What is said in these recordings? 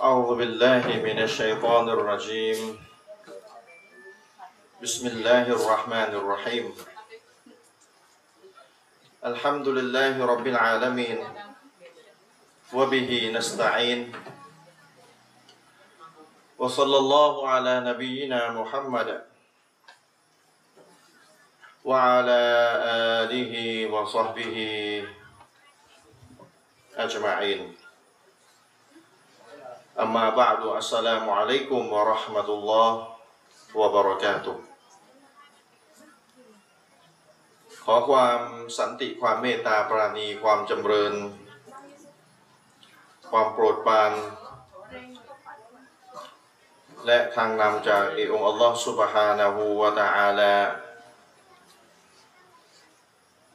أعوذ بالله من الشيطان الرجيم. بسم الله الرحمن الرحيم. الحمد لله رب العالمين وبه نستعين وصلى الله على نبينا محمد وعلى آله وصحبه أجمعين. أما بعد السلام عليكم ورحمة الله وبركاته ขอความสันติความเมตตาปราณีความจำเริญ ความโปรดปราน และทางนำจากเอองค์อัลลอฮฺสุบฮานาหูวะตะอาลา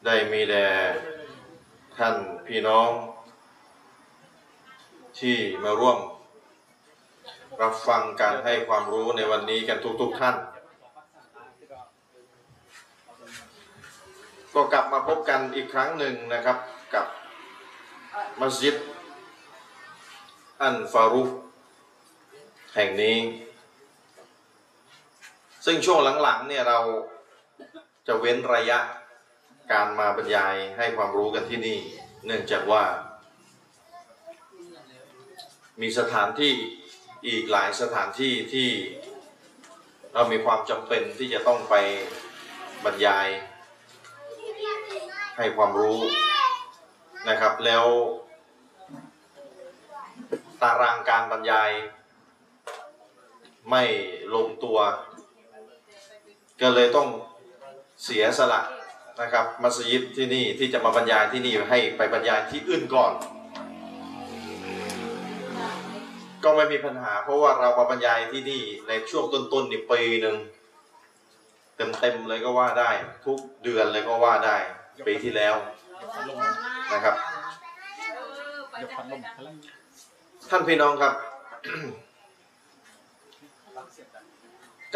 ได้มีแด่ท่านพี่น้อง ที่มาร่วม รับฟังการให้ความรู้ในวันนี้กันทุกๆทท่าน ก็กลับมาพบกันอีกครั้งหนึ่งนะครับกับมัสยิด อันฟารุกแห่งนี้ ซึ่งช่วงหลังๆเนี่ยเราจะเว้นระยะการมาบรรยายให้ความรู้กันที่นี่ เนื่องจากว่า มีสถานที่ อีกหลายสถานที่ที่เรามีความจำเป็นที่จะต้องไปบรรยาย ให้ความรู้นะครับ แล้ว ตารางการบรรยาย ไม่ลงตัว ก็เลยต้องเสียสละนะครับมัสยิดที่นี่ที่จะมาบรรยายที่นี่ให้ไปบรรยายที่อื่นก่อน ก็ไม่มีปัญหา เพราะว่าเรามาบรรยายที่นี่ในช่วงต้นๆนี่ปีหนึ่งเต็มๆเลยก็ว่าได้ ทุกเดือนเลยก็ว่าได้ ปีที่แล้วนะครับ ท่านพี่น้องครับ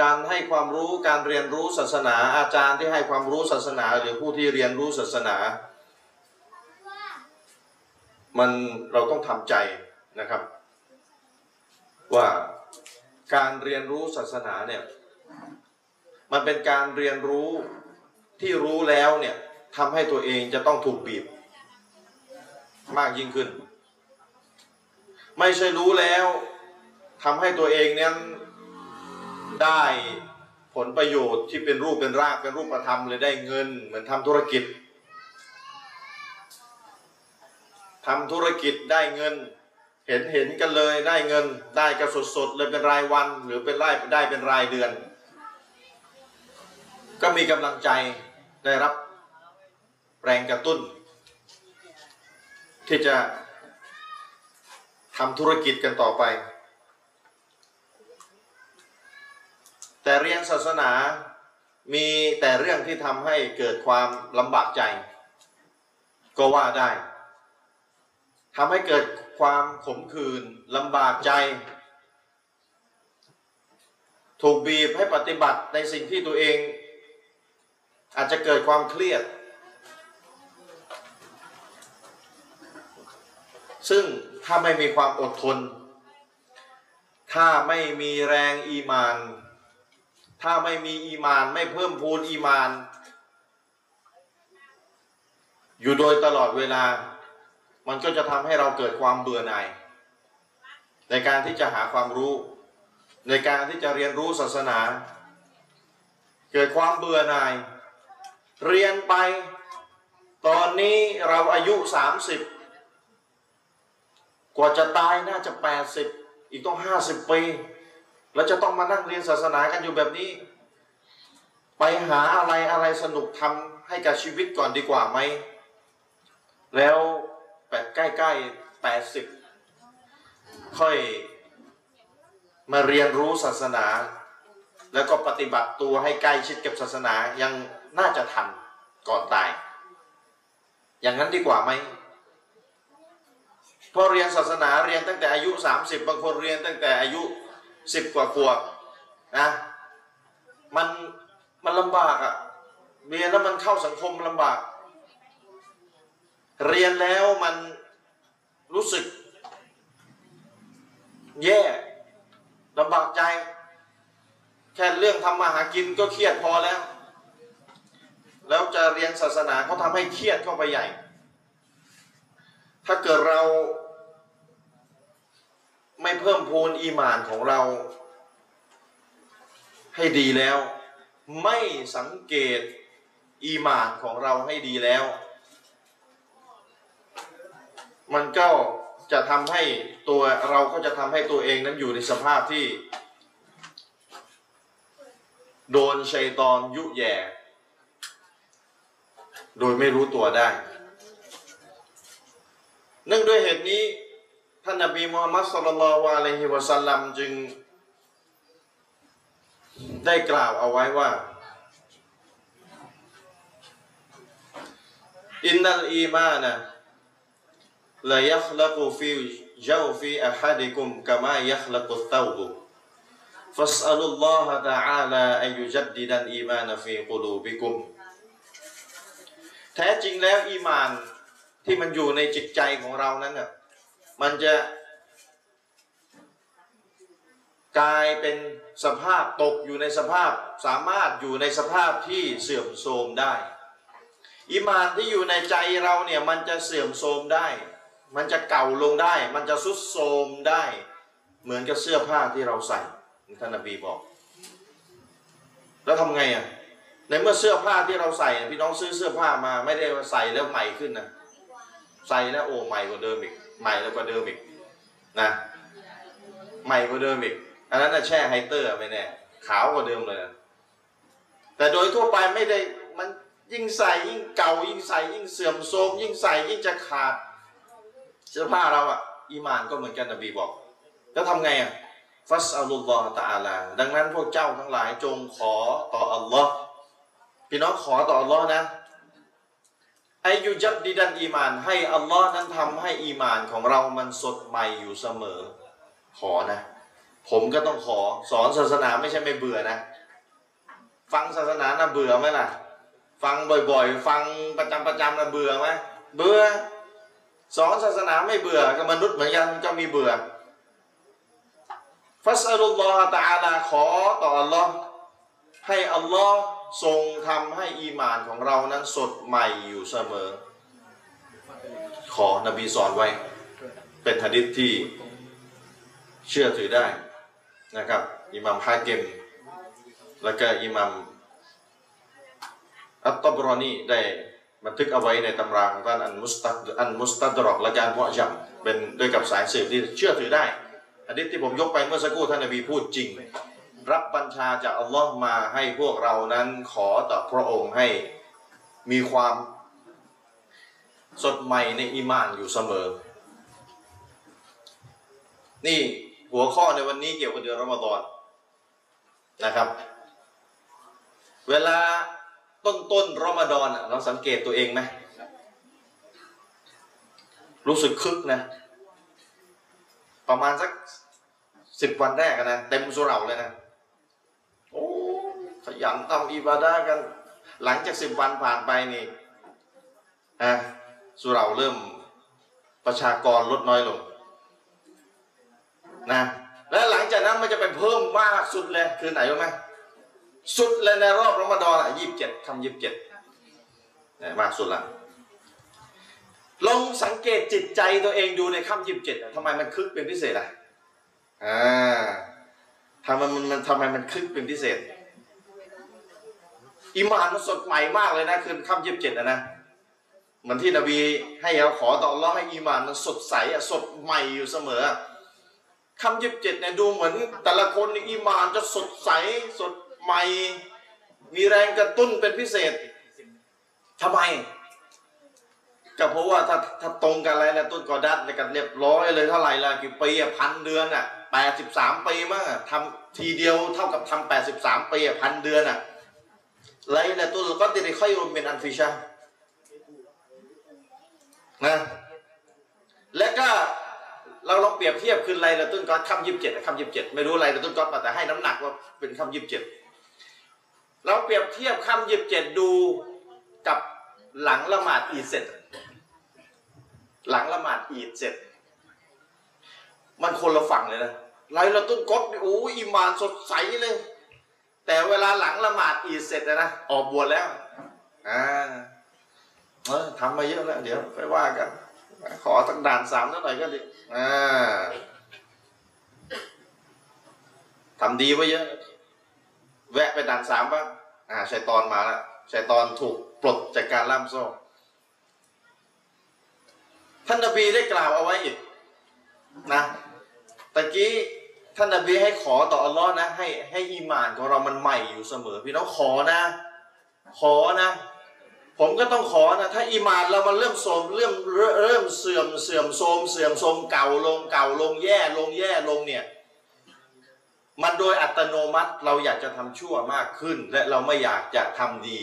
การให้ความรู้การเรียนรู้ศาสนา อาจารย์ที่ให้ความรู้ศาสนา หรือผู้ที่เรียนรู้ศาสนา มันเราต้องทำใจนะครับ ว่าการเรียนรู้ศาสนาเนี่ยมันเป็นการเรียนรู้ที่รู้แล้วเนี่ยทำให้ตัวเองจะต้องถูกบีบ มากยิ่งขึ้น ไม่ใช่รู้แล้วทำให้ตัวเองนั้นได้ผลประโยชน์ที่เป็นรูปเป็นร่างเป็นรูปธรรมเลยได้เงิน เหมือนทำธุรกิจทำธุรกิจได้เงิน เห็นเห็นกันเลยได้เงินได้กันสดๆเลยเป็นรายวัน หรือเป็นรายได้เป็นรายเดือน ก็มีกำลังใจได้รับแรงกระตุ้น ที่จะทำธุรกิจกันต่อไป แต่เรียนศาสนามีแต่เรื่องที่ทำให้เกิดความลำบากใจ ก็ว่าได้ทำให้เกิด ความขมขื่นลำบากใจ ถูกบีบให้ปฏิบัติในสิ่งที่ตัวเอง อาจจะเกิดความเครียด ซึ่งถ้าไม่มีความอดทน ถ้าไม่มีแรงอีมาน ถ้าไม่มีอีมานไม่เพิ่มพูนอีมาน อยู่โดยตลอดเวลา มันก็จะทำให้เราเกิดความเบื่อหน่าย ในการที่จะหาความรู้ ในการที่จะเรียนรู้ศาสนา เกิดความเบื่อหน่าย เรียนไป ตอนนี้เราอายุ 30 กว่าจะตายน่าจะ 80 อีกต้อง 50 ปี แล้วจะต้องมานั่งเรียนศาสนากันอยู่แบบนี้ ไปหาอะไรอะไรสนุกทำให้กับชีวิตก่อนดีกว่าไหม แล้ว แปดใกล้ๆแปดสิบค่อยมาเรียนรู้ศาสนา แล้วก็ปฏิบัติตัวให้ใกล้ชิดกับศาสนายังน่าจะทันก่อนตาย อย่างนั้นดีกว่าไหมเพราะเรียนศาสนาเรียนตั้งแต่อายุ 30 บางคนเรียนตั้งแต่อายุ 10 กว่าขวบนะมันมันลำบากอะ่ะเรียนแล้วมันเข้าสังคมลำบาก เรียนแล้วมันรู้สึก แย่ลำบากใจ แค่เรื่องทำมาหากินก็เครียดพอแล้ว แล้วจะเรียนศาสนาเขาทำให้เครียดเข้าไปใหญ่ ถ้าเกิดเราไม่เพิ่มพูนอีมานของเราให้ดีแล้ว ไม่สังเกตอีมานของเราให้ดีแล้ว มันก็จะทำให้ตัวเราก็จะทำให้ตัวเองนั้นอยู่ในสภาพที่ โดนชัยตอนยุแย่ โดยไม่รู้ตัวได้ เนื่องด้วยเหตุนี้ ท่านนบีมูฮัมมัดสุลลัลลอฮุอะลัยฮิวะสัลลัมจึง ได้กล่าวเอาไว้ว่าอินนัลอีมานะ la yakhlaqu fi jawfi ahadikum kama yakhlaqu thawbu fas'alu Allah ta'ala an yujaddida al-iman fi qulubikum แท้จริงแล้วอีมานที่มันอยู่ในจิตใจของเรานั้นน่ะมันจะกลายเป็นสภาพตกอยู่ในสภาพสามารถอยู่ในสภาพที่เสื่อมโทรมได้ อิมานที่อยู่ในใจเราเนี่ยมันจะเสื่อมโทรมได้ มันจะเก่าลงได้ มันจะสุดโทมได้ เหมือนกับเสื้อผ้าที่เราใส่ท่านนบีบอก แล้วทำไงอะ ในเมื่อเสื้อผ้าที่เราใส่พี่น้องซื้อเสื้อผ้ามา ไม่ได้ว่าใส่แล้วใหม่ขึ้นนะ ใส่แล้วโอ้ใหม่กว่าเดิมอีก ใหม่แล้วกว่าเดิมอีกนะ ใหม่กว่าเดิมอีก อันนั้นนะแช่ไฮเตอร์ไม่แน่ ขาวกว่าเดิมเลยนะแต่โดยทั่วไปไม่ได้ มันยิ่งใส่ยิ่งเก่ายิ่งใส่ยิ่งเสื่อมโทรมยิ่งใส่ยิ่งจะขาด สื้อผ้าเราอะอีมานก็เหมือนกันนบีบอก แล้วทำไงอะฟัสอัลลอฮฺตะอาลาดังนั้นพวกเจ้าทั้งหลายจงขอต่ออัลลอฮ์พี่น้องขอต่ออัลลอฮ์นะไอยุจับดีดันอีมาน ให้อัลลอฮ์นั้นทำให้อีมานของเรามันสดใหม่อยู่เสมอ ขอนะ ผมก็ต้องขอสอนศาสนาไม่ใช่ไม่เบื่อนะ ฟังศาสนาน่ะเบื่อไหมล่ะ ฟังบ่อยๆ ฟังประจำประจำน่ะเบื่อไหมเบื่อ สอนศาสนาไม่เบื่อกับมนุษย์เหมือนกันก็มีเบื่อฟัสอัลลอฮฺตะอาลาขอต่ออัลลอฮ์ให้อัลลอฮ์ทรงทำให้อีหมานของเรานั้นสดใหม่อยู่เสมอ ขอนบีสอนไว้ เป็นหะดิษที่เชื่อถือได้นะครับอิหมัมฮาเกมแล้วก็อิหมัมอัตตบรอนีได้ บันทึกเอาไว้ในตำราของท่านอันมุสตัดอันมุสตัดรอกและการมุอัจมเป็นด้วยกับสายสืบที่เชื่อถือได้อันนี้ที่ผมยกไปเมื่อสักครู่ท่านนบีพูดจริง รับบัญชาจากอัลลอฮ์มาให้พวกเรานั้นขอต่อพระองค์ให้มีความสดใหม่ในอีมานอยู่เสมอ นี่หัวข้อในวันนี้เกี่ยวกับเดือนรอมฎอนนะครับ เวลา ต้นต้นรอมฎอนเราสังเกตตัวเองไหมรู้สึกคึกนะ ประมาณสักสิบวันแรกนะเต็มสุเหราเลยนะโอ้ขยันทำอิบาดากัน หลังจากสิบวันผ่านไปนี่อะสุเหราเริ่มประชากรลดน้อยลงนะแล้วหลังจากนั้นมันจะไปเพิ่มมากสุดเลยคือไหนรู้ไหม สุดเลยในรอบรอมฎอนอะยี่สิบเจ็ดคำยี่สิบเจ็ดมากสุดละลองสังเกตจิตใจตัวเองดูในค่ำยี่สิบเจ็ดทำไมมันคึกเป็นพิเศษอะอ่าทำไมมันมันทำไมมันคึกเป็นพิเศษอิมานมันสดใหม่มากเลยนะคืนค่ำยี่สิบเจ็ดนะนะเหมือนที่นบีให้เราขอต่ออัลเลาะห์ให้อีมานมันสดใสอะสดใหม่อยู่เสมอคำยี่สิบเจ็ดเนี่ยดูเหมือนแต่ละคนนี่อีมานจะสดใสสด ใหม่ มีแรงกระตุ้นเป็นพิเศษทำไม ก็เพราะว่าถ้าถ้าตรงกันอะไรนะต้นกอดัดในกันเรียบร้อยเลยเท่าไหร่ละกี่ปีอะพันเดือนอะแปดสิบสามปีมั้งอะทำทีเดียวเท่ากับทำแปดสิบสามปีอะพันเดือนอะไลละตุลก็ติดค่อยรวมเป็นอันฟิชานะและก็เราลองเปรียบเทียบคือไลละตุลก็คำยี่สิบเจ็ดคำยี่สิบเจ็ดไม่รู้ไลละตุลก็มาแต่ให้น้ำหนักว่าเป็นคำยี่สิบเจ็ด เราเปรียบเทียบคำยีิบเจ็ดดูกับหลังละหมาดอีดเสร็จ หลังละหมาดอีดเสร็จ มันคนละฝั่งเลยนะไลละตุ้นกดโอ้อิมานสดใสเลย แต่เวลาหลังละหมาดอีดเสร็จนะนะออกบวชแล้วอ่าเออทำมาเยอะแล้ว เดี๋ยวไปว่ากัน ขอสักด่านสามนิดหน่อยก็ดีอ่าทำดีไว้เยอะ แวะไปด่านสามบ้าง อ่าชัยตอนมาแล้วชัยตอนถูกปลดจากการล่ามโซ่ ท่านนบีได้กล่าวเอาไว้อีกนะตะกี้ท่านนบีให้ขอต่ออัลลอฮ์นะให้ให้อีหมานของเรามันใหม่อยู่เสมอ พี่น้องขอนะ ขอนะ ผมก็ต้องขอนะ ถ้าอีหมานเรามันเริ่มโทรมเริ่มเริ่มเริ่มเสื่อมเสื่อมโทรมเสื่อมโทรมเก่าลงเก่าลงแย่ลงแย่ลงเนี่ย มันโดยอัตโนมัติเราอยากจะทำชั่วมากขึ้น และเราไม่อยากจะทำดี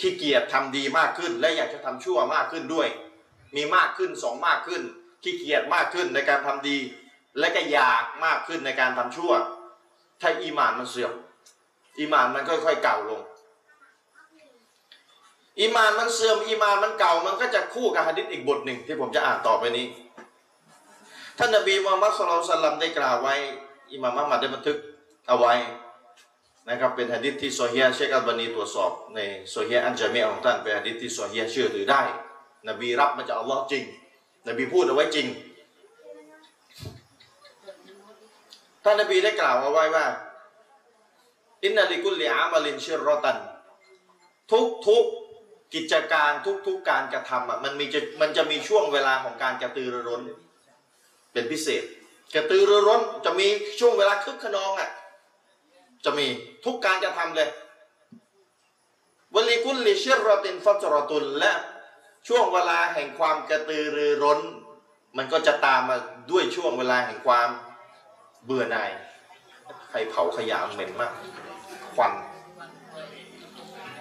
ขี้เกียจทำดีมากขึ้น และอยากจะทำชั่วมากขึ้นด้วย มีมากขึ้นสองมากขึ้นขี้เกียจมากขึ้นในการทำดี และก็อยากมากขึ้นในการทำชั่ว ถ้าอีหมานมันเสื่อมอีหมานมันค่อยๆเก่าลงอีหมานมันเสื่อมอีหมานมันเก่ามันก็จะคู่กับหะดิษอีกบทหนึ่งที่ผมจะอ่านต่อไปนี้ ท่านนบีมูฮัมมัดศ็อลลัลลอฮุอะลัยฮิวะซัลลัมได้กล่าวไว้ อิหม่ามอะห์มัดได้บันทึกเอาไว้นะครับเป็นหะดิษที่เศาะเฮียะห์เชคอัลบานีตรวจสอบในเศาะเฮียะห์อัลญามิอฺของท่านเป็นหะดิษที่เศาะเฮียะห์เชื่อถือได้ นบีรับมาจากอัลลอฮ์จริง นบีพูดเอาไว้จริงท่านนบีได้กล่าวเอาไว้ว่าإن لكل عمل شرة ทุกทุกกิจการทุกทุกการกระทำอะมันมีจะมันจะมีช่วงเวลาของการกระตือรือร้น เป็นพิเศษ กระตือรือร้นจะมีช่วงเวลาคึกขนองอะ จะมีทุกการกระทำเลยวลิกุลลิชิรตินฟัจรอตุนและช่วงเวลาแห่งความกระตือรือร้น มันก็จะตามมาด้วยช่วงเวลาแห่งความเบื่อหน่ายใครเผาขยะเหม็นมากควัน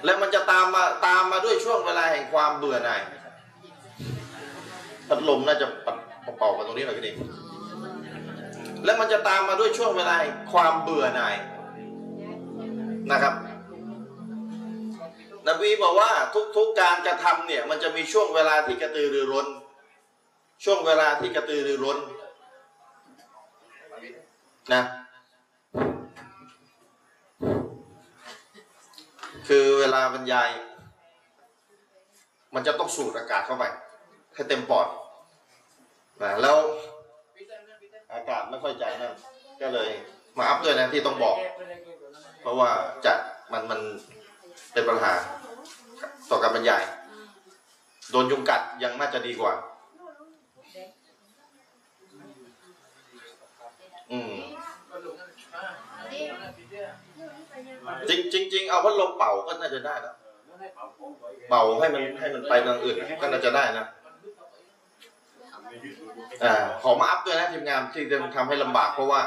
และมันจะตามมาตามมาด้วยช่วงเวลาแห่งความเบื่อหน่ายพัดลมน่าจะเป่าๆมาตรงนี้หน่อยก็ดี และมันจะตามมาด้วยช่วงเวลาความเบื่อหน่ายนะครับ นบีบอกว่าทุกๆการกระทำเนี่ยมันจะมีช่วงเวลาที่กระตือรือร้น ช่วงเวลาที่กระตือรือร้นนะคือเวลาบรรยาย มันจะต้องสูดอากาศเข้าไป ให้เต็มปอดนะแล้ว อากาศไม่ค่อยใจนั่นก็เลยมาอัพด้วยนะที่ต้องบอก เพราะว่าจะมันมันเป็นปัญหาต่อการบรรยาย โดนยุงกัดยังน่าจะดีกว่า อืมจริงจริงจริงเอาพัดลมเป่าก็น่าจะได้นะเป่าให้มันให้มันไปทางอื่น ก็น่าจะได้นะ อ่าขอมาอัพด้วยนะทีมงานที่จะทำให้ลำบากเพราะว่า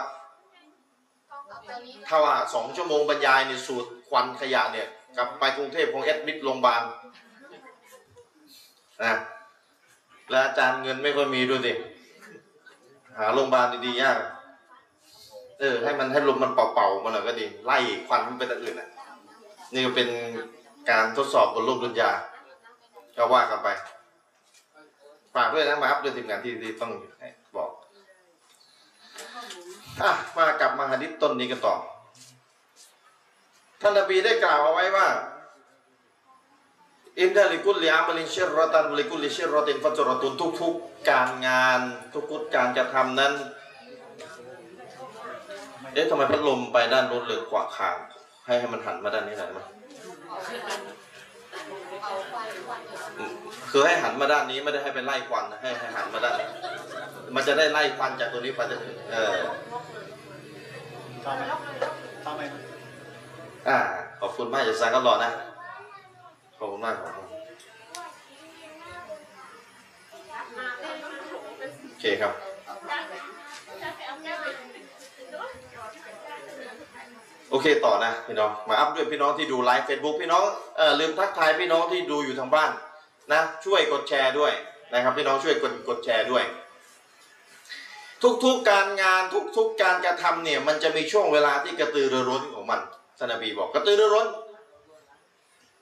ถ้าว่าสองชั่วโมงบรรยายในสูตรควันขยะเนี่ยกลับไปกรุงเทพคงแอดมิดโรงพยาบาลนะแล้วอาจารย์เงินไม่ค่อยมีด้วยสิหาโรงพยาบาลดีๆยากเออให้มันให้ลมมันเป่าๆมาหน่อยก็ดี ไล่ควันไปทางอื่นอะ นี่ก็เป็นการทดสอบบนโลกดุนยาก็ว่ากันไป ฝากด้วยนะมาอัพด้วยทีมงานที่ที่ต้องบอกอะมากลับมาหะดิษต้นนี้กันต่อ ท่านนบีได้กล่าวเอาไว้ว่าอินดาลิกุลลิอามัลินเชรรอตันลิกุลลิเชรรอตินฟัจรตุนทุกๆการงานทุกๆการจะทำนั้น เอ๊ะทำไมพัดลมไปด้านโน้นเลยกว่าคาง ให้ให้มันหันมาด้านนี้หน่อยมั้ยอืม คือให้หันมาด้านนี้ไม่ได้ให้ไปไล่ควันนะให้ให้หันมาด้านนี้มันจะได้ไล่ควันจากตัวนี้ไปจะเออทำไมทำไมอ่าขอบคุณมากจะซักก็รอนะขอบคุณมากขอบคุณโอเคครับ โอเคต่อนะพี่น้อง maaf ด้วยพี่น้องที่ดูไลฟ์เฟซบุ๊กพี่น้องเอ่อลืมทักทายพี่น้องที่ดูอยู่ทางบ้านนะช่วยกดแชร์ด้วยนะครับพี่น้องช่วยกดกดแชร์ด้วย ทุกๆการงานทุกๆการกระทำเนี่ยมันจะมีช่วงเวลาที่กระตือรือร้นของมันท่านนบีบอกกระตือรือร้น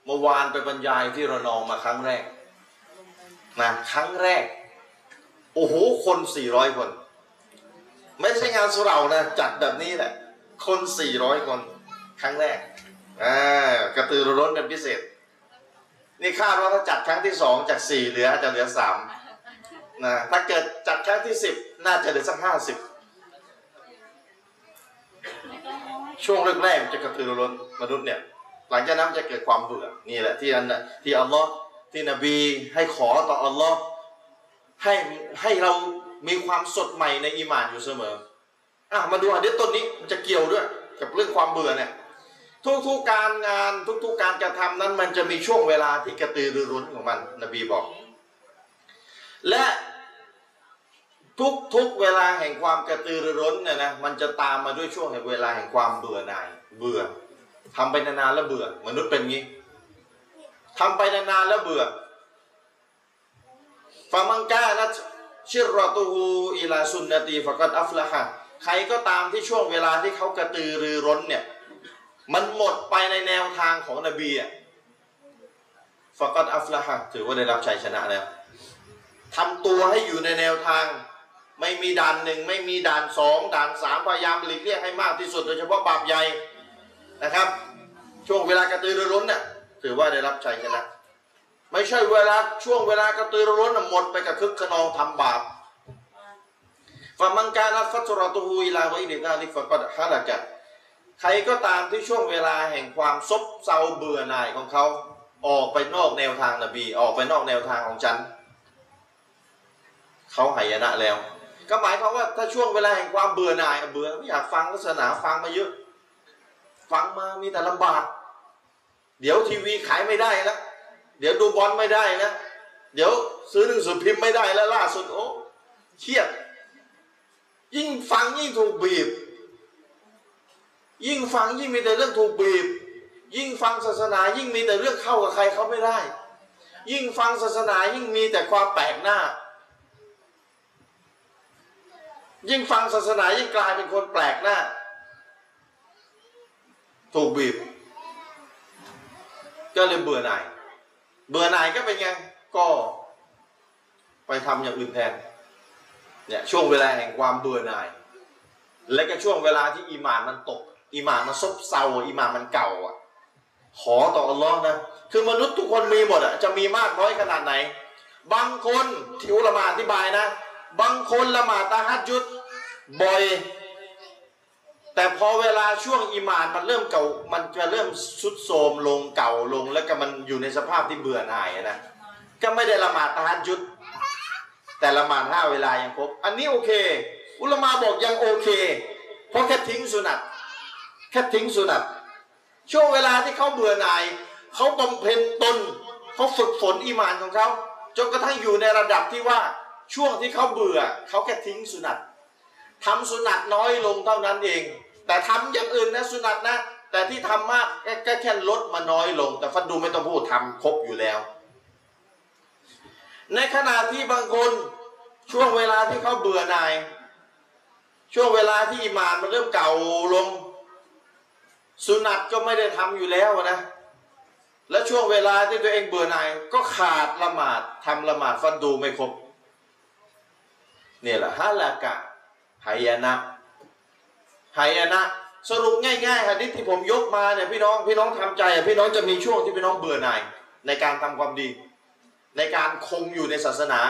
เมื่อวานไปบรรยายที่ระนองมาครั้งแรกนะครั้งแรก โอ้โหคนสี่ร้อยคน ไม่ใช่งานสุเหร่านะจัดแบบนี้แหละ คนสี่ร้อยคนครั้งแรกอ่ากระตือรือร้นเป็นพิเศษ นี่คาดว่าถ้าจัดครั้งที่สองจากสี่เหลืออาจจะเหลือสามนะถ้าเกิดจัดครั้งที่สิบน่าจะเหลือสักห้าสิบช่วงแรกๆจะกระตือรือร้นมนุษย์เนี่ย หลังจากนั้นจะเกิดความเบื่อนี่แหละที่อันที่อัลลอฮ์ที่นบีให้ขอต่ออัลลอฮ์ให้ให้เรามีความสดใหม่ในอีหมานอยู่เสมอ อะมาดูอันนี้ต้นนี้มันจะเกี่ยวด้วย กับเรื่องความเบื่อเนี่ยทุกๆการงานทุกๆการกระทำนั้นมันจะมีช่วงเวลาที่กระตือรือร้นของมัน นบีบอก และทุกๆเวลาแห่งความกระตือรือร้นเนี่ยนะมันจะตามมาด้วยช่วงแห่งเวลาแห่งความเบื่อหน่าย เบื่อทำไปนานๆแล้วเบื่อมนุษย์เป็นงี้ทำไปนานๆแล้วเบื่อฟามังกานะชิรอตูฮูอิลาซุนนตีฟะกัดอัฟละฮะ ใครก็ตามที่ช่วงเวลาที่เขากระตือรือร้นเนี่ย มันหมดไปในแนวทางของนบีอะฟกัดอัฟละฮะถือว่าได้รับชัยชนะแล้วทำตัวให้อยู่ในแนวทาง ไม่มีด่านหนึ่งไม่มีด่านสองด่านสามพยายามหลีกเลี่ยงให้มากที่สุด โดยเฉพาะบาปใหญ่นะครับ ช่วงเวลากระตือรือร้นเนี่ยถือว่าได้รับชัยชนะ ไม่ใช่เวลาช่วงเวลากระตือรือร้นหมดไปกับคึกขนองทำบาป ฟามังการัฟัตรตูฮูอิลาไวอิลินาลิฟะกัดฮะละกะใครก็ตามที่ช่วงเวลาแห่งความซบเซาเบื่อหน่ายของเขาออกไปนอกแนวทางนบีออกไปนอกแนวทางของฉันเขาหายนะแล้ว ก็หมายความว่าถ้าช่วงเวลาแห่งความเบื่อหน่ายเบื่อไม่อยากฟังศาสนาฟังมาเยอะ ฟังมามีแต่ลำบาก เดี๋ยวทีวีขายไม่ได้แล้วเดี๋ยวดูบอลไม่ได้นะเดี๋ยวซื้อหนังสือพิมพ์ไม่ได้แล้วล่าสุดโอ้เครียด ยิ่งฟังยิ่งถูกบีบ ยิ่งฟังยิ่งมีแต่เรื่องถูกบีบ ยิ่งฟังศาสนายิ่งมีแต่เรื่องเข้ากับใครเขาไม่ได้ ยิ่งฟังศาสนายิ่งมีแต่ความแปลกหน้า ยิ่งฟังศาสนายิ่งกลายเป็นคนแปลกหน้า ถูกบีบ ก็เลยเบื่อหน่าย เบื่อหน่ายก็เป็นไง ก็ ไปทำอย่างอื่นแทน เนี่ยช่วงเวลาแห่งความเบื่อหน่าย และก็ช่วงเวลาที่อีหมานมันตกอีหมานมันซบเซาอีหมานมันเก่าอะ ขอต่ออัลลอฮ์นะ คือมนุษย์ทุกคนมีหมดอะจะมีมากน้อยขนาดไหน บางคนที่อุลามะอธิบายนะ บางคนละหมาดตาฮัดยุดบ่อยแต่พอเวลาช่วงอีหมานมันเริ่มเก่า มันจะเริ่มสุดโทรมลงเก่าลงแล้วก็มันอยู่ในสภาพที่เบื่อหน่ายนะ ก็ไม่ได้ละหมาดตาฮัดยุด แต่ละมาห้าเวลายังครบ อันนี้โอเค อุลมาบอกยังโอเค เพราะแค่ทิ้งสุนัตแค่ทิ้งสุนัตช่วงเวลาที่เขาเบื่อหน่ายเขาบำเพ็ญตนเขาฝึกฝนอีมานของเขาจนกระทั่งอยู่ในระดับที่ว่าช่วงที่เขาเบื่อเขาแค่ทิ้งสุนัตทำสุนัตน้อยลงเท่านั้นเอง แต่ทำอย่างอื่นนะสุนัตนะ แต่ที่ทำมากแค่แค่แค่ลดมาน้อยลง แต่ฟันดูไม่ต้องพูดทำครบอยู่แล้ว ในขณะที่บางคนช่วงเวลาที่เขาเบื่อหน่าย ช่วงเวลาที่อิมานมันเริ่มเก่าลง สุนัตก็ไม่ได้ทำอยู่แล้วนะ และช่วงเวลาที่ตัวเองเบื่อหน่าย ก็ขาดละหมาดทำละหมาดฟันดูไม่ครบเนี่ยแหละฮะละกะหายนะหายนะสรุปง่ายๆฮะดิษที่ผมยกมาเนี่ยพี่น้องพี่น้องทำใจอะพี่น้องจะมีช่วงที่พี่น้องเบื่อหน่ายในการทำความดี ในการคงอยู่ในศาสนา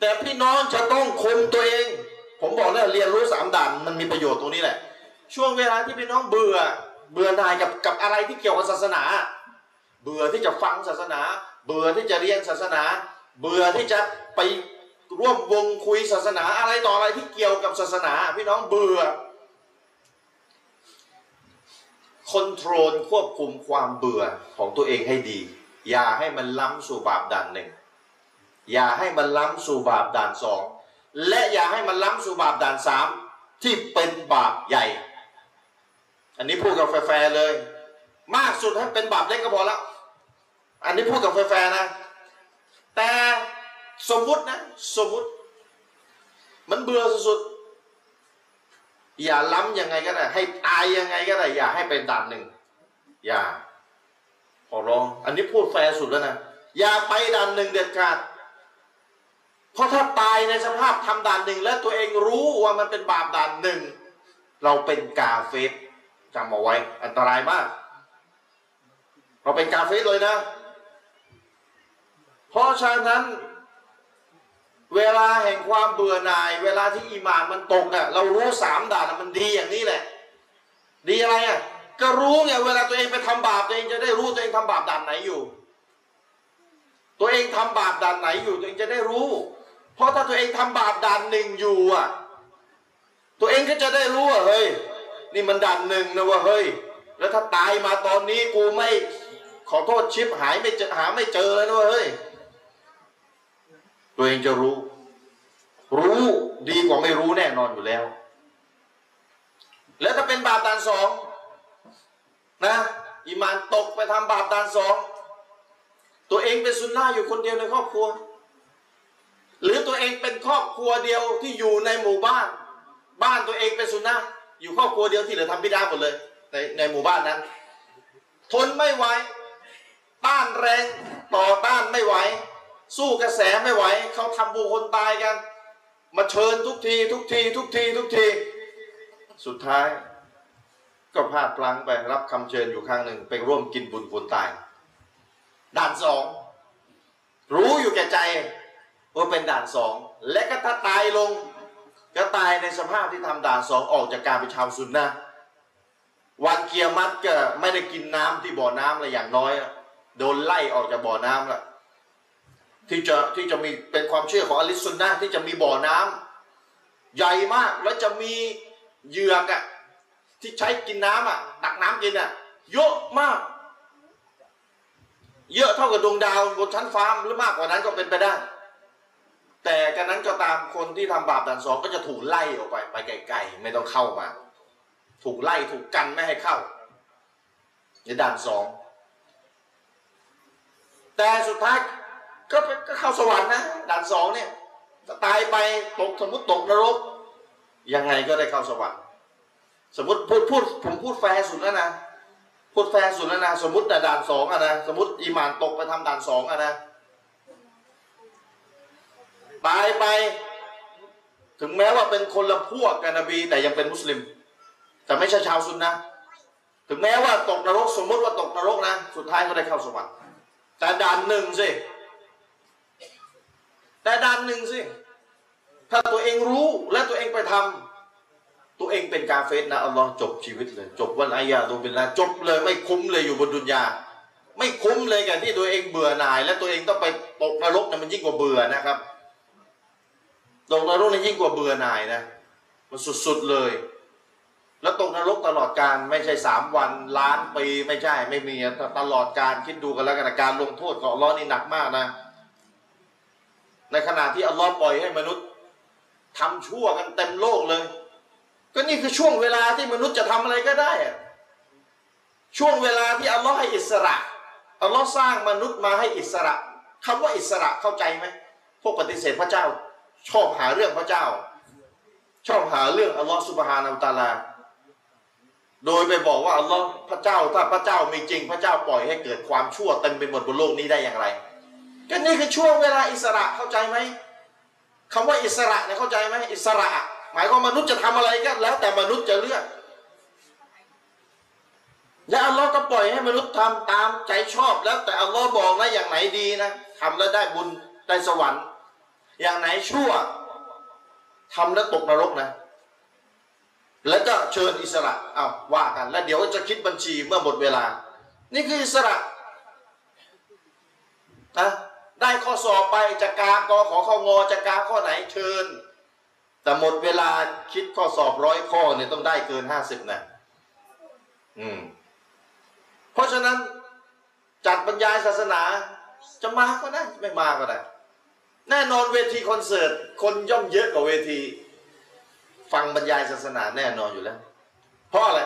แต่พี่น้องจะต้องคงตัวเอง ผมบอกแล้วเรียนรู้สามด่านมันมีประโยชน์ตรงนี้แหละ ช่วงเวลาที่พี่น้องเบื่อ เบื่อหน่ายกับกับอะไรที่เกี่ยวกับศาสนา เบื่อที่จะฟังศาสนา เบื่อที่จะเรียนศาสนา เบื่อที่จะไปร่วมวงคุยศาสนาอะไรต่ออะไรที่เกี่ยวกับศาสนา พี่น้องเบื่อคอนโทรลควบคุมความเบื่อของตัวเองให้ดี อย่าให้มันล้ำสู่บาปด่านหนึ่ง อย่าให้มันล้ำสู่บาปด่านสองและอย่าให้มันล้ำสู่บาปด่านสามที่เป็นบาปใหญ่ อันนี้พูดกับแฟร์เลย มากสุดให้เป็นบาปเล็กก็พอแล้วอันนี้พูดกับแฟร์นะ แต่สมมุตินะสมมุติ มันเบื่อสุดๆอย่าล้ำยังไงก็ได้ ให้ตายยังไงก็ได้ อย่าให้เป็นด่านหนึ่งอย่า ขอร้อง อันนี้พูดแฟร์สุดแล้วนะ อย่าไปด่านหนึ่งเด็ดขาด เพราะถ้าตายในสภาพทำด่านหนึ่งและตัวเองรู้ว่ามันเป็นบาปด่านหนึ่ง เราเป็นกาเฟสจำเอาไว้ อันตรายมาก เราเป็นกาเฟสเลยนะ เพราะฉะนั้น เวลาแห่งความเบื่อหน่าย เวลาที่อีหมานมันตกอะเรารู้สามด่านมันดีอย่างนี้แหละ ดีอะไรอะ ก็รู้ไงเวลาตัวเองไปทำบาปตัวเองจะได้รู้ตัวเองทำบาปด่านไหนอยู่ ตัวเองทำบาปด่านไหนอยู่ ตัวเองจะได้รู้ เพราะถ้าตัวเองทำบาปด่านหนึ่งอยู่อะ ตัวเองก็จะได้รู้ว่าเฮ้ย นี่มันด่านหนึ่งนะว่าเฮ้ย แล้วถ้าตายมาตอนนี้กูไม่ขอโทษชิปหายไม่เจอหาไม่เจอแล้วนะว้ยเฮ้ย ตัวเองจะรู้ รู้ดีกว่าไม่รู้แน่นอนอยู่แล้ว แล้วถ้าเป็นบาปด่านสอง นะอิมานตกไปทำบาปด่านสองตัวเองเป็นซุนนะห์อยู่คนเดียวในครอบครัว หรือตัวเองเป็นครอบครัวเดียวที่อยู่ในหมู่บ้าน บ้านตัวเองเป็นซุนนะห์อยู่ครอบครัวเดียวที่เหลือทำบิดาหมดเลย ในในหมู่บ้านนั้น ทนไม่ไหวต้านแรงต่อต้านไม่ไหว สู้กระแสไม่ไหวเขาทำบุคคลตายกัน มาเชิญทุกที ทุกที ทุกที ทุกที สุดท้าย ก็พลาดพลั้งไปรับคำเชิญอยู่ครั้งหนึ่งไปร่วมกินบุญคนตาย ด่านสองรู้อยู่แก่ใจว่าเป็นด่านสองและก็ถ้าตายลง ก็ตายในสภาพที่ทำด่านสองออกจากการเป็นชาวซุนนะวันเกียรมัดก็ไม่ได้กินน้ำที่บ่อน้ำเลยอย่างน้อย โดนไล่ออกจากบ่อน้ำละที่จะที่จะมีเป็นความเชื่อของอลิสซุนนะที่จะมีบ่อน้ำใหญ่มากแล้วจะมีเหยือกอะ ที่ใช้กินน้ำอะตักน้ำกินอะเยอะมาก เยอะเท่ากับดวงดาวบนชั้นฟ้าหรือมากกว่านั้นก็เป็นไปได้ แต่กันนั้นก็ตามคนที่ทำบาปด่านสองก็จะถูกไล่ออกไปไปไกลๆไม่ต้องเข้ามา ถูกไล่ถูกกันไม่ให้เข้าในด่านสองแต่สุดท้ายก็ไปก็เข้าสวรรค์นะด่านสองเนี่ยตายไปตกสมมติตกนรกยังไงก็ได้เข้าสวรรค์ สมมติพูดพูดผมพูดแฟร์สุดแล้วนะพูดแฟร์สุดแล้วนะสมมติด่านสองอะนะสมมติอีหมานตกไปทำด่านสองอะนะตายไป ถึงแม้ว่าเป็นคนละพวกกันนบี แต่ยังเป็นมุสลิม แต่ไม่ใช่ชาวซุนนะถึงแม้ว่าตกนรกสมมติว่าตกนรกนะ สุดท้ายก็ได้เข้าสวรรค์แต่ด่านหนึ่งสิแต่ด้านหนึ่งสิถ้าตัวเองรู้และตัวเองไปทำ ตัวเองเป็นกาเฟสนะอัลลอฮ์จบชีวิตเลย จบวันอายาตัวเป็นละจบเลยไม่คุ้มเลยอยู่บนดุนยา ไม่คุ้มเลยกับที่ตัวเองเบื่อหน่าย และตัวเองต้องไปตกนรกนะมันยิ่งกว่าเบื่อนะครับตกนรกนี่ยิ่งกว่าเบื่อหน่ายนะมันสุดๆเลย แล้วตกนรกตลอดการไม่ใช่สามวันล้านปีไม่ใช่ ไม่มีตลอดการคิดดูกันแล้วกันการลงโทษของอัลลอฮ์นี่หนักมากนะ ในขณะที่อัลลอฮ์ปล่อยให้มนุษย์ทำชั่วกันเต็มโลกเลย ก็นี่คือช่วงเวลาที่มนุษย์จะทำอะไรก็ได้อะช่วงเวลาที่อัลลอฮ์ให้อิสระอัลลอฮ์สร้างมนุษย์มาให้อิสระคำว่าอิสระเข้าใจไหมพวกปฏิเสธพระเจ้า ชอบหาเรื่องพระเจ้า ชอบหาเรื่องอัลลอฮ์สุบฮานาอัลตาลา โดยไปบอกว่าอัลลอฮ์พระเจ้าถ้าพระเจ้าไมีจริง พระเจ้าปล่อยให้เกิดความชั่วเต็มไปหมดบนโลกนี้ได้อย่างไรก็นี่คือช่วงเวลาอิสระเข้าใจไหมคำว่าอิสระเนี่ยเข้าใจไหมอิสระ หมายความมนุษย์จะทำอะไรก็แล้ว แต่มนุษย์จะเลือก และอัลลอฮ์ก็ปล่อยให้มนุษย์ทำตามใจชอบแล้ว แต่อัลลอฮ์บอกนะอย่างไหนดีนะทำแล้วได้บุญได้สวรรค์ อย่างไหนชั่วทำแล้วตกนรกนะ แล้วก็เชิญอิสระเอาว่ากัน แล้วเดี๋ยวจะคิดบัญชีเมื่อหมดเวลา นี่คืออิสระนะได้ข้อสอบไปจะกากอขอข้องอจะกาข้อไหนเชิญ แต่หมดเวลาคิดข้อสอบร้อยข้อเนี่ยต้องได้เกินห้าสิบนะอืม เพราะฉะนั้นจัดบรรยายศาสนาจะมาก็ได้ไม่มาก็ได้ แน่นอนเวทีคอนเสิร์ตคนย่อมเยอะกว่าเวที ฟังบรรยายศาสนาแน่นอนอยู่แล้ว เพราะอะไร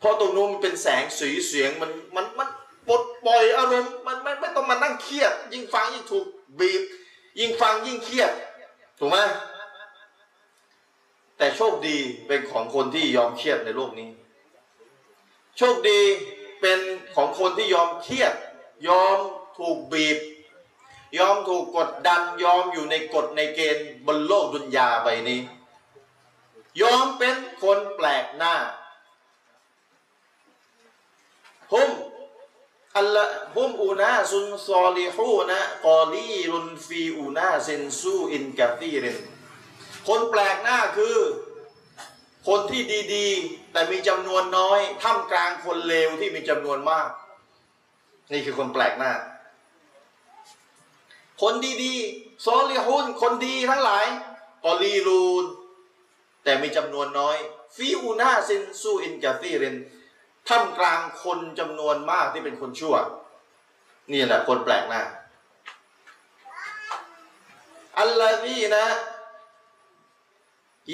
เพราะตรงนู้นมันเป็นแสงสีเสียงมันมันมันปลดปล่อยอารมณ์มันไม่ไม่ต้องมานั่งเครียด ยิ่งฟังยิ่งถูกบีบ ยิ่งฟังยิ่งเครียด ถูกไหม แต่โชคดีเป็นของคนที่ยอมเครียดในโลกนี้ โชคดีเป็นของคนที่ยอมเครียด ยอมถูกบีบ ยอมถูกกดดัน ยอมอยู่ในกฎในเกณฑ์บนโลกดุนยาใบนี้ ยอมเป็นคนแปลกหน้าฮุมอัลละฮุมอูนาซุนซอลิฮูนะกอลีรุนฟีอูนาเซนซูอินกาตีริน คนแปลกหน้าคือ คนที่ดีๆ แต่มีจำนวนน้อยท่ามกลางคนเลวที่มีจำนวนมาก นี่คือคนแปลกหน้า คนดีๆซอลิฮุนคนดีทั้งหลายกอลีรูน แต่มีจำนวนน้อยฟิอูนาซินซูอินกาซีเรนท่ามกลางคนจำนวนมากที่เป็นคนชั่ว นี่แหละคนแปลกหน้าอัลลอฮีนะ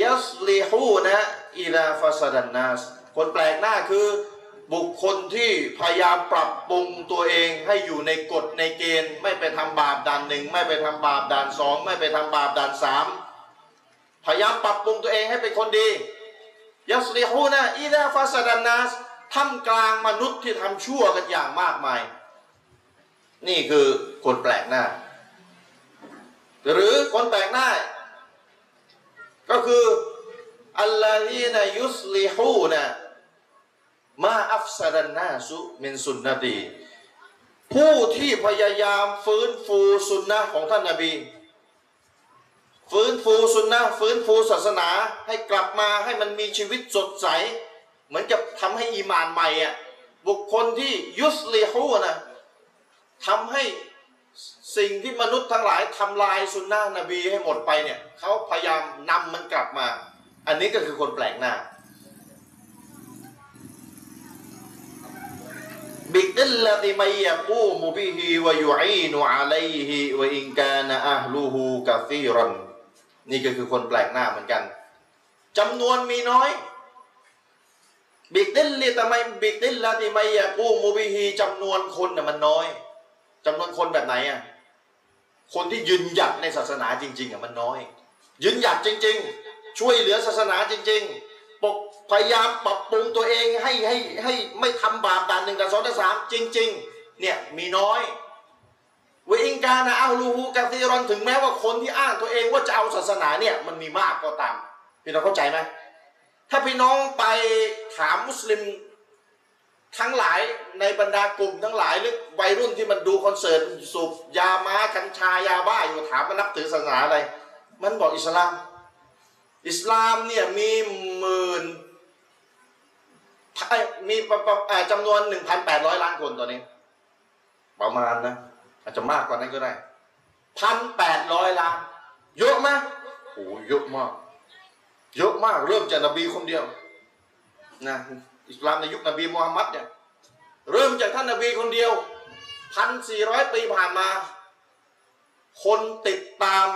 ยัสลิฮูนะอิลาฟาซาดันนัสคนแปลกหน้าคือบุคคลที่พยายามปรับปรุงตัวเองให้อยู่ในกฎในเกณฑ์ ไม่ไปทำบาปด่านหนึ่งไม่ไปทำบาปด่านสองไม่ไปทำบาปด่านสามพยายามปรับปรุงตัวเองให้เป็นคนดียัสลิฮูนะอิลาฟาซาดันนัสท่ามกลางมนุษย์ที่ทำชั่วกันอย่างมากมาย นี่คือคนแปลกหน้า หรือคนแปลกหน้า ก็คืออัลลอฮีนะยุสลิฮูนะมาอัฟซาดันนาสุมินสุนนตีผู้ที่พยายามฟื้นฟูสุนนะของท่านนาบี ฟื้นฟูสุนนะฟื้นฟูศาสนาให้กลับมาให้มันมีชีวิตสดใส เหมือนกับทำให้อีมานใหม่อะบุคคลที่ยุสลิฮูนะทำให้ สิ่งที่มนุษย์ทั้งหลายทำลายสุนนะนบีให้หมดไปเนี่ยเขาพยายามนำมันกลับมา อันนี้ก็คือคนแปลกหน้าบิดิลลติมัยยกูมุบิฮิวะยุอีนุอะลัยฮิวะอินกานะอะฮลูฮูกะซีรันนี่ก็คือคนแปลกหน้าเหมือนกันจำนวนมีน้อยบิดิลลิตะไมบิดิลลติมัยยะกูมุบิฮิจำนวนคนน่ะมันน้อย จำนวนคนแบบไหนอะคนที่ยืนหยัดในศาสนาจริง ๆอะมันน้อย ยืนหยัดจริง ๆ ช่วยเหลือศาสนาจริง ๆ ปกพยายามปรับปรุงตัวเองให้ให้ให้ไม่ทำบาปด่านหนึ่งด่านสองด่านสามจริง ๆ เนี่ยมีน้อยเวิงกานะอัลลูฮูกาซีรอนถึงแม้ว่าคนที่อ้างตัวเองว่าจะเอาศาสนาเนี่ยมันมีมากก็ตามพี่น้องเข้าใจไหมถ้าพี่น้องไปถามมุสลิม ทั้งหลายในบรรดากลุ่มทั้งหลายหรือวัยรุ่นที่มันดูคอนเสิร์ตสูบยาม้ากัญชายาบ้าอยู่ถามมันนับถือศาสนาอะไร มันบอกอิสลาม อิสลามเนี่ยมีหมื่นมีประประเอ่อจำนวน 1,800 ล้านคนตอนนี้ ประมาณนะ อาจจะมากกว่านั้นก็ได้พันแปดร้อยล้าน เยอะไหมโอ้เยอะมาก เยอะมากเริ่มจากนบีคนเดียวนะ อิสลามในยุคนบีมูฮัมมัดเนี่ยเริ่มจากท่านนบีคนเดียวพันสี่ร้อยปีผ่านมา คนติดตาม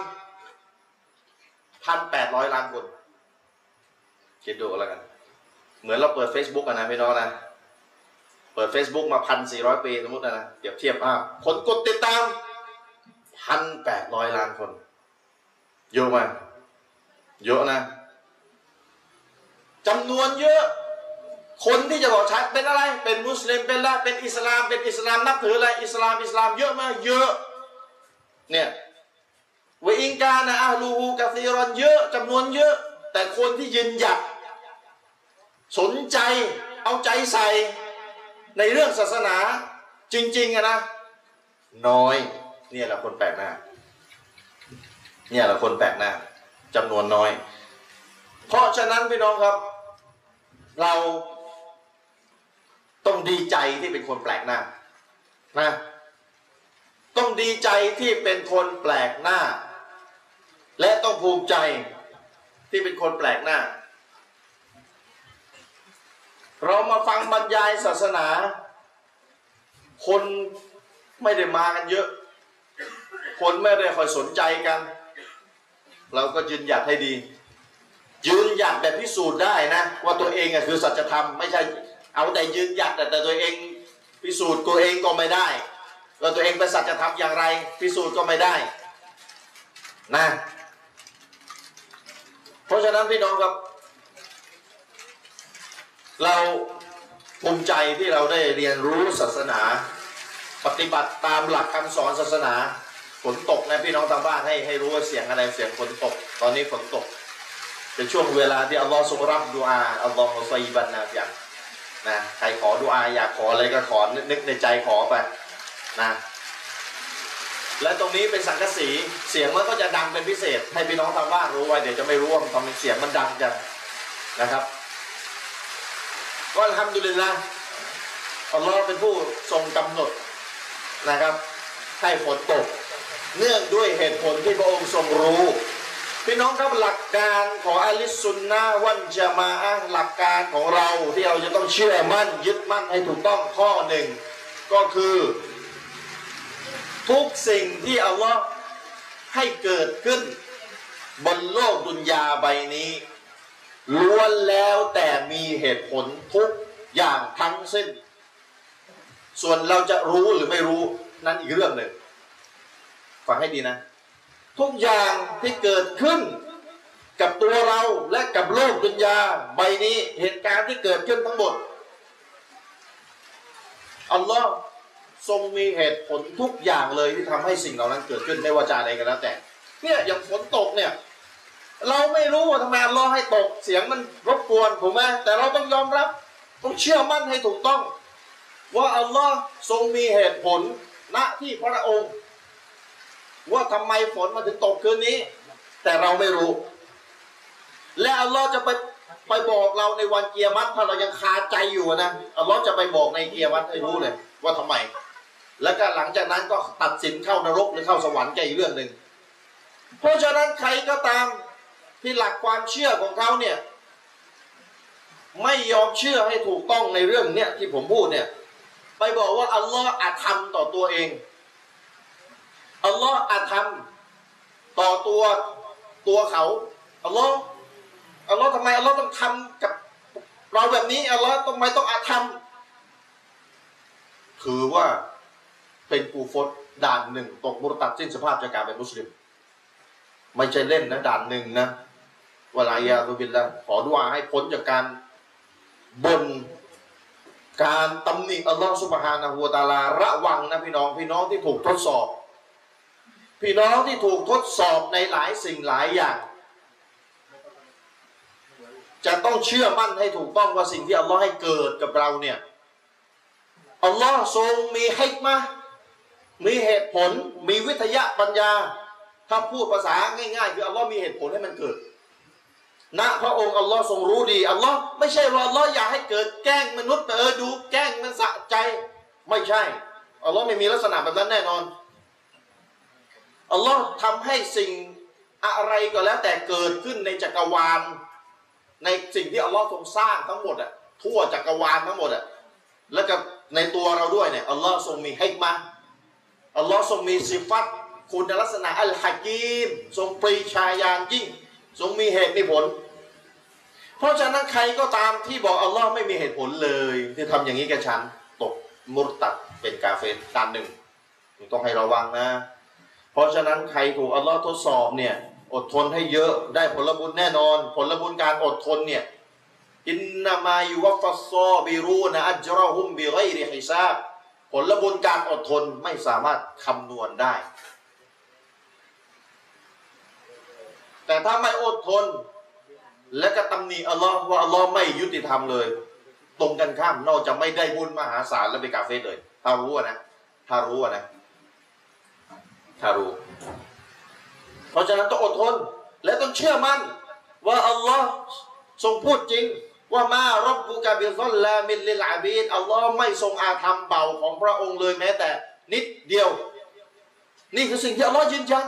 พันแปดร้อยล้านคนคิดดูกันแล้วกัน เหมือนเราเปิด Facebook อะนะพี่น้องนะ เปิด Facebook มาพันสี่ร้อยปีสมมตินะนะเปรียบเทียบอะคนกดติดตามพันแปดร้อยล้านคน เยอะมากเยอะนะจำนวนเยอะ คนที่จะบอกชัดเป็นอะไร เป็นมุสลิมเป็นละเป็นอิสลาม เป็นอิสลามนับถืออะไรอิสลามอิสลามเยอะมากเยอะเนี่ยวอิงกานะอาลูฮูกาซีรอนเยอะจำนวนเยอะ แต่คนที่ยืนหยัด สนใจเอาใจใส่ในเรื่องศาสนาจริงๆอะนะ น้อย เนี่ยแหละคนแปลกหน้า เนี่ยแหละคนแปลกหน้าจำนวนน้อย เพราะฉะนั้นพี่น้องครับ เรา ต้องดีใจที่เป็นคนแปลกหน้านะต้องดีใจที่เป็นคนแปลกหน้า และต้องภูมิใจที่เป็นคนแปลกหน้า เรามาฟังบรรยายศาสนา คนไม่ได้มากันเยอะ คนไม่ได้คอยสนใจกัน เราก็ยืนหยัดให้ดี ยืนหยัดแบบพิสูจน์ได้นะ ว่าตัวเองคือสัจธรรมไม่ใช่ เอาแต่ยืนหยัดแต่แต่ตัวเองพิสูจน์ตัวเองก็ไม่ได้ว่าตัวเองเป็นสัจธรรมอย่างไร พิสูจน์ก็ไม่ได้นะเพราะฉะนั้นพี่น้องครับ เราภูมิใจที่เราได้เรียนรู้ศาสนา ปฏิบัติตามหลักคำสอนศาสนาฝนตกนะพี่น้องทางบ้านให้ให้รู้ว่าเสียงอะไรเสียงฝนตก ตอนนี้ฝนตกเป็นช่วงเวลาที่อัลลอฮฺทรงรับดูอาอัลลอฮฺมุซัยบันนะอย่าง นะใครขอดูอาอยากขออะไรก็ขอนึกในใจขอไปนะและตรงนี้เป็นสังกะสีเสียงมันก็จะดังเป็นพิเศษ ให้พี่น้องทางบ้านรู้ไว้เดี๋ยวจะไม่รู้ว่ามันทำเสียงมันดังจังนะครับ ก็ทำดุลิลละอัลลอฮฺเป็นผู้ทรงกำหนดนะครับ ให้ฝนตก เนื่องด้วยเหตุผลที่พระองค์ทรงรู้ พี่น้องครับหลักการของอาลิสซุนนะวันจามาหลักการของเราที่เราจะต้องเชื่อมั่นยึดมั่นให้ถูกต้องข้อหนึ่งก็คือ ทุกสิ่งที่อัลลอฮ์ให้เกิดขึ้น บนโลกดุนยาใบนี้ล้วนแล้วแต่มีเหตุผลทุกอย่างทั้งสิ้น ส่วนเราจะรู้หรือไม่รู้นั่นอีกเรื่องหนึ่งฟังให้ดีนะ ทุกอย่างที่เกิดขึ้น กับตัวเราและกับโลกดุนยาใบนี้เหตุการณ์ที่เกิดขึ้นทั้งหมดอัลลอฮ์ทรงมีเหตุผลทุกอย่างเลยที่ทำให้สิ่งเหล่านั้นเกิดขึ้นไม่ว่าจะอะไรก็แล้วแต่ เนี่ยอย่างฝนตกเนี่ย เราไม่รู้ว่าทำไมอัลลอฮ์ให้ตกเสียงมันรบกวนถูกไหมแต่เราต้องยอมรับต้องเชื่อมั่นให้ถูกต้อง ว่าอัลลอฮ์ทรงมีเหตุผลณที่พระองค์ ว่าทำไมฝนมันถึงตกคืนนี้ แต่เราไม่รู้ และอัลลอฮ์จะไปไปบอกเราในวันเกียรติถ้าเรายังคาใจอยู่นะอัลลอฮ์จะไปบอกในเกียรติให้รู้เลย ว่าทำไม แล้วก็หลังจากนั้นก็ตัดสินเข้านรกหรือเข้าสวรรค์แกอีกเรื่องหนึ่งเพราะฉะนั้นใครก็ตามที่หลักความเชื่อของเขาเนี่ย ไม่ยอมเชื่อให้ถูกต้องในเรื่องเนี้ยที่ผมพูดเนี่ย ไปบอกว่าอัลลอฮ์อาธรรมต่อตัวเอง อัลลอฮ์อาธรรม ต่อตัวตัวเขาอัลลอฮ์อัลลอฮ์ทำไมอัลลอฮ์ต้องทำกับ เราแบบนี้อัลลอฮ์ทำไมต้องอาธรรมถือว่าเป็นกูฟตด่านหนึ่งตกมุรตัดสิ้นสภาพจากการเป็นมุสลิม ไม่ใช่เล่นนะด่านหนึ่งนะวลายาตุบิลละขอดุอาให้พ้นจากการบนการตำหนิอัลลอฮ์สุบฮานะฮูวตาลาระวังนะพี่น้องพี่น้องที่ถูกทดสอบ พี่น้องที่ถูกทดสอบในหลายสิ่งหลายอย่าง จะต้องเชื่อมั่นให้ถูกต้องว่าสิ่งที่อัลลอฮ์ให้เกิดกับเราเนี่ยอัลลอฮ์ทรงมีฮิกมะห์มีเหตุผลมีวิทยาปัญญา ถ้าพูดภาษาง่ายๆ คืออัลลอฮ์มีเหตุผลให้มันเกิดณพระองค์อัลลอฮ์ทรงรู้ดีอัลลอฮ์ไม่ใช่ว่าอัลลอฮ์อยากให้เกิดแกล้งมนุษย์เออดูแกล้งมันสะใจ ไม่ใช่อัลลอฮ์ไม่มีลักษณะแบบนั้นแน่นอน อัลลอฮ์ทำให้สิ่งอะไรก็แล้วแต่เกิดขึ้นในจักรวาล ในสิ่งที่อัลลอฮ์ทรงสร้างทั้งหมดอะทั่วจักรวาลทั้งหมดอะแล้วก็ในตัวเราด้วยเนี่ยอัลลอฮ์ทรงมีฮิกมะห์อัลลอฮ์ทรงมีสิฟัตคุณลักษณะอัลฮะกีม ทรงปรีชาญาณยิ่ง ทรงมีเหตุมีผล เพราะฉะนั้นใครก็ตามที่บอกอัลลอฮ์ไม่มีเหตุผลเลยที่ทำอย่างนี้กับฉัน ตกมุรตัดเป็นกาเฟรด้านหนึ่งต้องให้ระวังนะ เพราะฉะนั้นใครถูกอัลลอฮ์ทดสอบเนี่ยอดทนให้เยอะได้ผลบุญแน่นอน ผลบุญการอดทนเนี่ยอินนามายุวัฟซอบิรูนะอัจรอฮุมบิไรริฮิซาบผลบุญการอดทนไม่สามารถคำนวณได้ แต่ถ้าไม่อดทน และก็ตำหนิอัลลอฮ์ว่าอัลลอฮ์ไม่ยุติธรรมเลย ตรงกันข้ามนอกจากไม่ได้บุญมหาศาลแล้วไปกาเฟสเลย ถ้ารู้นะถ้ารู้นะ ถ้ารู้เพราะฉะนั้นต้องอดทน และต้องเชื่อมั่นว่าอัลลอฮ์ทรงพูดจริง وما ربك بظلام للعبيد อัลลอฮ์ไม่ทรงอาธรรมบ่าวของพระองค์เลยแม้แต่นิดเดียว นี่คือสิ่งที่อัลลอฮ์ยืนยัน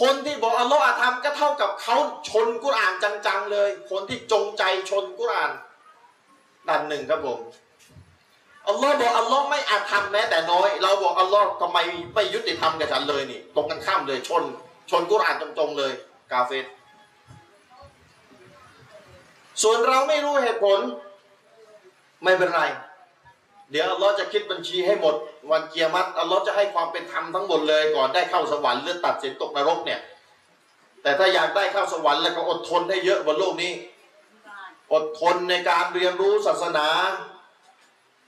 คนที่บอกอัลลอฮ์อาธรรมก็เท่ากับเขาชนกุรอานจังๆเลย คนที่จงใจชนกุรอานด้านหนึ่งครับผม อัลลอฮ์บอกอัลลอฮ์ไม่อาธรรมแม้แต่น้อย เราบอกอัลลอฮ์ทำไมไม่ยุติธรรมกับฉันเลยนี่ ตรงกันข้ามเลยชน ชนกุรอานตรงๆเลย กาเฟรส่วนเราไม่รู้เหตุผล ไม่เป็นไร เดี๋ยวอัลลอฮ์จะคิดบัญชีให้หมด วันเกียรติอัลลอฮ์จะให้ความเป็นธรรมทั้งหมดเลยก่อนได้เข้าสวรรค์หรือตัดสินตกนรกเนี่ย แต่ถ้าอยากได้เข้าสวรรค์แล้วก็อดทนให้เยอะบนโลกนี้ อดทนในการเรียนรู้ศาสนา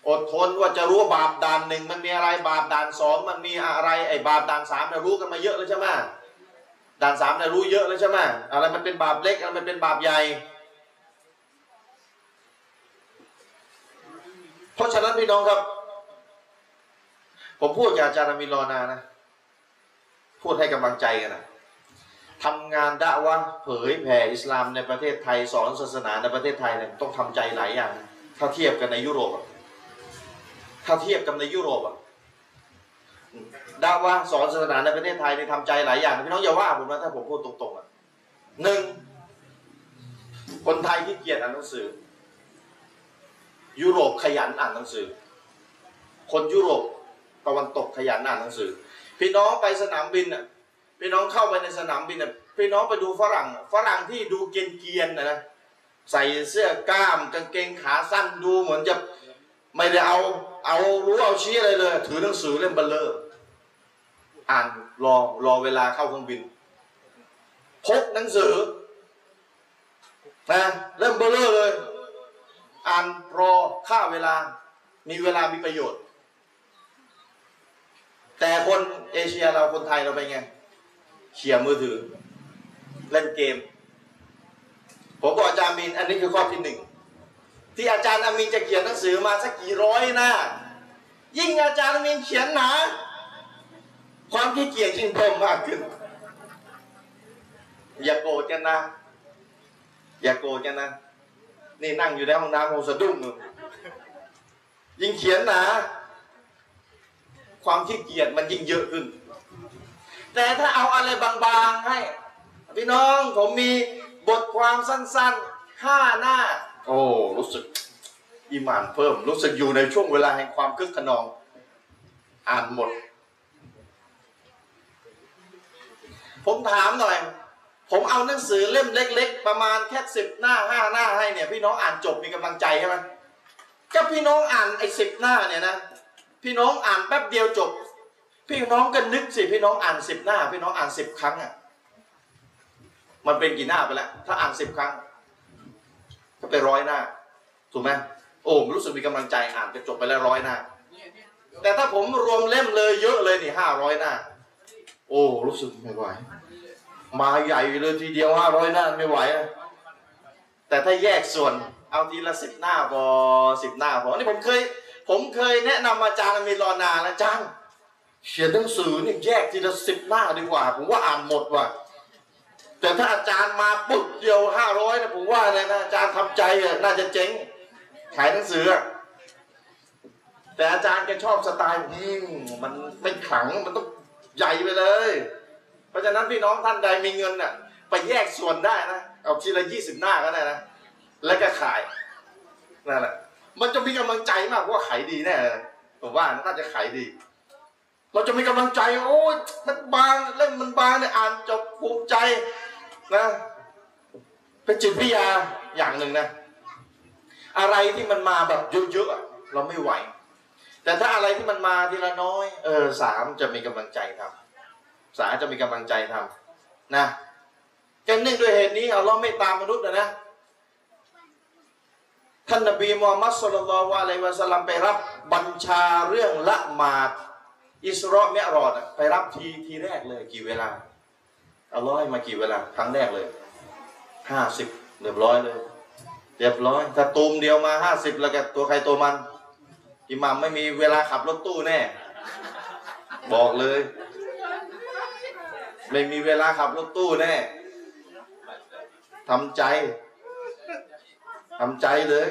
อดทนว่าจะรู้ว่าบาปด่านหนึ่งมันมีอะไรบาปด่านสองมันมีอะไรไอ้บาปด่านสามเนี่ยรู้กันมาเยอะแล้วใช่ไหมด่านสามเนี่ยรู้เยอะแล้วใช่ไหมอะไรมันเป็นบาปเล็กอะไรมันเป็นบาปใหญ่ เพราะฉะนั้นพี่น้องครับ ผมพูดกับอาจารย์มีรอนานะ พูดให้กำลังใจกันนะทำงานดะวะเผยแผ่อิสลามในประเทศไทยสอนศาสนาในประเทศไทยเนี่ยต้องทำใจหลายอย่าง ถ้าเทียบกันในยุโรปอะ ถ้าเทียบกับในยุโรปอะดะวะสอนศาสนาในประเทศไทยเนี่ยทำใจหลายอย่างพี่น้องอย่าว่าผมนะถ้าผมพูดตรงๆอะหนึ่งคนไทยที่เกียจอ่านหนังสือ ยุโรปขยันอ่านหนังสือ คนยุโรปตะวันตกขยันอ่านหนังสือ พี่น้องไปสนามบินอะพี่น้องเข้าไปในสนามบินอะพี่น้องไปดูฝรั่ง ฝรั่งที่ดูเกรียนๆนนะใส่เสื้อกล้ามกางเกงขาสั้นดูเหมือนจะไม่ได้เอา เอารู้เอาชี้อะไรเลย ถือหนังสือเล่มเบ้อเร่ออ่านรอรอเวลาเข้าเครื่องบิน พกหนังสือนะเล่มเบ้อเร่อเลย อ่านรอฆ่าเวลา มีเวลามีประโยชน์ แต่คนเอเชียเราคนไทยเราเป็นไงเขี่ยมือถือ เล่นเกม ผมบอกอาจารย์มินอันนี้คือข้อที่หนึ่ง ที่อาจารย์อามินจะเขียนหนังสือมาสักกี่ร้อยหน้ายิ่งอาจารย์อามินเขียนหนา ความขี้เกียจยิ่งเพิ่มมากขึ้น อย่าโกรธกันนะ อย่าโกรธกันนะ นี่นั่งอยู่ในห้องน้ำคงสะดุ้งอยู่ยิ่งเขียนหนา ความขี้เกียจมันยิ่งเยอะขึ้น แต่ถ้าเอาอะไรบางๆให้ พี่น้องผมมีบทความสั้นๆห้าหน้าโอ้รู้สึกอิมานเพิ่ม รู้สึกอยู่ในช่วงเวลาแห่งความคึกขนอง อ่านหมด ผมถามหน่อย ผมเอาหนังสือเล่มเล็ก ๆ ประมาณแค่สิบหน้าห้าหน้าให้เนี่ย พี่น้องอ่านจบมีกำลังใจใช่ไหมก็พี่น้องอ่านไอ้สิบหน้าเนี่ยนะพี่น้องอ่านแป๊บเดียวจบ พี่น้องก็นึกสิพี่น้องอ่านสิบหน้า พี่น้องอ่านสิบครั้งอะมันเป็นกี่หน้าไปแล้วถ้าอ่านสิบครั้ง ก็ไปร้อยหน้า ถูกไหมโอ้รู้สึกมีกำลังใจอ่านจะจบไปแล้วร้อยหน้า แต่ถ้าผมรวมเล่มเลยเยอะเลยนี่ห้าร้อยหน้า โอ้รู้สึกไม่ไหว มาใหญ่เลยทีเดียวห้าร้อยหน้าไม่ไหวอะแต่ถ้าแยกส่วนเอาทีละสิบหน้าพอสิบหน้าพอนี่ผมเคย ผมเคยแนะนำอาจารย์มีรอนาแล้วอาจารย์เขียนหนังสือนี่แยกทีละสิบหน้าดีกว่า ผมว่าอ่านหมดว่ะ แต่ถ้าอาจารย์มาปุ๊บเดียวห้าร้อยนะผมว่าเลยนะอาจารย์ทำใจอะน่าจะเจ๊งขายหนังสือแต่อาจารย์แกชอบสไตล์อืมมันไม่ขังมันต้องใหญ่ไปเลย เพราะฉะนั้นพี่น้องท่านใดมีเงินน่ะ ไปแยกส่วนได้นะเอาทีละยี่สิบหน้าก็ได้นะแล้วก็ขายนั่นแหละมันจะมีกำลังใจมากว่าขายดีแน่ผมว่าน่าจะขายดี เราจะมีกำลังใจ โอ้ยมันบางเล่มมันบางเนี่ยอ่านจบภูมิใจ นะเป็นจิตวิทยาอย่างหนึ่งนะ อะไรที่มันมาแบบเยอะๆเราไม่ไหว แต่ถ้าอะไรที่มันมาทีละน้อย เออสามจะมีกำลังใจทำสามจะมีกำลังใจทำนะก็เนื่องด้วยเหตุนี้อัลลอไม่ตามมนุษย์นะนะท่านนบีมูฮัมมัดสุลลัลลอฮุอะลัยวะสัลลัมไปรับบัญชาเรื่องละหมาดอิสรอเมรอดไปรับทีทีแรกเลยกี่เวลา เอัลลอฮ์ให้มากี่เวลาครั้งแรกเลยห้าสิบเรียบร้อยเลย เรียบร้อย ถ้าตูมเดียวมาห้าสิบแล้วก็ตัวใครตัวมันอิหมัมไม่มีเวลาขับรถตู้แน่ บอกเลย ไม่มีเวลาขับรถตู้แน่ทำใจทำใจเลย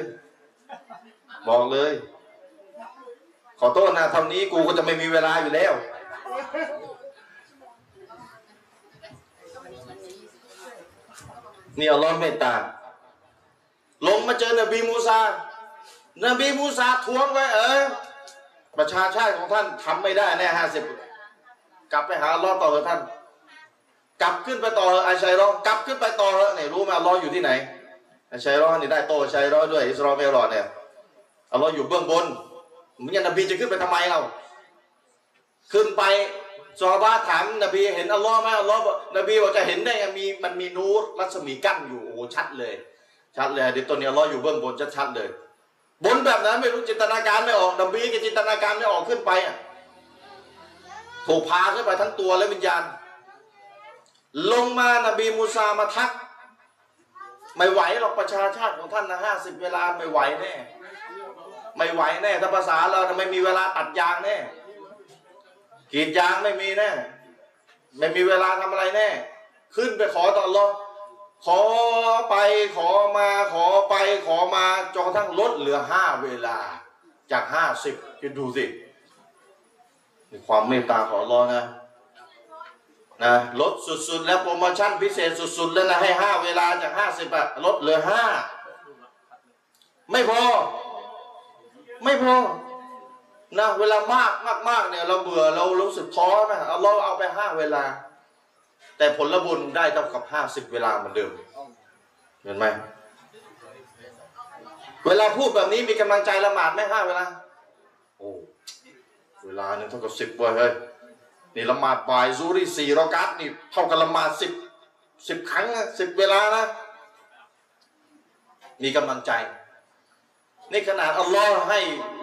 บอกเลย ขอโทษนะทำนี้กูก็จะไม่มีเวลาอยู่แล้ว นี่อัลลอฮ์เมตตา ลงมาเจอนบีมูซานบีมูซาทวงไว้ เออ ประชาชาติของท่านทำไม่ได้แน่ห้าสิบกลับไปหาอัลลอฮ์ต่อเถอะท่าน กลับขึ้นไปต่ออะไอชัยรอกลับขึ้นไปต่อเถอะนี่รู้ไหมอัลลอฮ์อยู่ที่ไหนไอชัยรอนี่ได้โตไอชัยรอด้วยอิสราเอลรอดเนี่ยอัลลอฮ์อยู่เบื้องบนมึงยังนบีจะขึ้นไปทำไมเราขึ้นไป ซอฮาบะห์ถามนบีเห็นอัลลอฮ์ไหมอัลลอฮ์บอกนบีบอกจะเห็นได้มีมันมีนูรรัศมีกั้นอยู่โอ้ชัดเลย ชัดเลยเดี๋ยวตัวนี้อัลลอฮ์อยู่เบื้องบนชัดๆเลย บนแบบนั้นไม่รู้จินตนาการไม่ออกนบีก็จินตนาการไม่ออกขึ้นไปอะถูกพาขึ้นไปทั้งตัวและวิญญาณ ลงมานบีมูซามาทัก ไม่ไหวหรอกประชาชาติของท่านนะห้าสิบเวลาไม่ไหวแน่ ไม่ไหวแน่ถ้าภาษาเราไม่มีเวลาตัดยางแน่ กรีดยางไม่มีแน่ ไม่มีเวลาทำอะไรแน่ ขึ้นไปขอต่อรอขอไปขอมาขอไปขอมาจนกระทั่งลดเหลือห้าเวลาจากห้าสิบคิดดูสิความเมตตาของอัลลอนะนะลดสุดๆ แล้วโปรโมชั่นพิเศษสุดๆ แล้วนะให้ห้าเวลาจากห้าสิบอะลดเหลือห้าไม่พอ ไม่พอ นะเวลามากมากมากเนี่ย เราเบื่อเรารู้สึกท้อนะเอาเราเอาไปห้าเวลา แต่ผลบุญได้เท่ากับห้าสิบเวลาเหมือนเดิมเห็นไหมเวลาพูดแบบนี้มีกำลังใจละหมาดไหมห้าเวลา โอ้เวลาหนึ่งเท่ากับสิบเว้ยเฮ้ยนี่ละหมาดบ่ายซูรีสี่รอกัตนี่เท่ากับละหมาดสิบสิบครั้งสิบเวลานะ มีกำลังใจ นี่ขนาดอัลลอฮ์ให้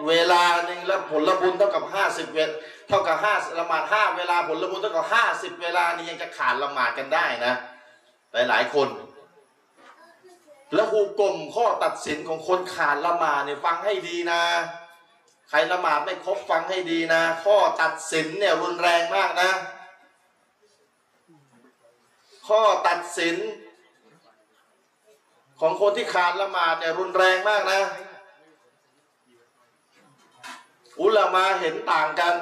เวลาหนึ่งแล้วผลบุญเท่ากับห้าสิบเวลเท่ากับห้าละหมาดห้าเวลาผลบุญเท่ากับห้าสิบเวลานี่ยังจะขาดละหมาดกันได้นะ หลายๆคน แล้วหูกลมข้อตัดสินของคนขาดละหมาดเนี่ยฟังให้ดีนะ ใครละหมาดไม่ครบฟังให้ดีนะ ข้อตัดสินเนี่ยรุนแรงมากนะ ข้อตัดสิน ของคนที่ขาดละหมาดเนี่ยรุนแรงมากนะ อุลามาเห็นต่างกัน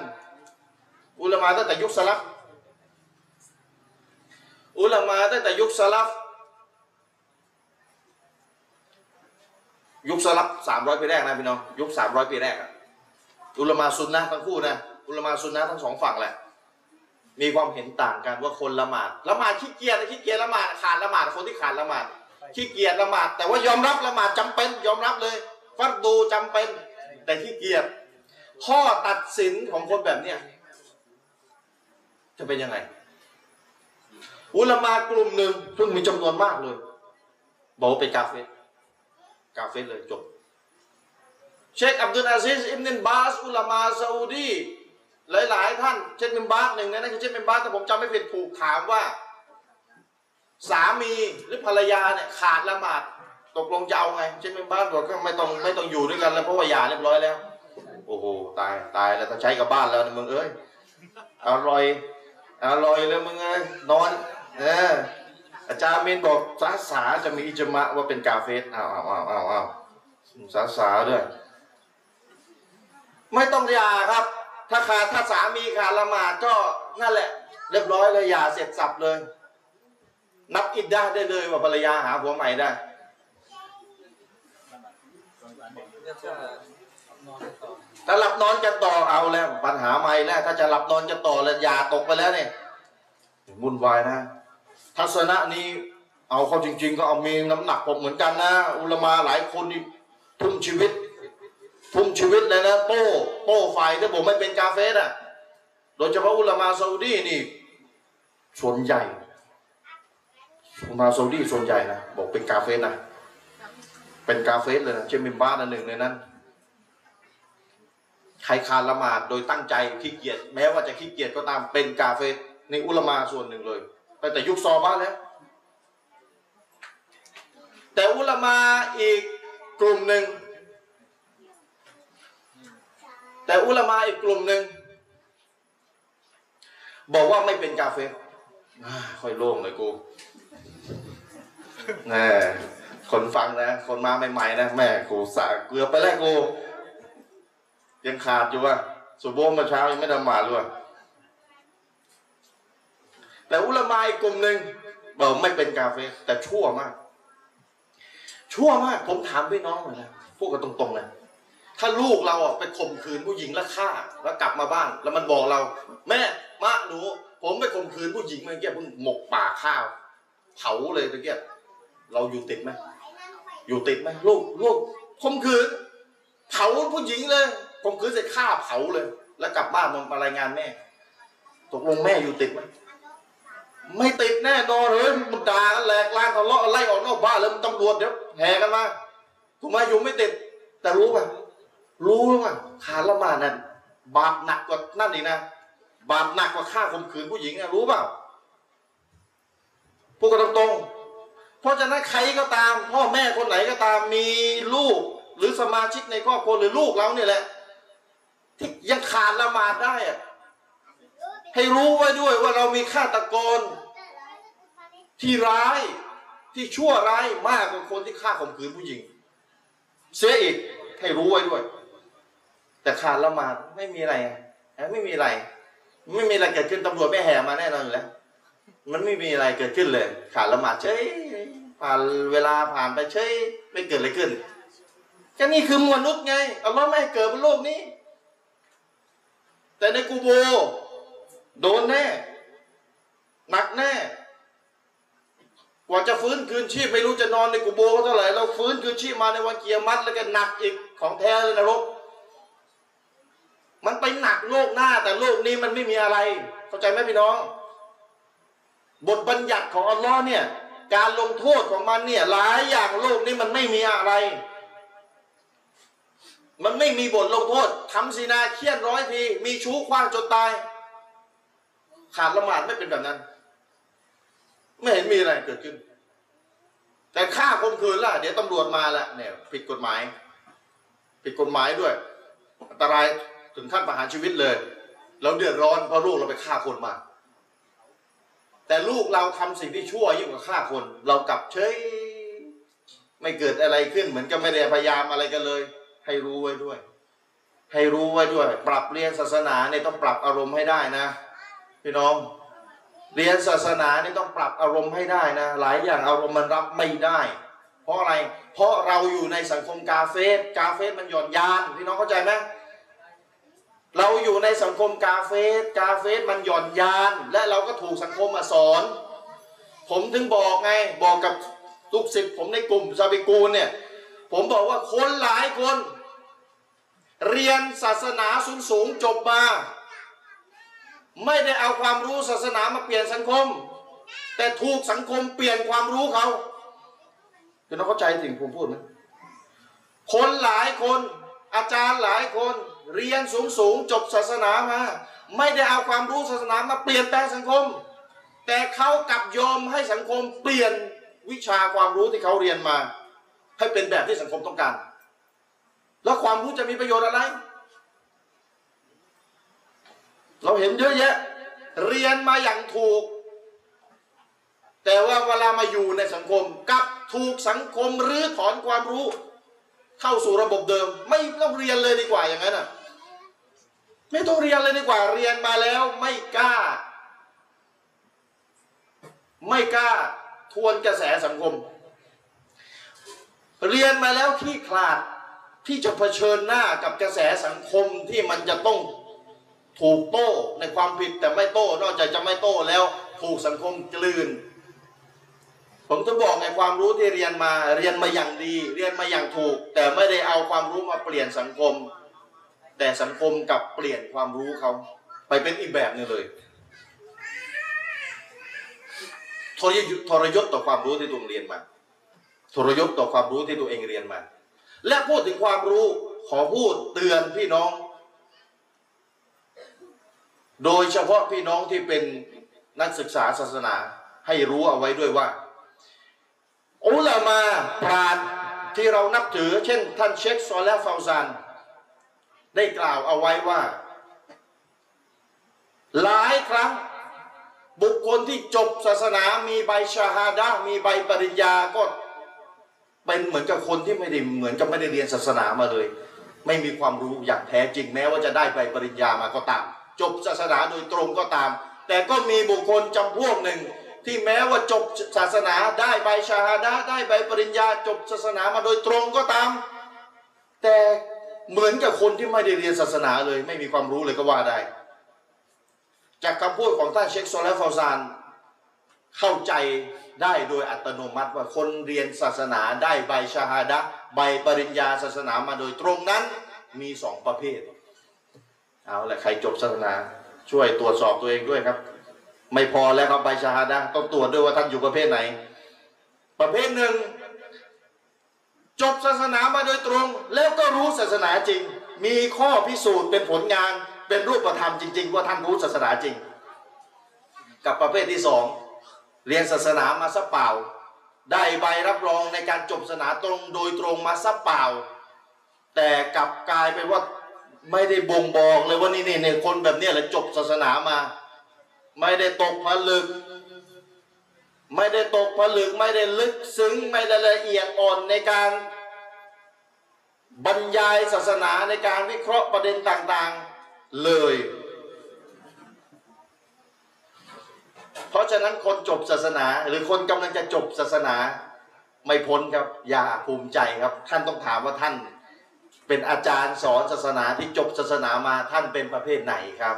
อุลามาตั้งแต่ยุคสลับอุลามาตั้งแต่ยุคสลับยุคสลับสามร้อยปีแรกนะพี่น้องยุคสามร้อยปีแรกอะอุลามาซุนนะทั้งคู่นะอุลามาซุนนะทั้งสองฝั่งแหละมีความเห็นต่างกันว่าคนละหมาดละหมาดขี้เกียจขี้เกียจละหมาดขาดละหมาดคนที่ขาดละหมาดขี้เกียจละหมาดแต่ว่ายอมรับละหมาดจำเป็น ยอมรับเลย ฟัรดูจำเป็น แต่ขี้เกียจ ข้อตัดสินของคนแบบเนี้ยจะเป็นยังไง อุลามากลุ่มหนึ่งซึ่งมีจำนวนมากเลย บอกว่าเป็นกาเฟรกาเฟรเลยจบ เชคอับดุลอาซิสอิบนิบาส อุลามาซาอุดีหลาย ๆ ท่าน เชคบินบาสหนึ่งในนั้นคือเชคบินบาสถ้าผมจำไม่ผิดถูกถามว่า สามีหรือภรรยาเนี่ยขาดละหมาดตกลงจะเอาไง เชคบินบาสบอกก็ไม่ต้องไม่ต้องอยู่ด้วยกันแล้วเพราะว่าหย่าเรียบร้อยแล้ว โอ้โหตายตายแล้วถ้าใช้กับบ้านแล้วนะมึงเอ้ยอร่อยอร่อยเลยมึงเอ้ยนอนเอออาจารย์เมนบอกสาสาจะมีอิจมะว่าเป็นกาเฟสอ้าวอ้าวอ้าวอ้าวอ้าวสาสาด้วยไม่ต้องหย่าครับ ถ้าขาดถ้าสามีขาดละหมาดก็นั่นแหละ เรียบร้อยเลยหย่าเสร็จสับเลย นับอิดได้ได้เลยว่าภรรยาหาผัวใหม่ได้ ถ้าหลับนอนกันต่อเอาแล้ว ปัญหาใหม่แล้วถ้าจะหลับนอนกันต่อแล้วยาตกไปแล้วเนี่ยวุ่นวายนะ ทัศนะนี้เอาเข้าจริง ๆ ก็เอามีน้ำหนักผมเหมือนกันนะ อุลามาหลายคนนี่ทุ่มชีวิต ทุ่มชีวิตเลยนะโต้โต้ไฟถ้าผมไม่เป็นกาเฟสอะ โดยเฉพาะอุลามาซาอุดีนี่ส่วนใหญ่อุลามาซาอุดีส่วนใหญ่นะบอกเป็นกาเฟสนะเป็นกาเฟสเลยนะเชมิมบ้านอันหนึ่งในนั้น ใครคานละหมาดโดยตั้งใจขี้เกียจแม้ว่าจะขี้เกียจก็ตามเป็นกาเฟในอุลามาส่วนหนึ่งเลยตั้งแต่ยุคซอบ้านแล้ว แต่อุลามาอีกกลุ่มหนึ่ง แต่อุลามาอีกกลุ่มหนึ่ง บอกว่าไม่เป็นกาเฟค่อยโล่งเลยกูแน่คนฟังนะ คนมาใหม่ๆนะแม่กูสาเกือไปแล้วกู ยังขาดอยู่ว่ะสุโบมื่อเช้ายังไม่ทำมาเลยว่ะแต่อุลามาอีกกลุ่มหนึ่งบอกไม่เป็นกาเฟสแต่ชั่วมาก ชั่วมาก ผมถามพี่น้องหน่อยนะพูดกันตรงๆเลยถ้าลูกเราอะไปข่มขืนผู้หญิงแล้วฆ่าแล้วกลับมาบ้าน แล้วมันบอกเรา แม่มาหนู ผมไปข่มขืนผู้หญิงเมื่อกี้เพิ่งหมกป่าข้าว เผาเลยเมื่อกี้เราอยู่ติดไหมอยู่ติดไหมลูกลูกข่มขืนเผาผู้หญิงเลย ข่มขืนเสร็จฆ่าเผาเลย แล้วกลับบ้านมามารายงานแม่ ตกลงแม่อยู่ติดไหมไม่ติดแน่นอนเลยมันด่ากันแหลกลานทะเลาะไล่ออกนอกบ้านแล้วมันตำรวจเดี๋ยวแห่กันมาถูกไหมอยู่ไม่ติด แต่รู้ป่ะรู้หรือเปล่าขาละหมานั่นบาปหนักกว่านั่นอีกนะบาปหนักกว่าฆ่าข่มขืนผู้หญิงนะรู้เปล่าพูดกันตรงๆเพราะฉะนั้นใครก็ตามพ่อแม่คนไหนก็ตามมีลูกหรือสมาชิกในครอบครัวหรือลูกเราเนี่ยแหละ ที่ยังขาดละหมาดได้อะให้รู้ไว้ด้วยว่าเรามีฆาตกร ที่ร้ายที่ชั่วร้ายมากกว่าคนที่ฆ่าข่มขืนผู้หญิง เสียอีกให้รู้ไว้ด้วย แต่ขาดละหมาดไม่มีอะไรอะไม่มีอะไร ไม่มีอะไรเกิดขึ้นตำรวจไม่แห่มาแน่นอนอยู่แล้วมันไม่มีอะไรเกิดขึ้นเลย ขาดละหมาดเฉยผ่านเวลาผ่านไปเฉยไม่เกิดอะไรขึ้นแค่นี้คือมนุษย์ไงอัลลอฮ์ไม่เกิดบนโลกนี้ แต่ในกูโบ โดนแน่ หนักแน่ กว่าจะฟื้นคืนชีพไม่รู้จะนอนในกุโบก็เท่าไหร่เราฟื้นคืนชีพมาในวันเกียรมัดแล้วก็หนักอีกของแท้เลยนรก มันไปหนักโลกหน้า แต่โลกนี้มันไม่มีอะไร เข้าใจไหมพี่น้อง บทบัญญัติของอัลลอฮ์เนี่ย การลงโทษของมันเนี่ย หลายอย่างโลกนี้มันไม่มีอะไร มันไม่มีบทลงโทษทำซีนาเคียนร้อยที มีชู้คว้างจนตาย ขาดละหมาดไม่เป็นแบบนั้น ไม่เห็นมีอะไรเกิดขึ้น แต่ฆ่าข่มขืนล่ะ เดี๋ยวตำรวจมาละเนี่ยผิดกฎหมาย ผิดกฎหมายด้วย อันตรายถึงขั้นประหารชีวิตเลย เราเดือดร้อนเพราะลูกเราไปฆ่าคนมา แต่ลูกเราทำสิ่งที่ชั่วยิ่งกว่าฆ่าคน เรากลับเฉยไม่เกิดอะไรขึ้น เหมือนกับไม่ได้พยายามอะไรกันเลย ให้รู้ไว้ด้วย ให้รู้ไว้ด้วย ปรับเรียนศาสนาเนี่ยต้องปรับอารมณ์ให้ได้นะ พี่น้อง เรียนศาสนาเนี่ยต้องปรับอารมณ์ให้ได้นะ หลายอย่างอารมณ์มันรับไม่ได้ เพราะอะไร เพราะเราอยู่ในสังคมกาเฟสกาเฟสมันหย่อนยานพี่น้องเข้าใจไหมเราอยู่ในสังคมกาเฟสกาเฟสมันหย่อนยาน และเราก็ถูกสังคมมาสอน ผมถึงบอกไงบอกกับลูกศิษย์ผมในกลุ่มซาบิกูลเนี่ย ผมบอกว่าคนหลายคน เรียนศาสนาสูงสูงจบมา ไม่ได้เอาความรู้ศาสนามาเปลี่ยนสังคม แต่ถูกสังคมเปลี่ยนความรู้เขาคือน้องเข้าใจสิ่งผมพูดไหมคนหลายคนอาจารย์หลายคนเรียนสูงสูงจบศาสนามา ไม่ได้เอาความรู้ศาสนามาเปลี่ยนแปลงสังคม แต่เขากลับยอมให้สังคมเปลี่ยนวิชาความรู้ที่เขาเรียนมา ให้เป็นแบบที่สังคมต้องการ แล้วความรู้จะมีประโยชน์อะไร เราเห็นเยอะแยะ เรียนมาอย่างถูก แต่ว่าเวลามาอยู่ในสังคมกับถูกสังคมรื้อถอนความรู้ เข้าสู่ระบบเดิม ไม่ต้องเรียนเลยดีกว่าอย่างนั้นอะไม่ต้องเรียนเลยดีกว่าเรียนมาแล้วไม่กล้า ไม่กล้าทวนกระแสสังคม เรียนมาแล้วขี้ขลาด ที่จะเผชิญหน้ากับกระแสสังคมที่มันจะต้องถูกโต้ในความผิดแต่ไม่โต้ นอกจากจะไม่โต้แล้วถูกสังคมกลืน ผมจะบอกในความรู้ที่เรียนมาเรียนมาอย่างดี เรียนมาอย่างถูก แต่ไม่ได้เอาความรู้มาเปลี่ยนสังคม แต่สังคมกับเปลี่ยนความรู้เขาไปเป็นอีกแบบนึงเลยทรยศทรยศต่อความรู้ที่ตัวเองเรียนมาทรยศต่อความรู้ที่ตัวเองเรียนมา และพูดถึงความรู้ขอพูดเตือนพี่น้อง โดยเฉพาะพี่น้องที่เป็นนักศึกษาศาสนาให้รู้เอาไว้ด้วยว่า อุลามาปราดที่เรานับถือ เช่น ท่านเชคซอลและฟาวซานได้กล่าวเอาไว้ว่า หลายครั้งบุคคลที่จบศาสนามีใบชาฮาดะมีใบปริญญาก็ เป็นเหมือนกับคนที่ไม่ได้เหมือนกับไม่ได้เรียนศาสนามาเลย ไม่มีความรู้อย่างแท้จริงแม้ว่าจะได้ใบปริญญามาก็ตาม จบศาสนาโดยตรงก็ตาม แต่ก็มีบุคคลจำพวกหนึ่ง ที่แม้ว่าจบศาสนาได้ใบชาฮาดะได้ใบปริญญา จบศาสนามาโดยตรงก็ตาม แต่เหมือนกับคนที่ไม่ได้เรียนศาสนาเลย ไม่มีความรู้เลยก็ว่าได้ จากคำพูดของท่านเชคโซลและฟาวซานเข้าใจ ได้โดยอัตโนมัติว่าคนเรียนศาสนาได้ใบชาฮาดะใบปริญญาศาสนามาโดยตรงนั้นมีสองประเภท เอาละใครจบศาสนา ช่วยตรวจสอบตัวเองด้วยครับ ไม่พอแล้วครับใบชาฮาดะต้องตรวจด้วยว่าท่านอยู่ประเภทไหน ประเภทหนึ่งจบศาสนามาโดยตรง แล้วก็รู้ศาสนาจริง มีข้อพิสูจน์เป็นผลงานเป็นรูปธรรมจริง ๆ ว่าท่านรู้ศาสนาจริง กับประเภทที่สอง เรียนศาสนามาซะเปล่า ได้ใบรับรองในการจบศาสนาตรงโดยตรงมาซะเปล่า แต่กลับกลายเป็นว่าไม่ได้บ่งบอกเลยว่านี่นี่เนี่ยคนแบบนี้แหละจบศาสนามา ไม่ได้ตกผลึก ไม่ได้ตกผลึกไม่ได้ลึกซึ้งไม่ได้ละเอียดอ่อนในการบรรยายศาสนาในการวิเคราะห์ประเด็นต่างๆเลย เพราะฉะนั้นคนจบศาสนา หรือคนกำลังจะจบศาสนา ไม่พ้นครับอย่าภูมิใจครับ ท่านต้องถามว่าท่านเป็นอาจารย์สอนศาสนาที่จบศาสนามาท่านเป็นประเภทไหนครับ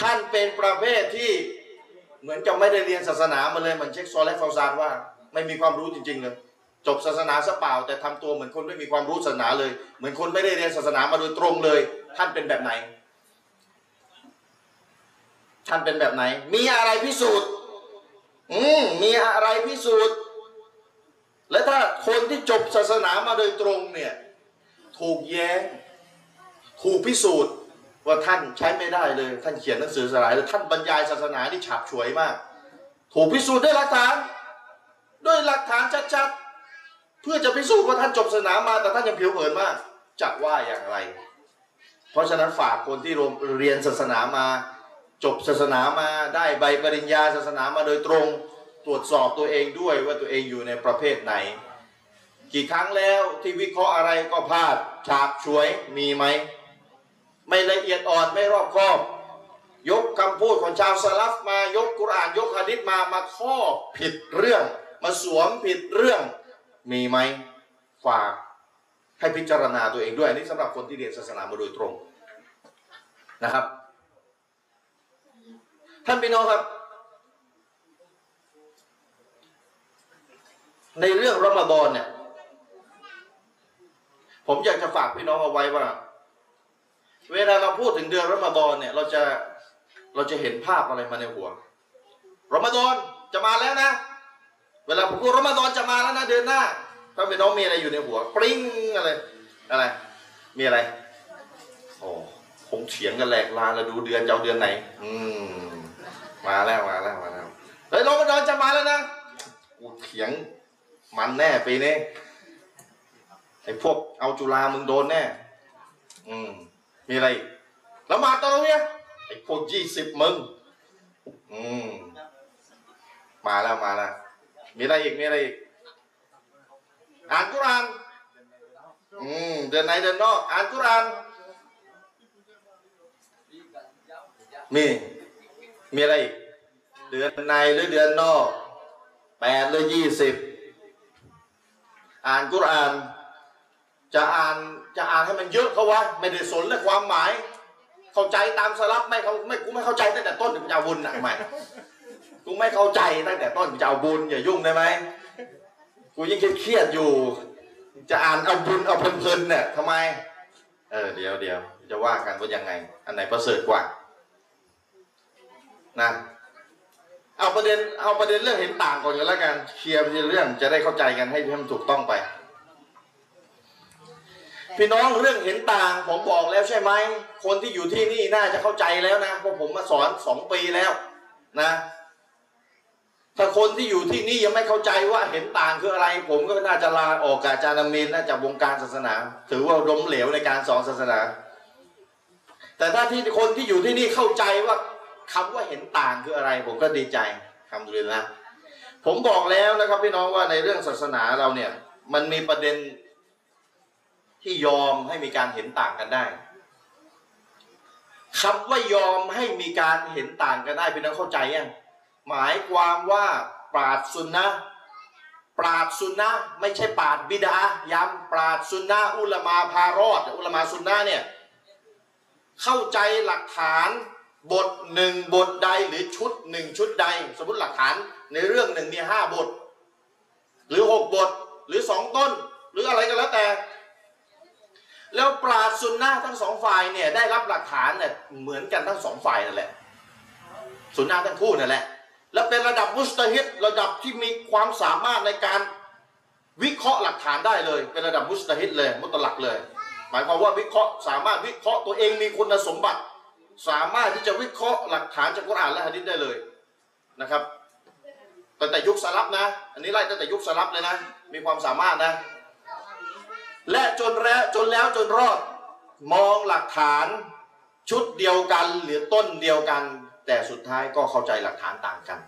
ท่านเป็นประเภทที่เหมือนกับไม่ได้เรียนศาสนามาเลยเหมือนเช็คซอลและฟาวซานว่า ไม่มีความรู้จริง ๆ เลย จบศาสนาซะเปล่า แต่ทำตัวเหมือนคนไม่มีความรู้ศาสนาเลย เหมือนคนไม่ได้เรียนศาสนามาโดยตรงเลย ท่านเป็นแบบไหน ท่านเป็นแบบไหน มีอะไรพิสูจน์ อืมมีอะไรพิสูจน์ และถ้าคนที่จบศาสนามาโดยตรงเนี่ย ถูกแย้ง ถูกพิสูจน์ ว่าท่านใช้ไม่ได้เลย ท่านเขียนหนังสือสลายเลยท่านบรรยายศาสนาที่ฉาบฉวยมาก ถูกพิสูจน์ด้วยหลักฐาน ด้วยหลักฐานชัดๆ เพื่อจะพิสูจน์ว่าท่านจบศาสนามา แต่ท่านยังผิวเผินมาก จะว่าอย่างไร เพราะฉะนั้นฝากคนที่เรียนศาสนามา จบศาสนามาได้ใบปริญญาศาสนามาโดยตรงตรวจสอบตัวเองด้วยว่าตัวเองอยู่ในประเภทไหน กี่ครั้งแล้วที่วิเคราะห์อะไรก็พลาดฉาบฉวยมีไหม ไม่ละเอียดอ่อนไม่รอบคอบ ยกคำพูดของชาวสลัฟมายกกุรานยกฮะดิษมามาข้อผิดเรื่อง มาสวมผิดเรื่องมีไหมฝากให้พิจารณาตัวเองด้วยอันนี้สำหรับคนที่เรียนศาสนามาโดยตรงนะครับ ท่านพี่น้องครับ ในเรื่องรอมฎอนเนี่ย ผมอยากจะฝากพี่น้องเอาไว้ว่า เวลาเราพูดถึงเดือนรอมฎอนเนี่ย เราจะเราจะเห็นภาพอะไรมาในหัวรอมฎอนจะมาแล้วนะ เวลาผมพูดรอมฎอนจะมาแล้วนะเดือนหน้าถ้าพี่น้องมีอะไรอยู่ในหัวปริ้งอะไรอะไร มีอะไรโอ้คงเถียงกันแหลกลานแล้วดูเดือนจะเอาเดือนไหน อืม มาแล้วมาแล้วมาแล้วเฮ้ยรอมฎอนจะมาแล้วนะกูเถียงมันแน่ปีนี้ไอ้พวกเอาจุฬามึงโดนแน่ อืม มีอะไรอีกแล้วมาตอนนี้ไอ้พวกยี่สิบมึง อืม มาแล้วมาแล้ว มีอะไรอีก มีอะไรอีก อ่านกุราน อืม เดือนไหนเดือนนอก อ่านกุราน มี มีอะไรอีก เดือนในหรือเดือนนอกแปดหรือยี่สิบอ่านกุรอาน จะอ่านจะอ่านให้มันเยอะเขาวะไม่ได้สนเรื่องความหมาย เข้าใจตามสลับไม่เขาไม่กูไม่เข้าใจตั้งแต่ต้นถึงจะเอาบุญอะทำไมกูไม่เข้าใจตั้งแต่ต้นจะเอาบุญอย่ายุ่งได้ไหมกูยิ่งเครียดอยู่ จะอ่านเอาบุญเอาเพลินๆเนี่ยทำไม เออเดี๋ยวเดี๋ยวจะว่ากันว่ายังไง อันไหนประเสริฐกว่า นะเอาประเด็นเอาประเด็นเรื่องเห็นต่างก่อนกันแล้วกันเคลียร์ประเด็นเรื่องจะได้เข้าใจกันให้ให้มันถูกต้องไป พี่น้องเรื่องเห็นต่างผมบอกแล้วใช่ไหมคนที่อยู่ที่นี่น่าจะเข้าใจแล้วนะเพราะผมมาสอนสองปีแล้วนะ ถ้าคนที่อยู่ที่นี่ยังไม่เข้าใจว่าเห็นต่างคืออะไร ผมก็น่าจะลาออกจากอาจารย์อามีนน่าจะวงการศาสนา ถือว่าล้มเหลวในการสอนศาสนา แต่ถ้าที่คนที่อยู่ที่นี่เข้าใจว่า คำว่าเห็นต่างคืออะไร ผมก็ดีใจทำดูนะผมบอกแล้วนะครับพี่น้องว่าในเรื่องศาสนาเราเนี่ย มันมีประเด็นที่ยอมให้มีการเห็นต่างกันได้คำว่ายอมให้มีการเห็นต่างกันได้พี่น้องเข้าใจยังหมายความว่าปราดซุนนะปราดซุนนะไม่ใช่ปราดบิดาย้ำปราดซุนนะอุลมาพารอด อุลมาซุนนะเนี่ยเข้าใจหลักฐาน บทหนึ่งบทใดหรือชุดหนึ่งชุดใด สมมติหลักฐานในเรื่องหนึ่งมีห้าบท หรือหกบทหรือสองต้น หรืออะไรก็แล้วแต่ แล้วปราดซุนนะทั้งสองฝ่ายเนี่ยได้รับหลักฐานเนี่ยเหมือนกันทั้งสองฝ่ายนั่นแหละซุนนะทั้งคู่นั่นแหละ และเป็นระดับมุสตาฮิดระดับที่มีความสามารถในการวิเคราะห์หลักฐานได้เลย เป็นระดับมุสตาฮิดเลยมุตลักเลย หมายความว่าวิเคราะห์สามารถวิเคราะห์ตัวเองมีคุณสมบัติ สามารถที่จะวิเคราะห์หลักฐานจากกุรอานและฮะดิษได้เลยนะครับตั้งแต่ยุคสลับนะ อันนี้ไล่ตั้งแต่ยุคสลับเลยนะ มีความสามารถนะ และจนแล้วจนแล้วจนรอดมองหลักฐานชุดเดียวกันหรือต้นเดียวกัน แต่สุดท้ายก็เข้าใจหลักฐานต่างกัน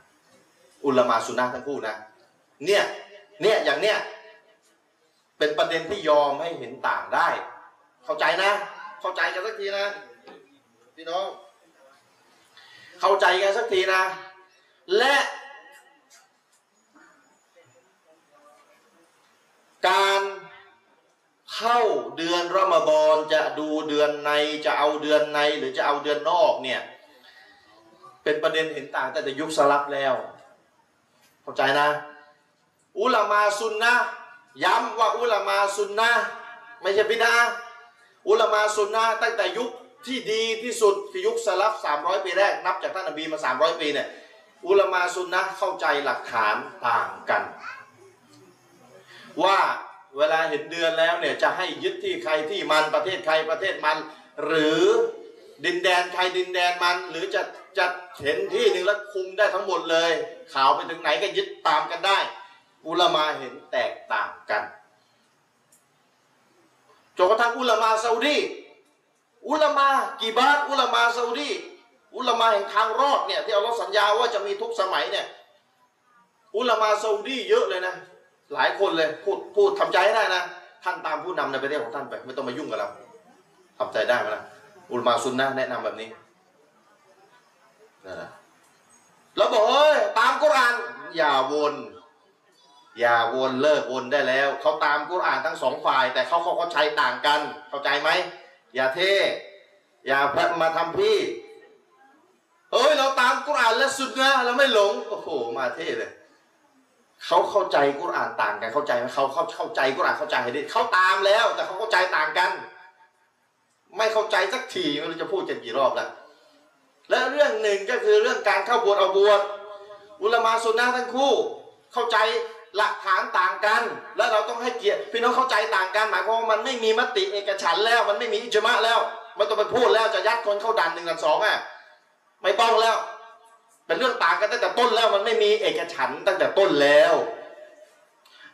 อุลมาสุนนะทั้งคู่นะเนี่ยเนี่ยอย่างเนี้ยเป็นประเด็นที่ยอมให้เห็นต่างได้ เข้าใจนะ เข้าใจกันสักทีนะ พี่น้อง เข้าใจกันสักทีนะ และ การเข้าเดือนรอมฎอนจะดูเดือนในจะเอาเดือนในหรือจะเอาเดือนนอกเนี่ย เป็นประเด็นเห็นต่างแต่แต่ยุคสลับแล้ว เข้าใจนะ อุลามาซุนนะย้ำว่าอุลามาซุนนะไม่ใช่บิดาอุลามาซุนนะตั้งแต่ยุค ที่ดีที่สุดคือยุคสลับ300 ปีแรก นับจากท่านนบีมา 300 ปีเนี่ยอุลมาซุนนะเข้าใจหลักฐานต่างกัน ว่าเวลาเห็นเดือนแล้วเนี่ยจะให้ยึดที่ใครที่มันประเทศใครประเทศมัน หรือดินแดนใครดินแดนมัน หรือจะจะเห็นที่หนึ่งแล้วคุมได้ทั้งหมดเลย ข่าวไปถึงไหนก็ยึดตามกันได้ อุลมาเห็นแตกต่างกันจนกระทั่งอุลมาซาอุดี อุลามากี่บาทอุลามาซาอุดีอุลามาแห่งทางรอดเนี่ยที่เอัลลอสัญญาว่าจะมีทุกสมัยเนี่ยอุลามาซาอุดีเยอะเลยนะ หลายคนเลยพูดพูดทำใจให้ได้นะท่านตามผู้นำในประเทศของท่านไป ไม่ต้องมายุ่งกับเราทำใจได้ไหมล่ะอุลามาซุนนะแนะนำแบบนี้นั่นะแล้วบอกเอ้ยตามกุรอานอย่าวน อย่าวนเลิกวนได้แล้ว เขาตามกุรอานทั้งสองฝ่าย แต่เขาเขาเขาใช้ต่างกันเข้าใจไหม อย่าเท่อย่ามาทำพี่เอ้ยเราตามกุรอานและสุดนะเราไม่หลงโอ้โหมาเท่เลยเขาเข้าใจกุรอานต่างกันเข้าใจไหมเขาเข้าเข้าใจกุรอานเข้าใจให้ดีเขาตามแล้ว แต่เขาเข้าใจต่างกัน ไม่เข้าใจสักทีไม่รู้จะพูดกันกี่รอบแล้วและเรื่องหนึ่งก็คือเรื่องการเข้าบวชเอาบวชอุลมาสุนนะทั้งคู่ เข้าใจ หลักฐานต่างกัน แล้วเราต้องให้เกียรติพี่น้องเข้าใจต่างกัน หมายความว่ามันไม่มีมติเอกฉันแล้ว มันไม่มีอิจมะแล้วไม่ต้องไปพูดแล้วจะยัดคนเข้าดันหนึ่งดันสองอะไม่ต้องแล้ว เป็นเรื่องต่างกันตั้งแต่ต้นแล้ว มันไม่มีเอกฉันตั้งแต่ต้นแล้ว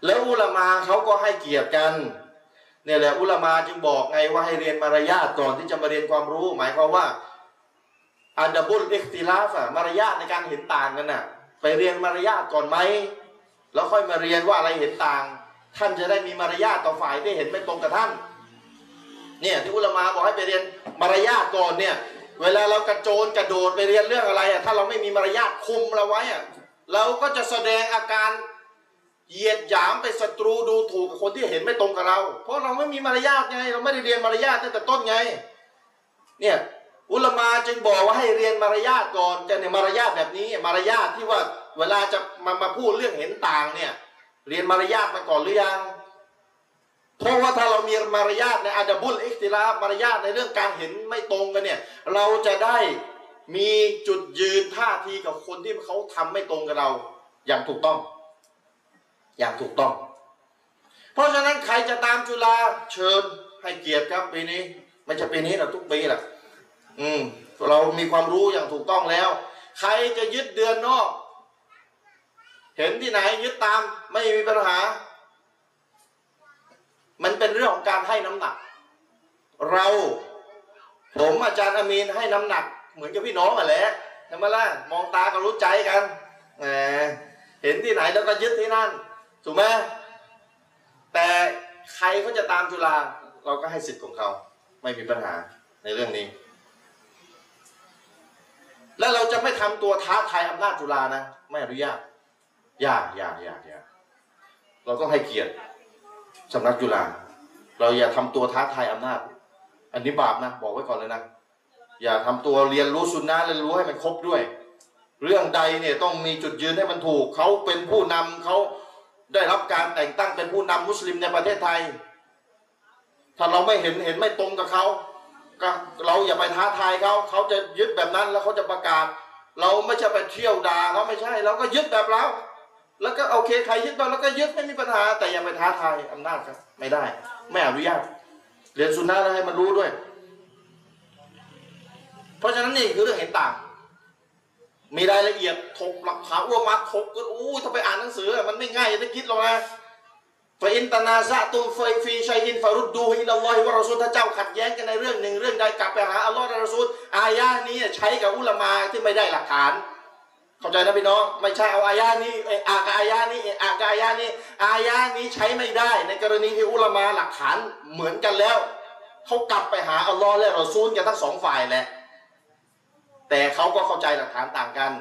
แล้วอุลามาเขาก็ให้เกียรติกันเนี่ยแหละอุลามาจึงบอกไงว่าให้เรียนมารยาทก่อนที่จะมาเรียนความรู้ หมายความว่าอันดับุลอิคติลาฟอะมารยาทในการเห็นต่างกันน่ะ ไปเรียนมารยาทก่อนไหม แล้วค่อยมาเรียนว่าอะไรเห็นต่าง ท่านจะได้มีมารยาทต่อฝ่ายที่เห็นไม่ตรงกับท่าน เนี่ยที่อุลมาบอกให้ไปเรียนมารยาทก่อนเนี่ย เวลาเรากระโจนกระโดดไปเรียนเรื่องอะไรอะถ้าเราไม่มีมารยาทคุมเราไว้อะเราก็จะแสดงอาการเหยียดหยามไปศัตรูดูถูกกับคนที่เห็นไม่ตรงกับเรา เพราะเราไม่มีมารยาทไง เราไม่ได้เรียนมารยาทตั้งแต่ต้นไง เนี่ยอุลมาจึงบอกว่าให้เรียนมารยาทก่อนจะเนี่ยมารยาทแบบนี้ มารยาทที่ว่า เวลาจะมามาพูดเรื่องเห็นต่างเนี่ย เรียนมารยาทมาก่อนหรือยัง เพราะว่าถ้าเรามีมารยาทในอาดับุลอิคติลามารยาทในเรื่องการเห็นไม่ตรงกันเนี่ย เราจะได้มีจุดยืนท่าทีกับคนที่เขาทำไม่ตรงกับเรา อย่างถูกต้อง อย่างถูกต้อง เพราะฉะนั้นใครจะตามจุฬาเชิญให้เกียรติครับปีนี้ ไม่ใช่ปีนี้หรอกทุกปีแหละอืม เรามีความรู้อย่างถูกต้องแล้ว ใครจะยึดเดือนนอก เห็นที่ไหนยึดตามไม่มีปัญหา มันเป็นเรื่องของการให้น้ำหนัก เรา ผมอาจารย์อามีนให้น้ำหนัก เหมือนกับพี่น้องอะแหละใช่ไหมล่ะมองตาก็รู้ใจกันแหมเห็นที่ไหนแล้วก็ยึดที่นั่นถูกไหมแต่ใครเขาจะตามจุฬาเราก็ให้สิทธิ์ของเขา ไม่มีปัญหาในเรื่องนี้ แล้วเราจะไม่ทำตัวท้าทายอำนาจจุฬานะ ไม่อนุญาต ยาอย่าอย่าอย่าเราต้องให้เกียรติสำนักจุฬาเราอย่าทำตัวท้าทายอำนาจ อันนี้บาปนะบอกไว้ก่อนเลยนะ อย่าทำตัวเรียนรู้สุนนะเรียนรู้ให้มันครบด้วย เรื่องใดเนี่ยต้องมีจุดยืนให้มันถูก เขาเป็นผู้นำเขาได้รับการแต่งตั้งเป็นผู้นำมุสลิมในประเทศไทย ถ้าเราไม่เห็นเห็นไม่ตรงกับเขาก็เราอย่าไปท้าทายเขาเขาจะยึดแบบนั้นแล้วเขาจะประกาศ เราไม่ใช่ไปเที่ยวด่าเขาไม่ใช่ เราก็ยึดแบบเรา แล้วก็โอเคใครยึดมาแล้วก็ยึดไม่มีปัญหา แต่อย่าไปท้าทายอำนาจครับ ไม่ได้ ไม่อนุญาตเรียนสุนนะแล้วให้มันรู้ด้วย เพราะฉะนั้นนี่คือเรื่องเห็นต่าง มีรายละเอียดถกหลักฐานอ้วมาถกกันอู้ถ้าไปอ่านหนังสือ มันไม่ง่ายอย่างที่คิดหรอกนะฟอินตานาซะตุมฟฟีชัยอินฟารุดดูฮิลลอฮิวะรอซูลถ้าเจ้าขัดแย้งกันในเรื่องหนึ่งเรื่องใดกลับไปหาอัลลอฮ์และรอซูลอายะห์นี้ใช้กับอุลามาที่ไม่ได้หลักฐาน เข้าใจนะพี่น้อง ไม่ใช่เอาอายะห์นี้อากอายะห์นี้อากอายะห์นี้อายะห์นี้ใช้ไม่ได้ ในกรณีที่อุลามาหลักฐานเหมือนกันแล้วเขากลับไปหาอัลลอฮ์และรอซูลกันทั้งสองฝ่ายแหละแต่เขาก็เข้าใจหลักฐานต่างกัน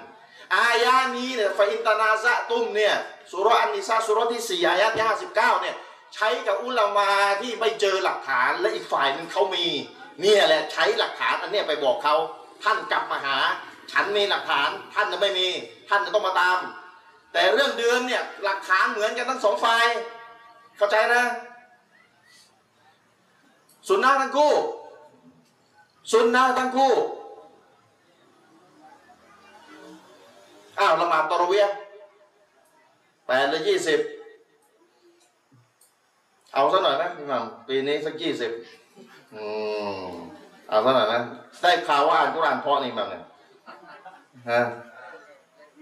อายานี้เนี่ยฟาอินตานาซะตุ้มเนี่ยสุรอันนิซาสุรที่สี่อายะที่ห้าสิบเก้าเนี่ยใช้กับอุลามาที่ไม่เจอหลักฐานและอีกฝ่ายหนึงเขามี เนี่ยแหละใช้หลักฐานอันนี้ไปบอกเขาท่านกลับมาหา ฉันมีหลักฐานท่านจะไม่มี ท่านจะต้องมาตาม แต่เรื่องเดิมเนี่ยหลักฐานเหมือนกันทั้งสองฝ่ายเข้าใจนะสุนนะทั้งคู่สุนนะทั้งคู่อ้าวละหมาดตอรเวียแปดหรือยี่สิบเอาซะหน่อยนะพี่หมัมปีนี้สักยี่สิบอืมเอาซะหน่อยนะได้ข่าวว่าอ่านกุรอานเพราะนี่มัมเนี่ย ฮะ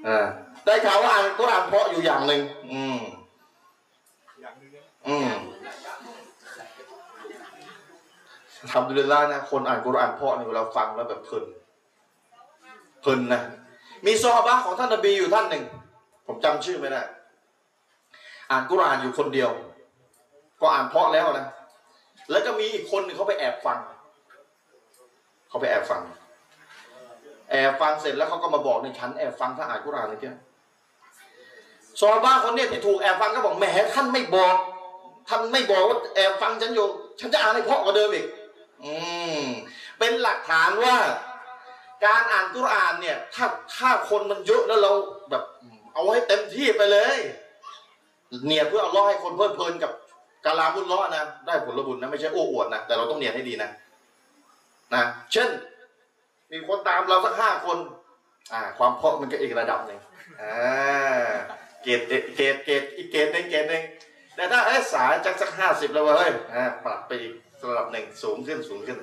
อ่าได้ข่าวว่าอ่านกุรอานเพราะอยู่อย่างหนึ่งอืมอย่างหนึงนะอืมทำดุลิลละห์นะคนอ่านกุรอานเพราะเนี่ยเวลาฟังแล้วแบบเพลินเพลินนะมีซอฮาบะห์ของท่านนบีอยู่ท่านหนึ่ง ผมจำชื่อไม่ได้อ่านกุรอานอยู่คนเดียว ก็อ่านเพราะแล้วนะแล้วก็มีอีกคนหนึ่งเขาไปแอบฟังเขาไปแอบฟัง แอบฟังเสร็จแล้วเขาก็มาบอกในฉันแอบฟังท่าอ่านกุรานเลยเจ้าซอฮาบะห์คนเนี้ยที่ถูกแอบฟังก็บอกแหมท่านไม่บอก ท่านไม่บอกว่าแอบฟังฉันอยู่ ฉันจะอ่านให้เพาะกว่าเดิมอีก อืมเป็นหลักฐานว่า การอ่านกุรานเนี่ย ถ้าถ้าคนมันเยอะแล้วเราแบบ เอาให้เต็มที่ไปเลย เนี่ยเพื่อเอาล้อให้คนเพลิดเพลินกับกาลามุลล้อนะได้ผลบุญนะไม่ใช่โอ้อวดนะแต่เราต้องเนียนให้ดีนะนะเช่น มีคนตามเราสักห้าคน อ่า ความเพาะมันก็อีกระดับหนึ่งอ่าเกรดเกรดเกรดอีกเกรดหนึ่งเกรดหนึ่งแต่ถ้าเอ้สายจากสักห้าสิบแล้วเว้ยอ่าปรับไปอีกระดับหนึ่งสูงขึ้นสูงขึ้น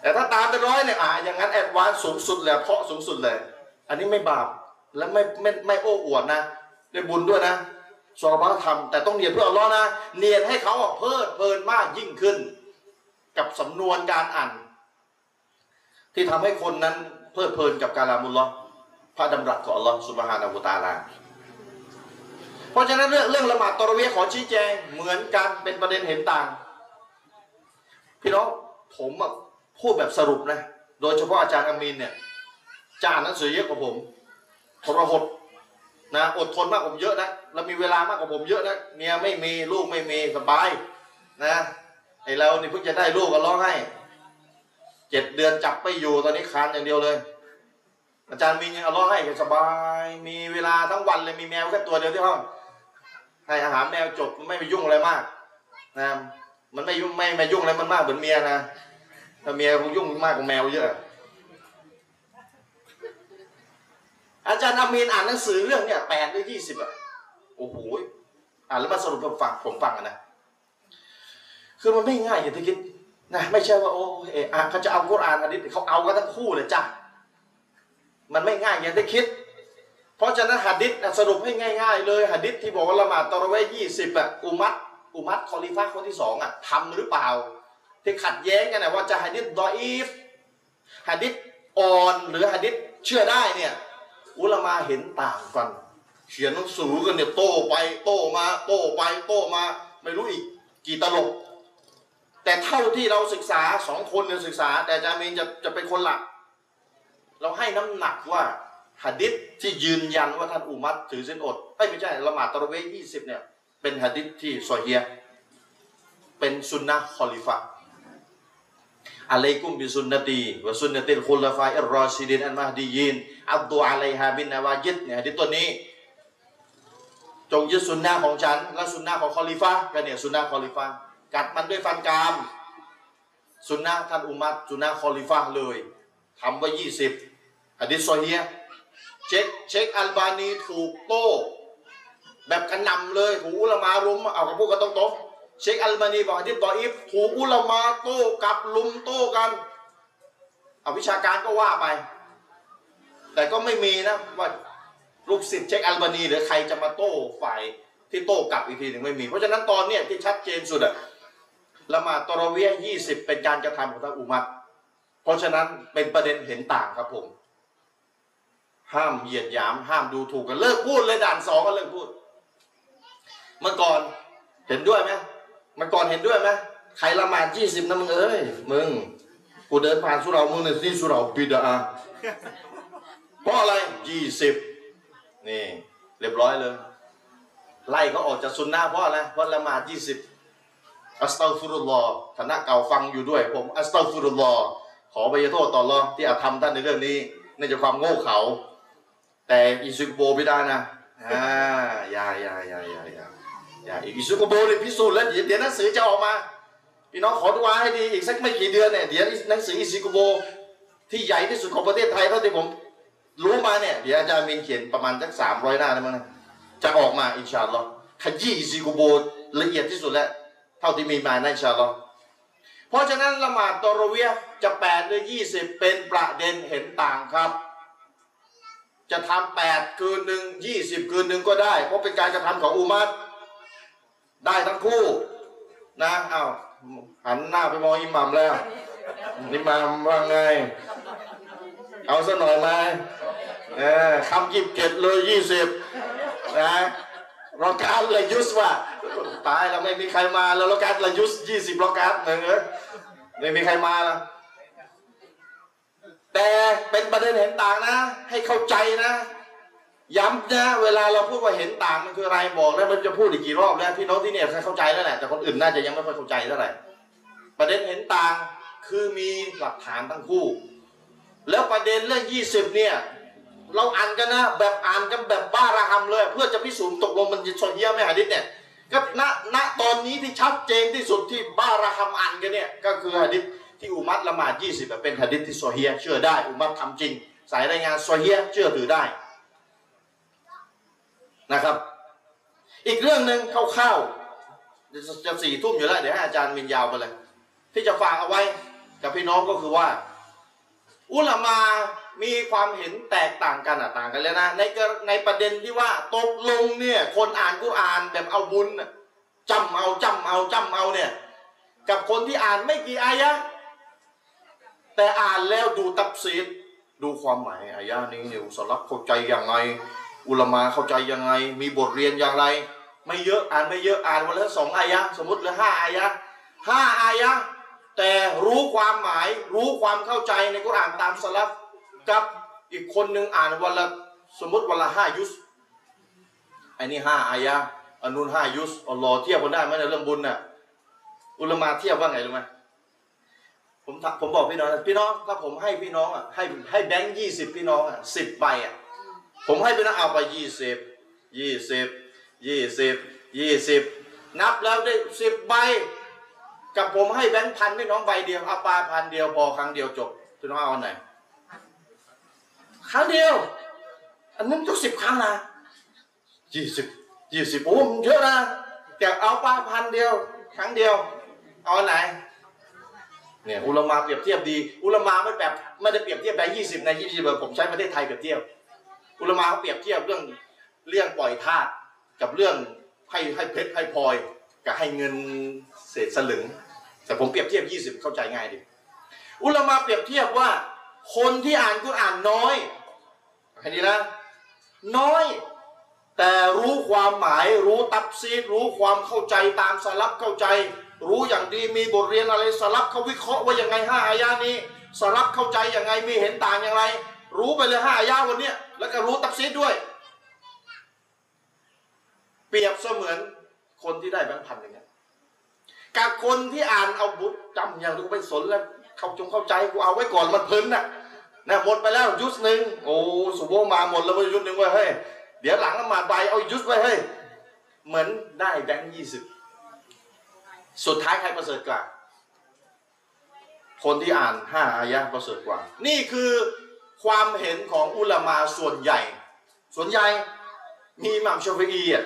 แต่ถ้าตามไปร้อยเนี่ยอ่าอย่างนั้นแอดวานสูงสุดเลยเพาะสูงสุดเลย อันนี้ไม่บาปและไม่ไม่ไม่โอ้อวดนะได้บุญด้วยนะสอบาทำแต่ต้องเนียนเพื่ออัลลอฮ์นะเนียนให้เขาอะเพลิดเพลินมากยิ่งขึ้น กับสำนวนการอ่าน ที่ทำให้คนนั้นเพลิดเพลินกับการามุลลอพระดำรัสของอัลลอฮ์สุบฮานาบูตะอาลา เพราะฉะนั้นเรื่องเรื่องละหมาดตอรเวียขอชี้แจงเหมือนกันเป็นประเด็นเห็นต่าง พี่น้องผมพูดแบบสรุปนะ โดยเฉพาะอาจารย์อามีนเนี่ยจะอ่านหนังสือเยอะกว่าผมทรหดนะอดทนมากกว่าผมเยอะนะแล้วมีเวลามากกว่าผมเยอะนะเมียไม่มีลูกไม่มีสบายนะไอเรานี่เพิ่งจะได้ลูกก็ร้องไห้ เจ็ดเดือนจับไปอยู่ตอนนี้คานอย่างเดียวเลย อาจารย์มีเนี่ยร้อให้สบาย มีเวลาทั้งวันเลยมีแมวแค่ตัวเดียวที่ห้องให้อาหารแมวจบไม่ไปยุ่งอะไรมากนะมันไม่ยุ่งไม่ไม่ยุ่งอะไรมันมากเหมือนเมียนะถ้าเมียคงยุ่งมากกว่าแมวเยอะ อาจารย์อามีนอ่านหนังสือเรื่องเนี่ยแปดหรือยี่สิบอะโอ้โหอ่านแล้วมาสรุปผมฟังผมฟังนะคือมันไม่ง่ายอย่างที่คิด นะไม่ใช่ว่าโอ้เอะอะเขาจะเอากุรอานฮะดิษเขาเอากันทั้งคู่เลยจ้ะมันไม่ง่ายอย่างที่คิด เพราะฉะนั้นหะดิษสรุปให้ง่ายๆ เลยหะดิษที่บอกว่าละหมาดตอระเวยี่สิบอะอุมัตอุมัตคอลิฟะคนที่สองอะทำหรือเปล่า ที่ขัดแย้งกันนะว่าจะหะดิษดออีฟหะดิษอ่อนหรือหะดิษเชื่อได้เนี่ยอุลามาเห็นต่างกันเขียนหนังสือกันเนี่ยโต้ไปโต้มา โต้ไปโต้มา ไม่รู้อีกกี่ตลบ แต่เท่าที่เราศึกษาสองคนเนี่ยศึกษา แต่อาจารย์มีนจะจะเป็นคนหลัก เราให้น้ำหนักว่าหะดิษที่ยืนยันว่าท่านอุมัรถือเส้นอดไม่ใช่ละหมาดตะรอเวยี่สิบเนี่ยเป็นหะดิษที่ซอเฮียเป็นสุนนะคอลิฟะعليكم بسنتي وسنة الخلفاء الراشدين المهديين عضوا عليها بالنواجذ เนี่ยหะดิษตัวนี้ จงยึดสุนนะของฉัน และสุนนะของคอลิฟะกันเนี่ยสุนนะคอลิฟะ กัดมันด้วยฟันกรามสุนนะท่านอุมัรสุนนะคอลิฟะเลยทำไว้ยี่สิบหะดิษซอฮียเช็คเช็คอัลบานีถูกโต้แบบกระหน่ำเลยถูกอุลามารุมเอากับพูดกันตรงๆเชคอัลบานีบอกที่ฎออีฟถูกอุลามาโต้กับลุมโต้กันเอาวิชาการก็ว่าไป แต่ก็ไม่มีนะว่าลูกศิษย์เชคอัลบานีหรือใครจะมาโต้ฝ่ายที่โต้กลับอีกทีหนึ่งไม่มี เพราะฉะนั้นตอนเนี้ยที่ชัดเจนสุดอะ ละหมาดตรเวียยี่สิบเป็นการกระทำของท่านอุมัตเพราะฉะนั้นเป็นประเด็นเห็นต่างครับผม ห้ามเหยียดหยาม ห้ามดูถูกกันเลิกพูดเลยด่านสองก็เลิกพูด เมื่อก่อนเห็นด้วยไหมเมื่อก่อนเห็นด้วยไหมใครละหมาดยี่สิบนะมึงเอ้ยมึงกูเดินผ่านสุเรามึงเนี่ยนี่สุเราบิดาเพราะอะไรยี่สิบนี่ เรียบร้อยเลย ไล่เขาออกจากซุนนะเพราะอะไรเพราะละหมาดยี่สิบ อัสตัฟุรุลลอคณะเก่าฟังอยู่ด้วย ผมอัสตัฟุรุลลอขอไปโทษต่อรอที่อาธรรมท่านในเรื่องนี้เนื่องจากความโง่เขลาแต่อิซุกโบไม่ได้นะอ่าอย่าอย่าอย่าอย่าอย่าอย่าอิซุกโบเนี่ยพิสูจน์แล้วเดี๋ยวหนังสือจะออกมาพี่น้องขอดูอาให้ดีอีกสักไม่กี่เดือนเนี่ยเดี๋ยวหนังสืออิซิกุโบที่ใหญ่ที่สุดของประเทศไทยเท่าที่ผมรู้มาเนี่ยเดี๋ยวอาจารย์มินเขียนประมาณสักสามร้อยหน้าได้มั้งจะออกมาอินชาอัลลอฮ์ขยี้อิซิกุโบละเอียดที่สุดแล้ว ท่าที่มีมาในชาลอเพราะฉะนั้นละหมาดตอรเวียจะแปดหรือยี่สิบเป็นประเด็นเห็นต่างครับ จะทำแปดคืนหนึ่งยี่สิบคืนหนึ่งก็ได้ เพราะเป็นการกระทำของอุมัตได้ทั้งคู่นะอ้าวหันหน้าไปมองอิหมัมแล้ว อิหมัมว่าไง เอาซะหน่อยไหมเออคำกิบเก็ดเลยยี่สิบนะรอการเลยยุสว่า ตายแล้วไม่มีใครมาแล้วรอการเลยยุสยี่สิบรอการหนึ่งเออไม่มีใครมาแล้วแต่เป็นประเด็นเห็นต่างนะ ให้เข้าใจนะ ย้ำนะเวลาเราพูดว่าเห็นต่างมันคืออะไรบอกแล้วมันจะพูดอีกกี่รอบแล้วพี่น้องที่เนี่ยเข้าใจแล้วแหละแต่คนอื่นน่าจะยังไม่ค่อยเข้าใจเท่าไหร่ประเด็นเห็นต่างคือมีหลักฐานทั้งคู่ แล้วประเด็นเรื่องยี่สิบเนี่ย เราอ่านกันนะ แบบอ่านกันแบบบ้าระหำเลย เพื่อจะพิสูจน์ตกลงมันจะชนเยี่ยไหมหะดิษเนี่ย ก็ณณตอนนี้ที่ชัดเจนที่สุดที่บาระหำอ่านกันเนี่ยก็คือหะดิษที่อุมัตละหมาดยี่สิบเป็นหะดิษที่โซเฮียเชื่อได้ อุมัตทำจริง สายรายงานโซเฮียเชื่อถือได้นะครับ อีกเรื่องหนึ่งคร่าวๆจะจะสี่ทุ่มอยู่แล้ว เดี๋ยวให้อาจารย์มินยาวไปเลย ที่จะฝากเอาไว้กับพี่น้องก็คือว่า อุลามา มีความเห็นแตกต่างกันอะต่างกันแล้วนะในในประเด็นที่ว่าตกลงเนี่ย คนอ่านกุรอานแบบเอาบุญจำเอาจำเอาจำเอาเนี่ย กับคนที่อ่านไม่กี่อายะแต่อ่านแล้วดูตับซีดดูความหมายอายะนี้เนี่ยอุสลับเข้าใจยังไง อุลมาเข้าใจยังไง มีบทเรียนอย่างไร ไม่เยอะอ่านไม่เยอะอ่านวันละสองอายะสมมติเหลือห้าอายะห้าอายะแต่รู้ความหมายรู้ความเข้าใจในกุรอานตามสลับ กับอีกคนหนึ่งอ่านวันละสมมติวันละห้ายุสอันนี้ห้าอายะอันนู้นห้ายุสอัลลอฮ์เทียบกันได้ไหมในเรื่องบุญน่ะอุลามาเทียบว่าไงรู้ไหมผมผมบอกพี่น้องพี่น้องถ้าผมให้พี่น้องอะให้ให้แบงค์ยี่สิบพี่น้องอะสิบใบอะผมให้ไปนะเอาไปยี่สิบยี่สิบยี่สิบยี่สิบนับแล้วได้สิบใบ กับผมให้แบงค์พันให้น้องใบเดียวเอาปลาพันเดียวพอครั้งเดียวจบพี่น้องเอาไหน ครั้งเดียว อันนั้นต้องสิบครั้งนะยี่สิบยี่สิบโอ้มันเยอะนะแต่เอาปลาพันเดียว ครั้งเดียว เอาไหนเนี่ยอุลมาเปรียบเทียบดี อุลมาไม่แบบไม่ได้เปรียบเทียบแบบยี่สิบในยี่สิบผมใช้ประเทศไทยเปรียบเทียบ อุลมาเขาเปรียบเทียบเรื่องเรื่องปล่อยทาสกับเรื่องให้ให้เพชรให้พลอยกับให้เงินเศษสลึง แต่ผมเปรียบเทียบ20เข้าใจง่ายดี อุลมาเปรียบเทียบว่า คนที่อ่านกุรอ่านน้อย แค่นี้นะ น้อย แต่รู้ความหมาย รู้ตับซีดรู้ความเข้าใจตามสลับเข้าใจ รู้อย่างดีมีบทเรียนอะไรสลับเขาวิเคราะห์ว่ายังไงห้าอายานี้สลับเข้าใจยังไงมีเห็นต่างอย่างไร รู้ไปเลยห้าอายาวันเนี้ยแล้วก็รู้ตับซีดด้วย เปรียบเสมือนคนที่ได้แบงค์พันอย่างเงี้ยกับคนที่อ่านเอาบุตรจำอย่างดูไปสนแล้วเขาจงเข้าใจกูเอาไว้ก่อนมันเพลินน่ะ นะหมดไปแล้วยุสหนึ่งโอ้สุโบมาหมดแล้วยุสหนึ่งเว้เฮ้ยเดี๋ยวหลังละหมาดใบเอายุสไว้เฮ้ยเหมือนได้แบงค์ยี่สิบสุดท้ายใครประเสริฐกว่า คนที่อ่านห้าอายะประเสริฐกว่า นี่คือความเห็นของอุลามาส่วนใหญ่ ส่วนใหญ่มีหม่ามชาฟิอีอะ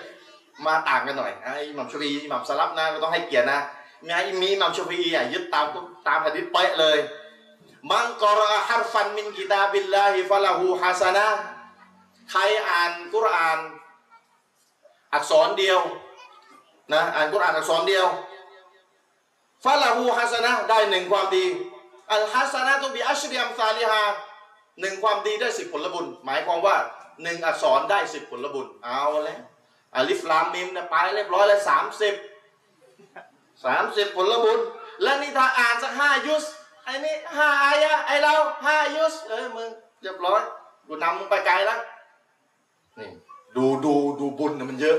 มาต่างกันหน่อยอะอิหมัมชาฟีหมัมสลับนะก็ต้องให้เกียรตินะมีอิมีอิหมัมชาฟีอะยึดตามตามหะดิษเป๊ะเลย มังกรอฮัรฟันมินกิตาบิลลาฮิฟะละหูฮัสนะใครอ่านกุรอาน อักษรเดียวนะอ่านกุรอานอักษรเดียวฟะละหูฮัสนะได้หนึ่งความดีอัลฮัสนะตุบิอัชริอัมซาลิฮาหนึ่งความดีได้สิบผลบุญ หมายความว่าหนึ่งอักษรได้สิบผลบุญเอาแล้วอัลิฟลามมิมเนี่ยไปเรียบร้อยแล้วสามสิบสามสิบผลบุญ และนี่ถ้าอ่านสักห้ายุส ไอ้นี่ห้าอายะไอ้เราห้ายุสเอ้ยมึงเรียบร้อยกูนำมึงไปไกลแล้วนี่ดูดูดูบุญน่ะมันเยอะ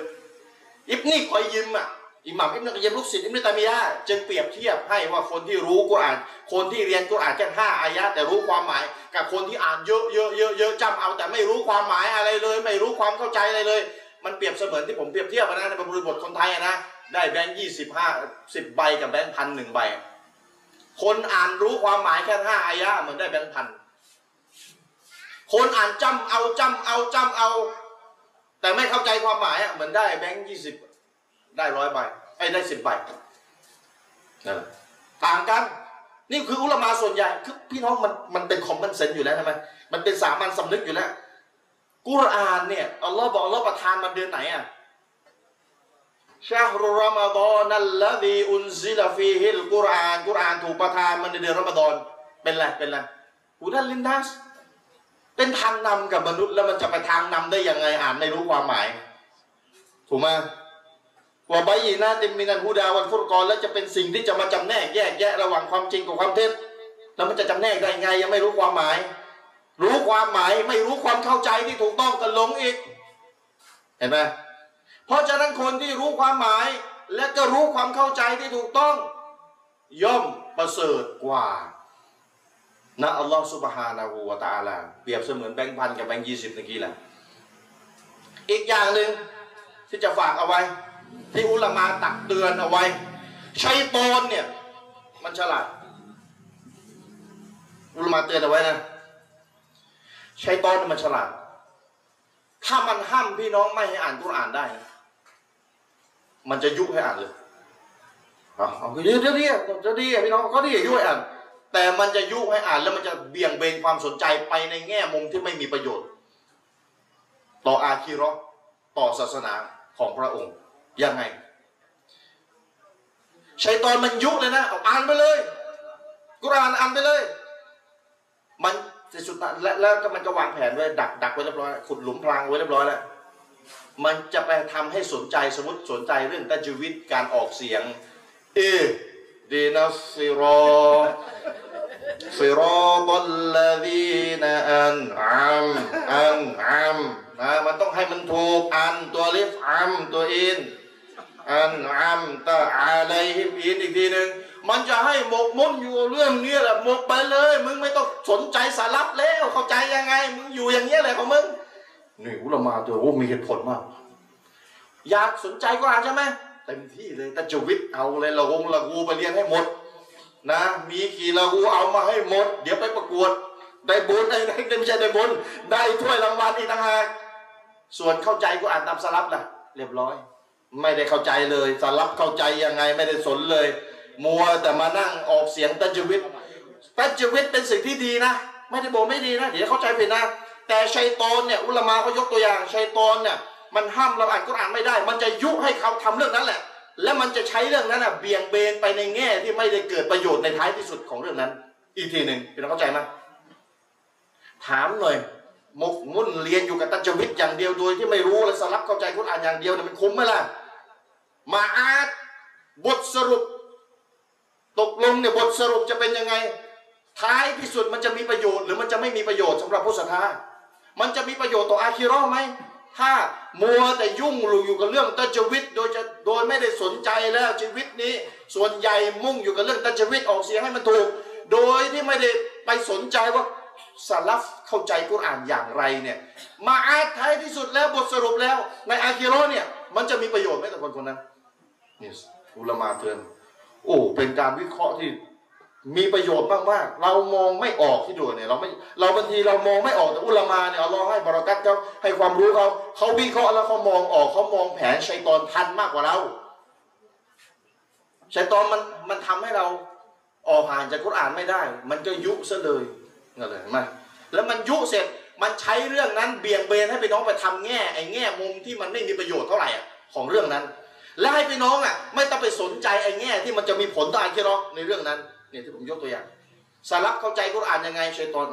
อิบนี่คอยยิมอะอิหม่ามอิบนี่ก็ยิมลูกศิษย์อิบนี่ตามียะจึงเปรียบเทียบให้ว่าคนที่รู้กุรอาน คนที่เรียนกุรอานแค่ห้าอายะแต่รู้ความหมาย กับคนที่อ่านเยอะเยอะเยอะเยอะจำเอาแต่ไม่รู้ความหมายอะไรเลย ไม่รู้ความเข้าใจอะไรเลย มันเปรียบเสมือนที่ผมเปรียบเทียบนะในบริบทคนไทยนะได้แบงค์ยี่สิบห้าสิบใบกับแบงค์พันหนึ่งใบ คนอ่านรู้ความหมายแค่ห้าอายะห์เหมือนได้แบงค์พัน คนอ่านจำเอาจำเอาจำเอา แต่ไม่เข้าใจความหมายอะเหมือนได้แบงค์ยี่สิบได้ร้อยใบไอ้ได้สิบใบนั่นแหละต่างกัน นี่คืออุลามาส่วนใหญ่คือพี่น้องมันมันเป็นคอมมอนเซนส์อยู่แล้วใช่ไหมมันเป็นสามัญสำนึกอยู่แล้วกุรอานเนี่ยอัลลอฮ์บอกอัลลอฮ์ประทานมาเดือนไหนอะ شهر رمضان الذي أنزل فيه القرآن กุรอานถูกประทานมาในเดือนรอมฎอนเป็นไรเป็นไรهدى للناس เป็นทางนำกับมนุษย์แล้วมันจะไปทางนำได้ยังไงอ่านไม่รู้ความหมาย ถูกไหมوبينات من الهدى والفرقان แล้วจะเป็นสิ่งที่จะมาจำแนกแยกแยะระหว่างความจริงกับความเท็จแล้วมันจะจำแนกได้ไงยังไม่รู้ความหมาย รู้ความหมายไม่รู้ความเข้าใจที่ถูกต้องก็หลงอีก เห็นไหม เพราะฉะนั้นคนที่รู้ความหมายและก็รู้ความเข้าใจที่ถูกต้อง ย่อมประเสริฐกว่านะอัลลอฮฺสุบฮานาหูวาตาลาเปรียบเสมือนแบงค์พันกับแบงค์ยี่สิบเมื่อกี้แหละอีกอย่างหนึ่งที่จะฝากเอาไว้ ที่อุลามาตักเตือนเอาไว้ชัยตอนเนี่ย มันฉลาด อุลามาเตือนเอาไว้นะชัยตอนมันฉลาด ถ้ามันห้ามพี่น้องไม่ให้อ่านกุรอานได้ มันจะยุให้อ่านเลยเอาเอาเดี๋ยวเดี๋ยวเดี๋ยวเดี๋ยวพี่น้องก็ดียุให้อ่าน แต่มันจะยุให้อ่านแล้วมันจะเบี่ยงเบนความสนใจไปในแง่มุมที่ไม่มีประโยชน์ ต่ออาคีรอห์ต่อศาสนาของพระองค์ยังไงชัยตอนมันยุเลยนะเอาอ่านไปเลย กุรอานอ่านไปเลย มันสุดและแล้วก็มันก็วางแผนไว้ดักดักไว้เรียบร้อยขุดหลุมพรางไว้เรียบร้อยแล้ว มันจะไปทำให้สนใจสมมติสนใจเรื่องต้านชีวิตการออกเสียง เอเดนัสซิรอซิรอตัลลดีนอันอัมอันอัมนะมันต้องให้มันถูกอันตัวลิฟอัมตัวอินอันอัมตะอะไรฮิบอินอีกทีหนึ่งมันจะให้หมกมุ่นอยู่เรื่องนี้แหละหมกไปเลย มึงไม่ต้องสนใจสารลับแล้วเข้าใจยังไง มึงอยู่อย่างนี้เลยของมึง นี่อุลามาตัวโอ้มีเหตุผลมาก อยากสนใจก็อ่านใช่ไหมเต็มที่เลยแต่จวิตเอาเลยละวงละกูไปเรียนให้หมด นะ มีกี่ละกูเอามาให้หมด เดี๋ยวไปประกวด ได้บุญได้ได้ไม่ใช่ได้บุญได้ถ้วยรางวัลอีกต่างหากส่วนเข้าใจก็อ่านตามสลับล่ะเรียบร้อย ไม่ได้เข้าใจเลยสลับเข้าใจยังไงไม่ได้สนเลย มัวแต่มานั่งออกเสียงตัจวิตตัจวิตเป็นสิ่งที่ดีนะ ไม่ได้บอกไม่ดีนะ เดี๋ยวเข้าใจผิดนะ แต่ชัยตอนเนี่ยอุลมาเขายกตัวอย่างชัยตอนเนี่ยมันห้ามเราอ่านกุรอานไม่ได้ มันจะยุให้เขาทำเรื่องนั้นแหละ และมันจะใช้เรื่องนั้นอะเบี่ยงเบนไปในแง่ที่ไม่ได้เกิดประโยชน์ในท้ายที่สุดของเรื่องนั้น อีกทีหนึ่งพี่น้องเข้าใจไหมถามหน่อยมกมุ่นเรียนอยู่กับตัจวิตอย่างเดียวโดยที่ไม่รู้และสลับเข้าใจกุรอานอย่างเดียวเนี่ยมันคุ้มไหมล่ะมาอาดบทสรุป ตกลงเนี่ยบทสรุปจะเป็นยังไง ท้ายที่สุดมันจะมีประโยชน์ หรือมันจะไม่มีประโยชน์สำหรับผู้ศรัทธา มันจะมีประโยชน์ต่ออาคิรอไหมถ้ามัวแต่ยุ่งอยู่กับเรื่องตัจวิตโดยจะโดยไม่ได้สนใจแล้วชีวิตนี้ ส่วนใหญ่มุ่งอยู่กับเรื่องตัจวิตออกเสียงให้มันถูก โดยที่ไม่ได้ไปสนใจว่าสลับเข้าใจกุรอานอย่างไรเนี่ยมาอาท้ายที่สุดแล้วบทสรุปแล้ว ในอาคิรอเนี่ยมันจะมีประโยชน์ไหมต่อคนคนนั้นนี่อุลมาเตือนโอ้เป็นการวิเคราะห์ที่ มีประโยชน์มากๆเรามองไม่ออกที่ดูเนี่ยเราไม่เราบางทีเรามองไม่ออกแต่อุลามาเนี่ยเอาให้บารักัตเขาให้ความรู้เขาเขาวิเคราะห์แล้วเขามองออกเขามองแผนชัยตอนทันมากกว่าเราชัยตอนมันมันทำให้เราออกห่างจากกุรอานไม่ได้ มันก็ยุซะเลยนั่นเลยเห็นไหมแล้วมันยุเสร็จมันใช้เรื่องนั้นเบี่ยงเบนให้ไปน้องไปทำแง่ไอ้แง่มุมที่มันไม่มีประโยชน์เท่าไหร่อะของเรื่องนั้น และให้พี่น้องอะไม่ต้องไปสนใจไอ้แง่ที่มันจะมีผลต่ออาคิเราะในเรื่องนั้น เนี่ยที่ผมยกตัวอย่างสารับเข้าใจกุรอานยังไงชัยตอน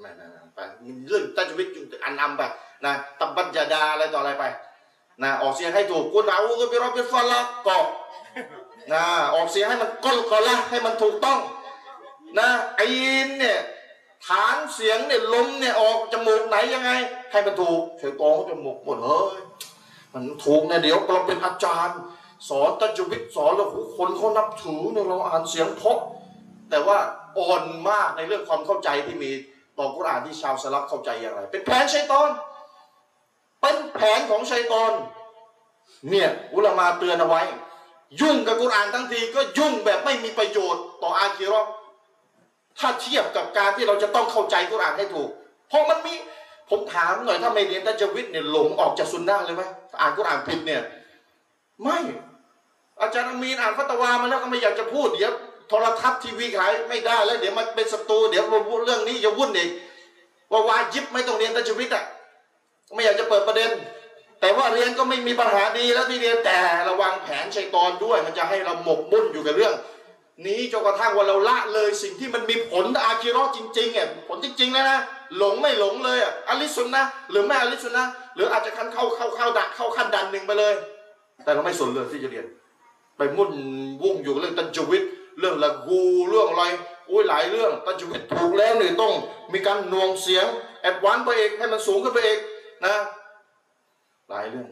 ไม่ไม่ไม่ไปเรื่องตัจวิตจุอันนำไปนะตับบัญญาดาอะไรต่ออะไรไปนะออกเสียงให้ถูกกุนาอูกุบิรอบบิฟัละกอนะออกเสียงให้มันก้นกอละให้มันถูกต้องนะไอ้นเนี่ยฐานเสียงเนี่ยลมเนี่ยออกจมูกไหนยังไง ให้มันถูกชัยตอนเขาจมูกหมดเฮ้ยมันถูกนะเดี๋ยวเราเป็นอาจารย์ สอนตัจวิตสอนแล้วคนเขานับถือเนี่ยเราอ่านเสียงเพราะ แต่ว่าอ่อนมากในเรื่องความเข้าใจที่มีต่อกุรอานที่ชาวสลับเข้าใจอย่างไร เป็นแผนชัยตอน เป็นแผนของชัยตอน เนี่ยอุลามาเตือนเอาไว้ ยุ่งกับกุรอานทั้งทีก็ยุ่งแบบไม่มีประโยชน์ต่ออาคีราะห์ถ้าเทียบกับการที่เราจะต้องเข้าใจกุรอานให้ถูก เพราะมันมีผมถามหน่อยถ้าไม่เรียนตัจวิตเนี่ยหลงออกจากซุนนะเลยไหมอ่านกุรอานผิดเนี่ย ไม่ อาจารย์อามีนอ่านฟัตวามาแล้วก็ไม่อยากจะพูดเดี๋ยว ทรทัศน์ทีวีขายไม่ได้แล้ว เดี๋ยวมันเป็นศัตรูเดี๋ยวมาพูดเรื่องนี้จะวุ่นอีกว่าวาจิบไม่ต้องเรียนตัจวิตอะไม่อยากจะเปิดประเด็น แต่ว่าเรียนก็ไม่มีปัญหาดีแล้วที่เรียนแต่ระวังแผนชัยตอนด้วย มันจะให้เราหมกมุ่นอยู่กับเรื่อง นี้จนกระทั่งว่าเราละเลยสิ่งที่มันมีผลต่ออาคิเราจริงๆอะผลจริงๆเลยนะหลงไม่หลงเลยอะอลิสุนนะหรือไม่อลิสุนนะห์หรืออาจจะขั้นเข้าเข้าเข้าดักเข้าขั้นดันหนึ่งไปเลย แต่เราไม่สนเลยที่จะเรียน ไปมุ่นวุ่งอยู่กับเรื่องตันจวิต เรื่องละกูเรื่องอะไรอุ้ยหลายเรื่องตันจวิตถูกแล้วนี่ต้องมีการนวงเสียงแอดวานไปเอกให้มันสูงขึ้นไปเอกนะหลายเรื่อง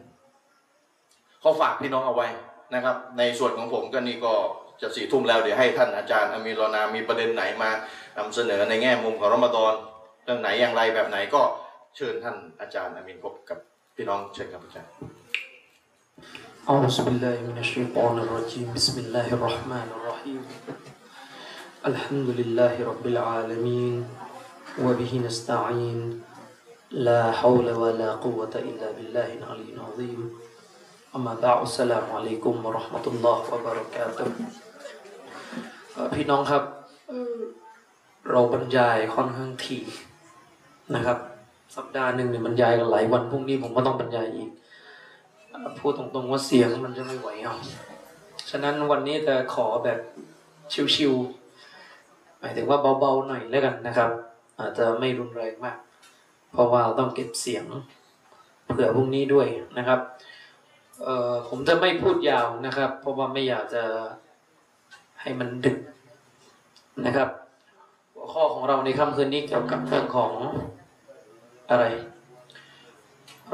เขอฝากพี่น้องเอาไว้นะครับ ในส่วนของผมก็นี่ก็จะสี่ทุ่มแล้วเดี๋ยวให้ท่านอาจารย์อามีรอนามีประเด็นไหนมานำเสนอในแง่มุมของรอมฎอนเรื่องไหนอย่างไรแบบไหนก็เชิญท่านอาจารย์อามีนพบกับพี่น้องเชิญครับอาจารย์ أعوذ بالله من الشيطان الرجيم بسم الله الرحمن الرحيم الحمد لله رب العالمين وبه نستعين لا حول ولا قوة إلا بالله العلي العظيم أما بعد السلام عليكم ورحمة الله وبركاته พี่น้องครับ เราบรรยายค่อนข้างถี่นะครับ สัปดาห์หนึ่งเนี่ยบรรยายกันหลายวันพรุ่งนี้ผมก็ต้องบรรยายอีก พูดตรงๆว่าเสียงมันจะไม่ไหวเอาฉะนั้นวันนี้จะขอแบบชิวๆหมายถึงว่าเบาๆหน่อยแล้วกันนะครับ อาจจะไม่รุนแรงมาก เพราะว่าต้องเก็บเสียงเผื่อพรุ่งนี้ด้วยนะครับเอ่อผมจะไม่พูดยาวนะครับ เพราะว่าไม่อยากจะให้มันดึกนะครับ หัวข้อของเราในค่ำคืนนี้เกี่ยวกับเรื่องของอะไร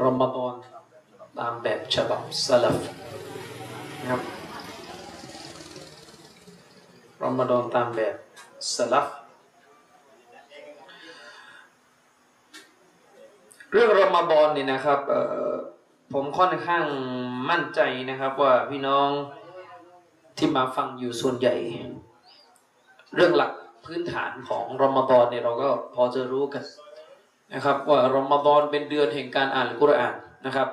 รอมฎอน ตามแบบฉบับสลับนะครับรอมฎอนตามแบบสลับเรื่องรอมฎอนนี่นะครับผมค่อนข้างมั่นใจนะครับว่าพี่น้องที่มาฟังอยู่ส่วนใหญ่ เรื่องหลักพื้นฐานของรอมฎอนเนี่ยเราก็พอจะรู้กันนะครับว่ารอมฎอนเป็นเดือนแห่งการอ่านกุรอานนะครับ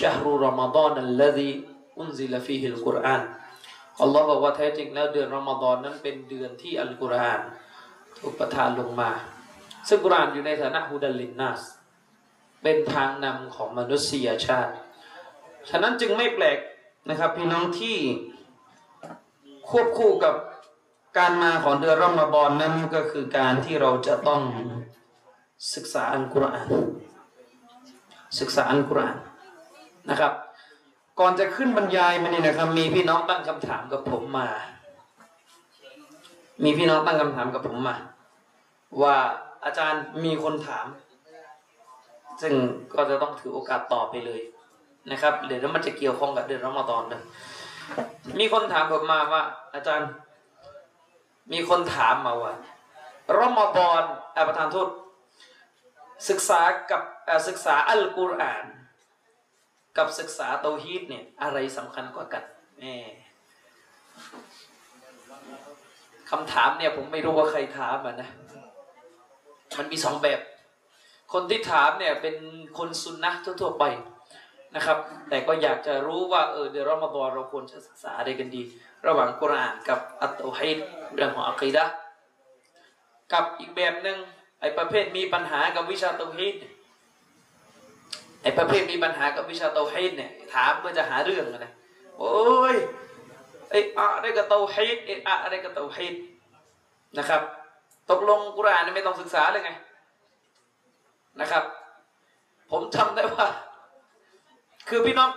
شهر رمضان الذي أنزل فيه القرآن อัลลอฮ์บอกว่าแท้จริงแล้วเดือนรอมฎอนนั้นเป็นเดือนที่อัลกุรอานถูกประทานลงมา ซึ่งกุรอานอยู่ในฐานะฮุดัลลินนัสเป็นทางนำของมนุษยชาติ ฉะนั้นจึงไม่แปลกนะครับ พี่น้องที่ควบคู่กับการมาของเดือนรอมฎอนนั้นก็คือการที่เราจะต้องศึกษาอัลกุรอาน ศึกษาอัลกุรอาน นะครับ ก่อนจะขึ้นบรรยายมานี่นะครับ มีพี่น้องตั้งคำถามกับผมมา มีพี่น้องตั้งคำถามกับผมมา ว่าอาจารย์มีคนถาม ซึ่งก็จะต้องถือโอกาสตอบไปเลยนะครับเดี๋ยวมันจะเกี่ยวข้องกับเดือนรอมฎอนนะมีคนถามผมมาว่า อาจารย์ มีคนถามมาว่ารอมฎอนอาประธานโทษศึกษากับศึกษาอัลกุรอาน กับศึกษาเตาฮีดเนี่ยอะไรสำคัญกว่ากันแหมคำถามเนี่ยผมไม่รู้ว่าใครถามอะนะ มันมีสองแบบ คนที่ถามเนี่ยเป็นคนซุนนะทั่วๆไปนะครับ แต่ก็อยากจะรู้ว่าเออเดี๋ยวเรอมาบอเราควรจะศึกษาอะไรกันดี ระหว่างกุรอานกับอัตโตฮิดเรื่องของอัคีดะกับอีกแบบหนึ่งไอ้ประเภทมีปัญหากับวิชาเตฮีดเไอ้ประเภทมีปัญหากับวิชาเตาฮีดเนี่ยถามเพื่อจะหาเรื่องนะโอ้ยไอ้อะไรกับเตาฮีดไอ้อะไรกับเตาฮีดนะครับ ตกลงกุรานไม่ต้องศึกษาเลยไงนะครับ ผมจำได้ว่า คือพี่น้อง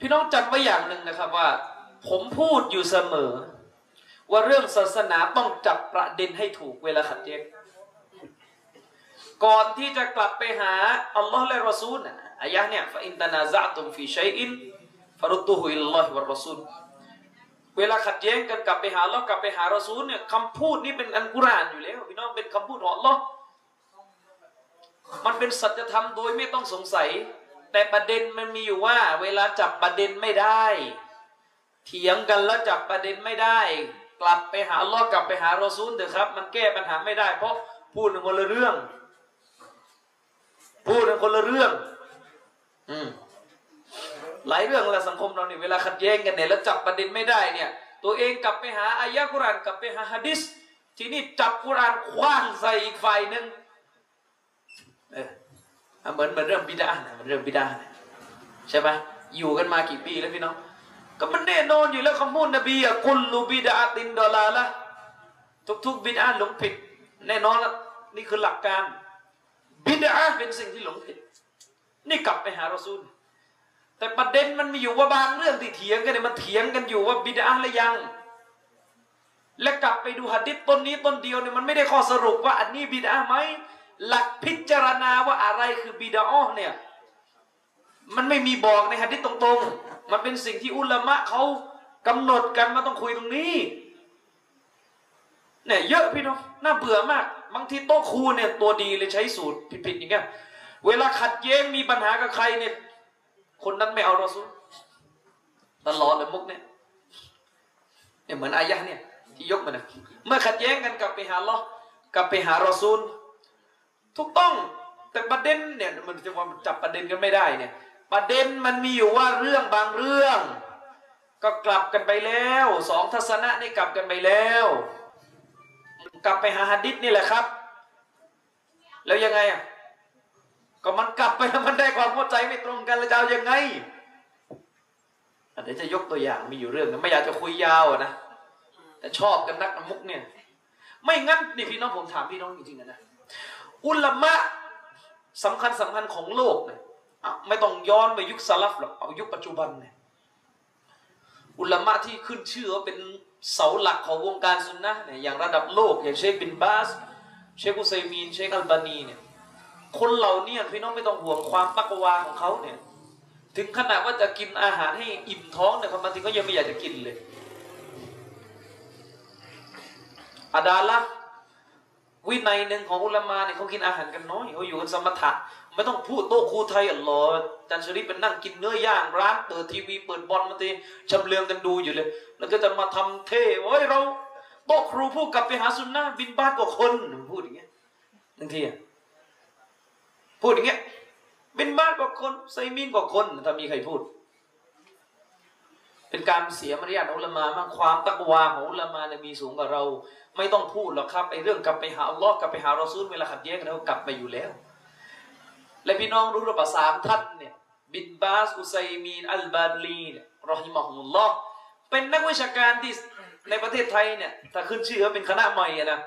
พี่น้องจำไว้อย่างหนึ่งนะครับว่า ผมพูดอยู่เสมอ ว่าเรื่องศาสนาต้องจับประเด็นให้ถูกเวลาขัดแย้ง ก่อนที่จะกลับไปหาอัลลอฮ์และรอซูลนะอายะเนี่ยฟาอินตนาซะตุมฟีชัยอินฟารุตุฮุอิลลอฮิวะรอซูลเวลาขัดแย้งกันกลับไปหาอัลลอฮ์กลับไปหารอซูลเนี่ยคำพูดนี่เป็นอันกุรานอยู่แล้วพี่น้องเป็นคำพูดของอัลลอฮ์มันเป็นสัจธรรมโดยไม่ต้องสงสัย แต่ประเด็นมันมีอยู่ว่า เวลาจับประเด็นไม่ได้ เถียงกันแล้วจับประเด็นไม่ได้ กลับไปหาอัลลอฮ์กลับไปหารอซูลเถอะครับ มันแก้ปัญหาไม่ได้เพราะพูดคนละเรื่อง พูดคนละเรื่อง อืมหลายเรื่องละสังคมเราเนี่ยเวลาขัดแย้งกันเนี่ยแล้วจับประเด็นไม่ได้เนี่ย ตัวเองกลับไปหาอายะกุรานกลับไปหาฮะดิษทีนี้จับกุรานคว้างใส่อีกฝ่ายหนึ่งเอออะเหมือนเหมือนเรื่องบิดานะเหมือนเรื่องบิดานะใช่ไหมอยู่กันมากี่ปีแล้วพี่น้องก็มันแน่นอนอยู่แล้วคำพูดนบีอะกุลลูบิดาตินดอลาละทุกๆบิดาหลงผิด แน่นอนแล้วนี่คือหลักการ บิดาเป็นสิ่งที่หลงผิด นี่กลับไปหารอซูล แต่ประเด็นมันมีอยู่ว่าบางเรื่องที่เถียงกันเนี่ยมันเถียงกันอยู่ว่าบิดาหรือยัง และกลับไปดูหัดดิษต้นนี้ต้นเดียวเนี่ยมันไม่ได้ข้อสรุปว่าอันนี้บิดาไหมหลักพิจารณาว่าอะไรคือบิดาอ้อเนี่ย มันไม่มีบอกในหัดดิษตรงๆ มันเป็นสิ่งที่อุลามะเขากำหนดกันมาต้องคุยตรงนี้เนี่ยเยอะพี่น้องน่าเบื่อมาก บางทีโต๊ะครูเนี่ยตัวดีเลยใช้สูตรผิดๆอย่างเงี้ย เวลาขัดแย้งมีปัญหากับใครเนี่ย คนนั้นไม่เอารอซูลตลอดเลยมุกเนี่ยเนี่ยเหมือนอายะเนี่ยที่ยกมานี่ยเมื่อขัดแย้งกันกลับไปหาลอกลับไปหารอซูล ถูกต้องแต่ประเด็นเนี่ยมันจะว่าจับประเด็นกันไม่ได้เนี่ย ประเด็นมันมีอยู่ว่าเรื่องบางเรื่อง ก็กลับกันไปแล้วสองทัศนะนี่กลับกันไปแล้ว กลับไปหาฮัดดิษนี่แหละครับ แล้วยังไงอะก็มันกลับไปแล้วมันได้ความเข้าใจไม่ตรงกันแล้วจะเอายังไงเดี๋ยวจะยกตัวอย่างมีอยู่เรื่องนึงไม่อยากจะคุยยาวนะแต่ชอบกันนักมุกเนี่ย ไม่งั้นนี่พี่น้องผมถามพี่น้องจริงๆนะนะอุลามะสำคัญสำคัญของโลกเนี่ยไม่ต้องย้อนไปยุคสลับหรอกเอายุคปัจจุบันเนี่ยอุลามะที่ขึ้นชื่อว่าเป็น เสาหลักของวงการซุนนะเนี่ยอย่างระดับโลกอย่างเชคบินบาส เชคอุซัยมีน เชคอัลบานีเนี่ยคนเหล่านี้พี่น้องไม่ต้องห่วงความตักวาของเขาเนี่ยถึงขนาดว่าจะกินอาหารให้อิ่มท้องเนี่ยบางทีก็ยังไม่อยากจะกินเลยอาดาละวินัยหนึ่งของอุลามาเนี่ยเขากินอาหารกันน้อยเขาอยู่กันสมถะ ไม่ต้องพูดโต๊ะครูไทยอัลลอฮ์จันชริปเป็นนั่งกินเนื้อย่างร้านเปิดทีวีเปิดบอลมาทีชำเลืองกันดูอยู่เลย แล้วก็จะมาทำเท่โอ้ยเราโต๊ะครูพูดกลับไปหาสุนนะบินบ้านกว่าคนพูดอย่างเงี้ยบางทีอะพูดอย่างเงี้ยบินบ้านกว่าคนไซมีนกว่าคนถ้ามีใครพูด เป็นการเสียมารยาทอุลมามากความตักวาของอุลามาเนี่ยมีสูงกว่าเรา ไม่ต้องพูดหรอกครับไอ้เรื่องกลับไปหาอัลลอฮ์กลับไปหารอซูลเวลาขัดแย้งกันเขากลับไปอยู่แล้ว และพี่น้องรู้หรือเปล่าสามท่านเนี่ยบินบาสอุไซมีนอัลบาลีเนี่ยรอฮิมะฮุลลอฮ์เป็นนักวิชาการที่ในประเทศไทยเนี่ยถ้าขึ้นชื่อว่าเป็นคณะใหม่อะนะ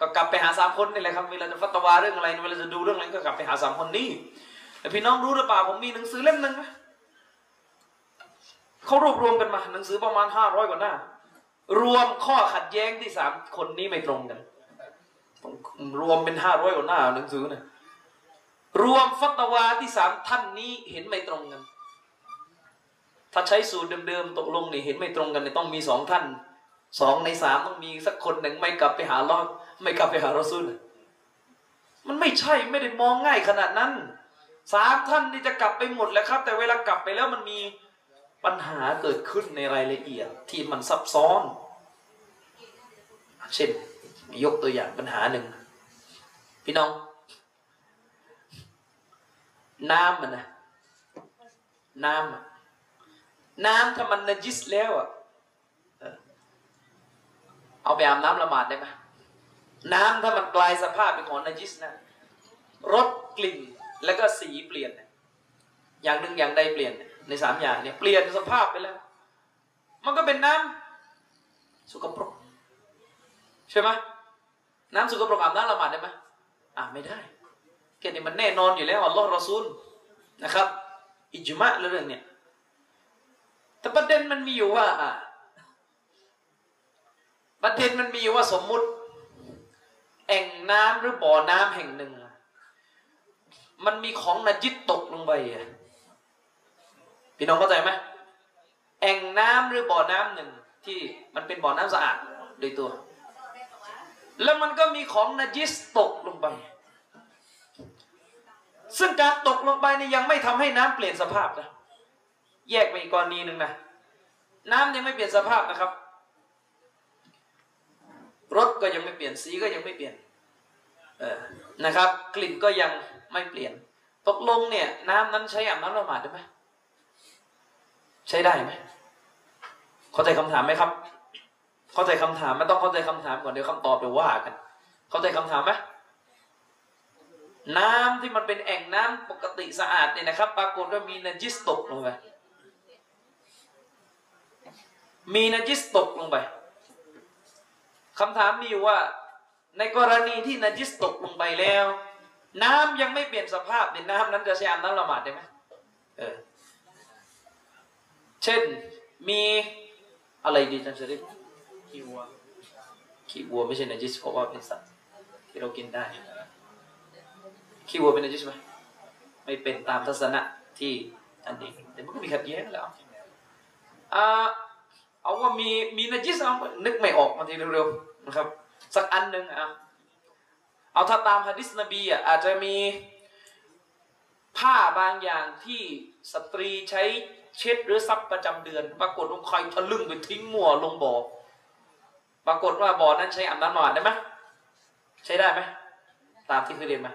ก็กลับไปหาสามคนนี่แหละครับเวลาจะฟัตวาเรื่องอะไรเวลาจะดูเรื่องอะไรก็กลับไปหาสามคนนี้แต่พี่น้องรู้หรือเปล่าผมมีหนังสือเล่มหนึ่งนะเขารวบรวมกันมาหนังสือประมาณห้าร้อยกว่าหน้ารวมข้อขัดแย้งที่สามคนนี้ไม่ตรงกันรวมเป็นห้าร้อยกว่าหน้าหนังสือเนี่ย รวมฟัตวาที่สามท่านนี้เห็นไม่ตรงกัน ถ้าใช้สูตรเดิมๆตกลงนี่เห็นไม่ตรงกันเนี่ยต้องมีสองท่านสองในสามต้องมีสักคนหนึ่งไม่กลับไปหาลอดไม่กลับไปหารอซูลมันไม่ใช่ไม่ได้มองง่ายขนาดนั้นสามท่านนี่จะกลับไปหมดแล้วครับ แต่เวลากลับไปแล้วมันมีปัญหาเกิดขึ้นในรายละเอียดที่มันซับซ้อน เช่น ยกตัวอย่างปัญหาหนึ่งพี่น้อง น้ำมันนะน้ำน้ำถ้ามันนจิสแล้วอะเอาไปอาบน้ำละหมาดได้ไหมน้ำถ้ามันกลายสภาพเป็นของนจิสนะรสกลิ่นแล้วก็สีเปลี่ยน อย่างหนึ่งอย่างใดเปลี่ยน ในสามอย่างเนี่ยเปลี่ยนสภาพไปแล้ว มันก็เป็นน้ำสกปรกใช่ไหมน้ำสกปรกอาบน้ำละหมาดได้ไหมอ่าไม่ได้ แค่นี้มันแน่นอนอยู่แล้วอัลลอฮ์รอซูลนะครับ อิจมะเรื่องเนี่ยแต่ประเด็นมันมีอยู่ว่าประเด็นมันมีอยู่ว่าสมมุติ แอ่งน้ำหรือบ่อน้ำแห่งหนึ่ง มันมีของนจิตตกลงไปอะพี่น้องเข้าใจไหมแอ่งน้ำหรือบ่อน้ำหนึ่งที่มันเป็นบ่อน้ำสะอาดโดยตัว แล้วมันก็มีของนจิสตกลงไป ซึ่งการตกลงไปนี่ยังไม่ทำให้น้ำเปลี่ยนสภาพนะแยกไปอีกกรณีหนึ่งนะน้ำยังไม่เปลี่ยนสภาพนะครับรสก็ยังไม่เปลี่ยนสีก็ยังไม่เปลี่ยนเออนะครับ กลิ่นก็ยังไม่เปลี่ยน ตกลงเนี่ย น้ำนั้นใช้อาบน้ำละหมาดได้ไหมใช้ได้ไหมเข้าใจคำถามไหมครับ เข้าใจคำถามไม่ต้องเข้าใจคำถามก่อนเดี๋ยวคำตอบเดี๋ยวว่ากัน เข้าใจคำถามไหม น้ำที่มันเป็นแอ่งน้ำปกติสะอาดเนี่ยนะครับ ปรากฏว่ามีนจิสตกลงไปมีนจิสตกลงไปคำถามมีอยู่ว่า ในกรณีที่นจิสตกลงไปแล้ว น้ำยังไม่เปลี่ยนสภาพเนี่ยน้ำนั้นจะใช้อาบน้ำละหมาดได้ไหมเออเช่นมีอะไรดีจันเชริฟขี้วัวขี้วัวไม่ใช่นจิสเพราะว่าเป็นสัตว์ที่เรากินได้ ขี้วัวเป็นนจิสไหมไม่เป็นตามทัศนะที่อันนี้แต่มันก็มีขัดแย้งแล้วอ่าเอาว่ามีมีนจิสเอานึกไม่ออกมางทีเร็วๆนะครับ สักอันหนึ่งอะเอาถ้าตามฮะดิษนบีอะอาจจะมีผ้าบางอย่างที่สตรีใช้เช็ดหรือซับประจำเดือน ปรากฏว่าใครทะลึ่งไปทิ้งมั่วลงบ่อปรากฏว่าบ่อนั้นใช้อาบน้ำหมาดได้ไหมใช้ได้ไหมตามที่เคยเรียนมา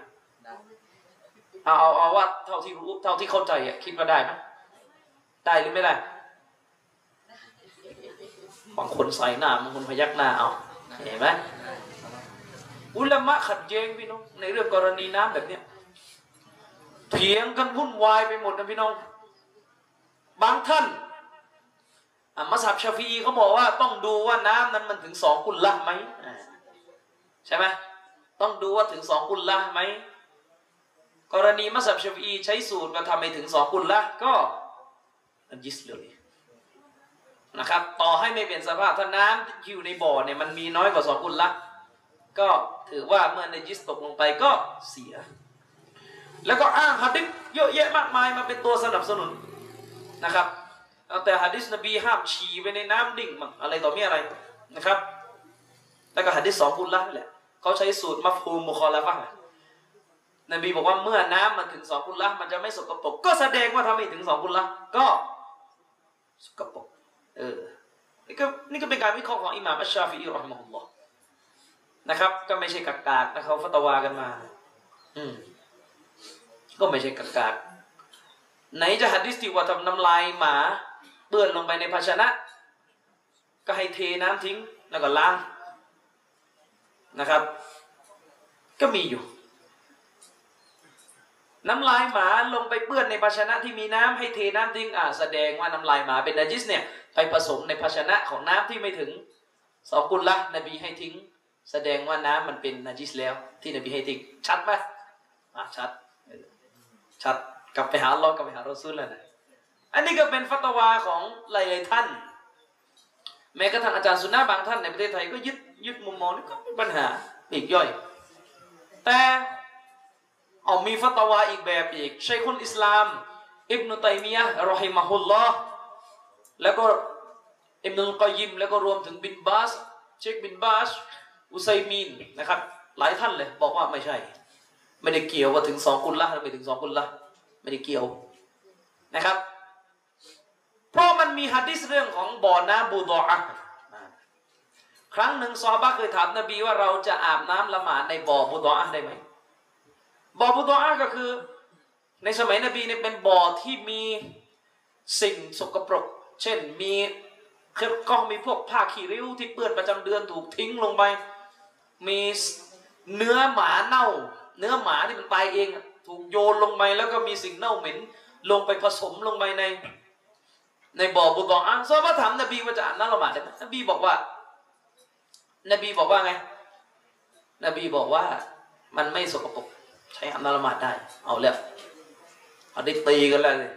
เอาเอาเอาว่าเท่าที่รู้เท่าที่เข้าใจอะคิดว่าได้ไหมได้หรือไม่ได้ บางคนใส่หน้าบางคนพยักหน้าเอาเห็นไหมอุลามะขัดแย้งพี่น้องในเรื่องกรณีน้ำแบบเนี้ยเถียงกันวุ่นวายไปหมดนะพี่น้อง บางท่านมัสับชาฟีเขาบอกว่าต้องดูว่าน้ำนั้นมันถึงสองกุลละไหมใช่ไหมต้องดูว่าถึงสองกุลละไหม กรณีมัสับชฟีใช้สูตรมาทำให้ถึงสองกุลละก็นันยิสเลยนะครับ ต่อให้ไม่เปลี่ยนสภาพถ้าน้ำที่อยู่ในบ่อเนี่ยมันมีน้อยกว่าสองกุลละก็ถือว่าเมื่อในยิสตกลงไปก็เสีย แล้วก็อ้างฮัดดิษเยอะแยะมากมายมาเป็นตัวสนับสนุนนะครับเอาแต่ฮะดิษนบีห้ามฉี่ไปในน้ำดิ่งมั่งอะไรต่อมีอะไรนะครับ แล้วก็ฮะดิษสองกุลละนี่แหละเขาใช้สูตรมัฟฮูมมุคอลาฟะ นบีบอกว่าเมื่อน้ำมันถึงสองกุลละมันจะไม่สกปรกก็แสดงว่าทำไมถึงสองกุลละก็สกปรกเออนี่ก็นี่ก็เป็นการวิเคราะห์ของอิหม่ามอัชชาฟิอีรอฮิมะฮุลลอฮ์นะครับ ก็ไม่ใช่กักากนะเขาฟัตวากันมา อืมก็ไม่ใช่กักากไหนจะหัดดิสที่ว่าทำน้ำลายหมาเปื้อนลงไปในภาชนะ ก็ให้เทน้ำทิ้งแล้วก็ล้างนะครับ ก็มีอยู่ น้ำลายหมาลงไปเปื้อนในภาชนะที่มีน้ำให้เทน้ำทิ้งอ่าแสดงว่าน้ำลายหมาเป็นนาจิสเนี่ยไปผสมในภาชนะของน้ำที่ไม่ถึงสองกุลละนบีให้ทิ้ง แสดงว่าน้ำมันเป็นนาจิสแล้ว ที่นบีให้ทิ้งชัดไหมอ่าชัดชัดกลับไปหาลอกลับไปหารอซูลแล้วนะอันนี้ก็เป็นฟัตวาของหลายๆท่าน แม้กระทั่งอาจารย์สุนนะบางท่านในประเทศไทยก็ยึดยึดมุมมองนี้ก็ไม่ปัญหาอีกย่อย แต่ เอามีฟัตวาอีกแบบอีกชัยคุลอิสลาม อิบนุตัยมียะรอฮิมะฮุลลอฮ์แล้วก็อิบนุลกอยยิมแล้วก็รวมถึงบินบาส เชคบินบาส อุไซมีนนะครับ หลายท่านเลยบอกว่าไม่ใช่ ไม่ได้เกี่ยวว่าถึงสองกุลละหรือไม่ถึงสองกุลละไม่ได้เกี่ยวนะครับ เพราะมันมีฮัดดิสเรื่องของบ่อน้ำบูดออะครั้งหนึ่งซอฮาบะเคยถามนบีว่าเราจะอาบน้ำละหมาดในบ่อบูดออะได้ไหม บ่อบูดออะก็คือ ในสมัยนบีเนี่ยเป็นบ่อที่มีสิ่งสกปรก เช่นมีคือก็มีพวกผ้าขี้ริ้วที่เปื้อนประจำเดือนถูกทิ้งลงไป มีเนื้อหมาเน่า เนื้อหมาที่มันตายเองถูกโยนลงไปแล้วก็มีสิ่งเน่าเหม็น ลงไปผสมลงไปใน ในบ่อบุกองอะซอฮาบะห์ถามนบีว่าจะอาบน้ำละหมาดได้ไหมนบีบอกว่า นบีบอกว่าไง นบีบอกว่ามันไม่สกปรก ใช้อาบน้ำละหมาดได้ เอาแล้วเอาได้ตีกันแล้วเลย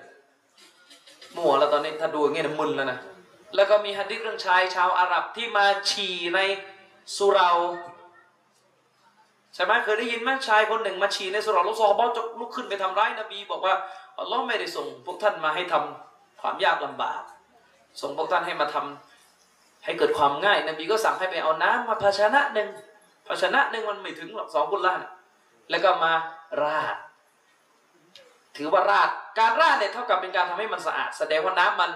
มั่วแล้วตอนนี้ถ้าดูอย่างเงี้ยมึนแล้วนะแล้วก็มีฮัดดิษเรื่องชายชาวอาหรับที่มาฉี่ในสุเราใช่ไหมเคยได้ยินไหมชายคนหนึ่งมาฉี่ในสุเราแล้วซอฮาบะจะลุกขึ้นไปทำร้ายนบีบอกว่าอัลลอฮ์ไม่ได้ส่งพวกท่านมาให้ทำความยากลำบาก ส่งพวกท่านให้มาทำให้เกิดความง่าย นบีก็สั่งให้ไปเอาน้ำมาภาชนะหนึ่งภาชนะหนึ่งมันไม่ถึงหรอกสองกุลละนะ แล้วก็มาราด ถือว่าราดการราดเนี่ยเท่ากับเป็นการทำให้มันสะอาด แสดงว่าน้ำมัน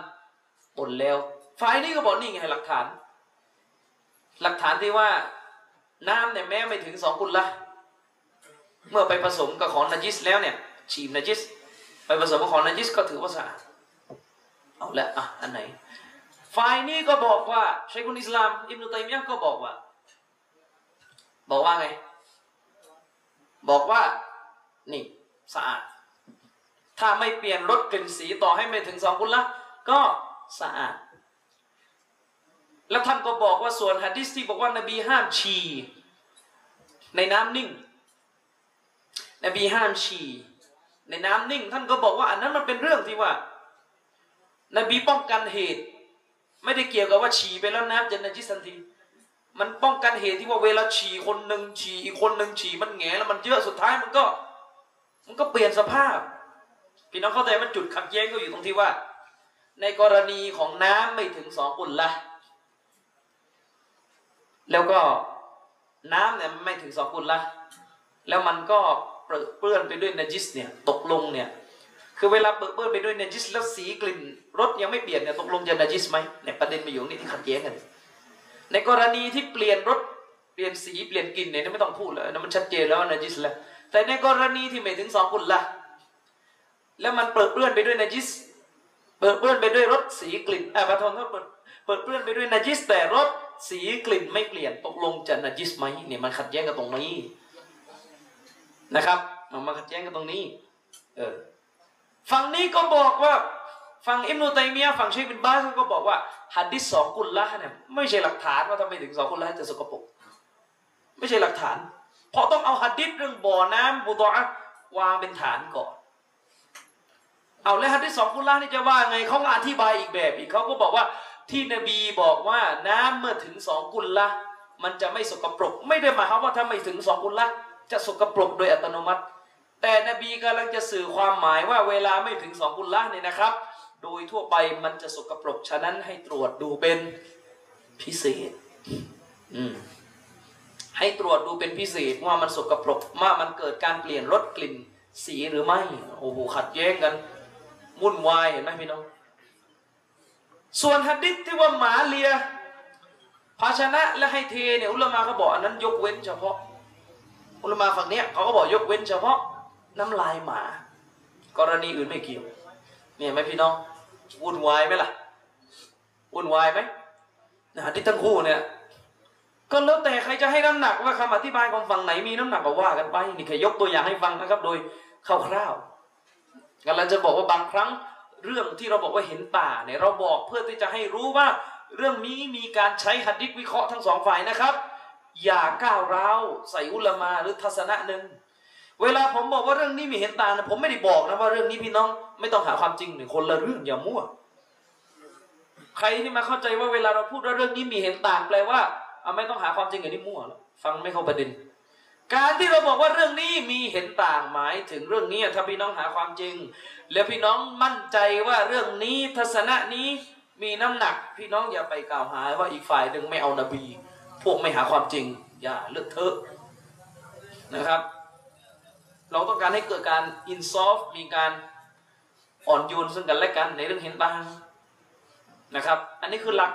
ปนแล้วฝ่ายนี้ก็บอกนี่ไงหลักฐาน หลักฐานที่ว่าน้ำเนี่ยแม้ไม่ถึงสองกุลละเมื่อไปผสมกับของนาจิสแล้วเนี่ย ฉีมนาจิส ไปผสมกับของนาจิสก็ถือว่าสะอาดเอาละอะอันไหนฝ่ายนี้ก็บอกว่าชัยคุนอิสลาม อิบนุตัยมียะก็บอกว่า บอกว่าไง บอกว่านี่สะอาด ถ้าไม่เปลี่ยนรสกลิ่นสีต่อให้ไม่ถึงสองกุลละก็สะอาด แล้วท่านก็บอกว่าส่วนหะดิษที่บอกว่านบีห้ามฉี่ในน้ำนิ่ง นบีห้ามฉี่ในน้ำนิ่ง ท่านก็บอกว่าอันนั้นมันเป็นเรื่องที่ว่า นบีป้องกันเหตุ ไม่ได้เกี่ยวกับว่าฉี่ไปแล้วน้ำจะนจิสันที มันป้องกันเหตุที่ว่าเวลาฉี่คนหนึ่งฉี่อีกคนหนึ่งฉี่มันแงแล้วมันเยอะสุดท้ายมันก็ มันก็เปลี่ยนสภาพ พี่น้องเข้าใจว่าจุดขัดแย้งก็อยู่ตรงที่ว่า ในกรณีของน้ำไม่ถึงสองกุลละแล้วก็น้ำเนี่ยไม่ถึงสองกุลละแล้วมันก็เปื้อนไปด้วยนจิสเนี่ยตกลงเนี่ยคือเวลาเปื้อนไปด้วยนจิสแล้วสีกลิ่นรสยังไม่เปลี่ยนเนี่ยตกลงจะนจิสไหมเนี่ยประเด็นมาอยู่งนี้ที่ขัดแย้งกัน ในกรณีที่เปลี่ยนรสเปลี่ยนสีเปลี่ยนกลิ่นเนี่ยไม่ต้องพูดเลยนะมันชัดเจนแล้วว่านจิสแล้วแต่ในกรณีที่ไม่ถึงสองกุละแล้วมันเปิดเปื้อนไปด้วยนจิสเปิดเปื้อนไปด้วยรสสีกลิ่นอ่าประทนโทษเปิดเปิดเปื้อนไปด้วยนจิสแต่รสสีกลิ่นไม่เปลี่ยนตกลงจะนจิสไหมเนี่ยมันขัดแย้งกันตรงนี้นะครับมันมาขัดแย้งกันตรงนี้ เออฝั่งนี้ก็บอกว่า ฝั่งอิมนุตัยมียะฝั่งเชคบินบาสก็บอกว่าหัดดิสสองกุลละเนี่ยไม่ใช่หลักฐานว่าทำไมถึงสองกุลละจะสกปรกไม่ใช่หลักฐาน เพราะต้องเอาหัดดิสเรื่องบ่อน้ำบุตรอะวางเป็นฐานก่อน เอาแล้วฮัดดิสสองกุลละนี่จะว่าไงเขาก็อธิบายอีกแบบอีกเขาก็บอกว่าที่นบีบอกว่าน้ำเมื่อถึงสองกุลละมันจะไม่สกปรก ไม่ได้หมายความว่าถ้าไม่ถึงสองกุลละจะสกปรกโดยอัตโนมัติ แต่นบีกำลังจะสื่อความหมายว่าเวลาไม่ถึงสองกุลละเนี่ยนะครับ โดยทั่วไปมันจะสกปรกฉะนั้นให้ตรวจดูเป็นพิเศษ อืมให้ตรวจดูเป็นพิเศษว่ามันสกปรกว่ามันเกิดการเปลี่ยนรสกลิ่นสีหรือไม่ โอ้โหขัดแย้งกันวุ่นวายเห็นไหมพี่น้อง ส่วนฮัดดิษที่ว่าหมาเลีย ภาชนะและให้เทเนี่ยอุลามาเขาบอกอันนั้นยกเว้นเฉพาะ อุลามาฝั่งเนี้ยเขาก็บอกยกเว้นเฉพาะ น้ำลายหมา กรณีอื่นไม่เกี่ยวเนี่ยไหมพี่น้อง วุ่นวายไหมล่ะวุ่นวายไหมนะฮัดดิษทั้งคู่เนี่ย ก็แล้วแต่ใครจะให้น้ำหนักว่าคำอธิบายของฝั่งไหนมีน้ำหนักก็ว่ากันไปนี่แค่ยกตัวอย่างให้ฟังนะครับ โดยคร่าวๆกันเราจะบอกว่าบางครั้งเรื่องที่เราบอกว่าเห็นต่าเนี่ยเราบอกเพื่อที่จะให้รู้ว่า เรื่องนี้มีการใช้หัดดิษวิเคราะห์ทั้งสองฝ่ายนะครับ อย่าก้าวร้าวใส่อุลมาหรือทัศนะหนึ่ง เวลาผมบอกว่าเรื่องนี้มีเห็นต่างนะผมไม่ได้บอกนะว่าเรื่องนี้พี่น้อง ไม่ต้องหาความจริงหนึ่งคนละเรื่องอย่ามั่ว ใครที่มาเข้าใจว่าเวลาเราพูดว่าเรื่องนี้มีเห็นต่างแปลว่าเอาไม่ต้องหาความจริงอย่างนี้มั่วหรอกฟังไม่เข้าประเด็น การที่เราบอกว่าเรื่องนี้มีเห็นต่างหมายถึงเรื่องนี้ถ้าพี่น้องหาความจริง แล้วพี่น้องมั่นใจว่าเรื่องนี้ทัศนะนี้มีน้ำหนัก พี่น้องอย่าไปกล่าวหาว่าอีกฝ่ายหนึ่งไม่เอานบี พวกไม่หาความจริง อย่าเลือกเถอะนะครับ เราต้องการให้เกิดการอินซอฟมีการอ่อนโยนซึ่งกันและกันในเรื่องเห็นต่างนะครับ อันนี้คือหลัก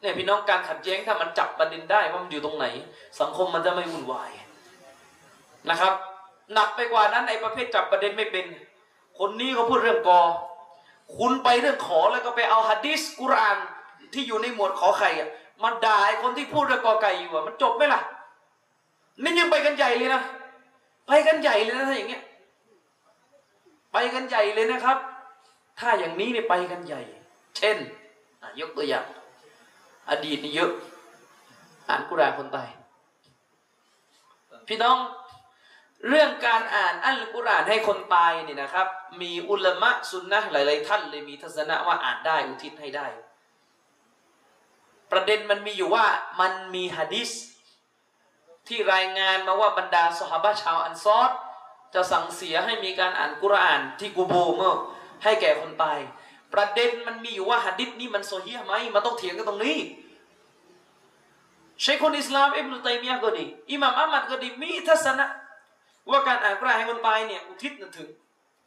เนี่ยพี่น้องการขัดแย้งถ้ามันจับประเด็นได้ว่ามันอยู่ตรงไหน สังคมมันจะไม่วุ่นวายนะครับหนักไปกว่านั้นไอ้ประเภทจับประเด็นไม่เป็น คนนี้เขาพูดเรื่องกอ คุณไปเรื่องขอแล้วก็ไปเอาฮะดิษกุรานที่อยู่ในหมวดขอไข่อะมาด่าไอ้คนที่พูดเรื่องกอไก่อยู่อะมันจบไหมล่ะนี่ยังไปกันใหญ่เลยนะ ไปกันใหญ่เลยนะถ้าอย่างเงี้ยไปกันใหญ่เลยนะครับ ถ้าอย่างนี้เนี่ยไปกันใหญ่ เช่นยกตัวอย่าง อดีตนี่เยอะ อ่านกุรานคนตายพี่น้องเรื่องการอ่านอัลกุรอานให้คนตายเนี่ยนะครับ มีอุลมะซุนนะห์หลาย ๆ ท่านเลยมีทัศนะว่าอ่านได้อุทิศให้ได้ ประเด็นมันมีอยู่ว่ามันมีฮะดิษ ที่รายงานมาว่าบรรดาสหบะชาวอันซอดจะสั่งเสียให้มีการอ่านกุรอานที่กูโบเมื่อให้แก่คนตาย ประเด็นมันมีอยู่ว่าหะดิษนี้มันโซเฮียไหมมันต้องเถียงกันตรงนี้เชคคนอิสลามอิบนุตัยมียะก็ดีอิหม่ามอัมัดก็ดีมีทัศนะว่าการอ่านกุรอานให้คนตายเนี่ยอุทิศนั่นถึง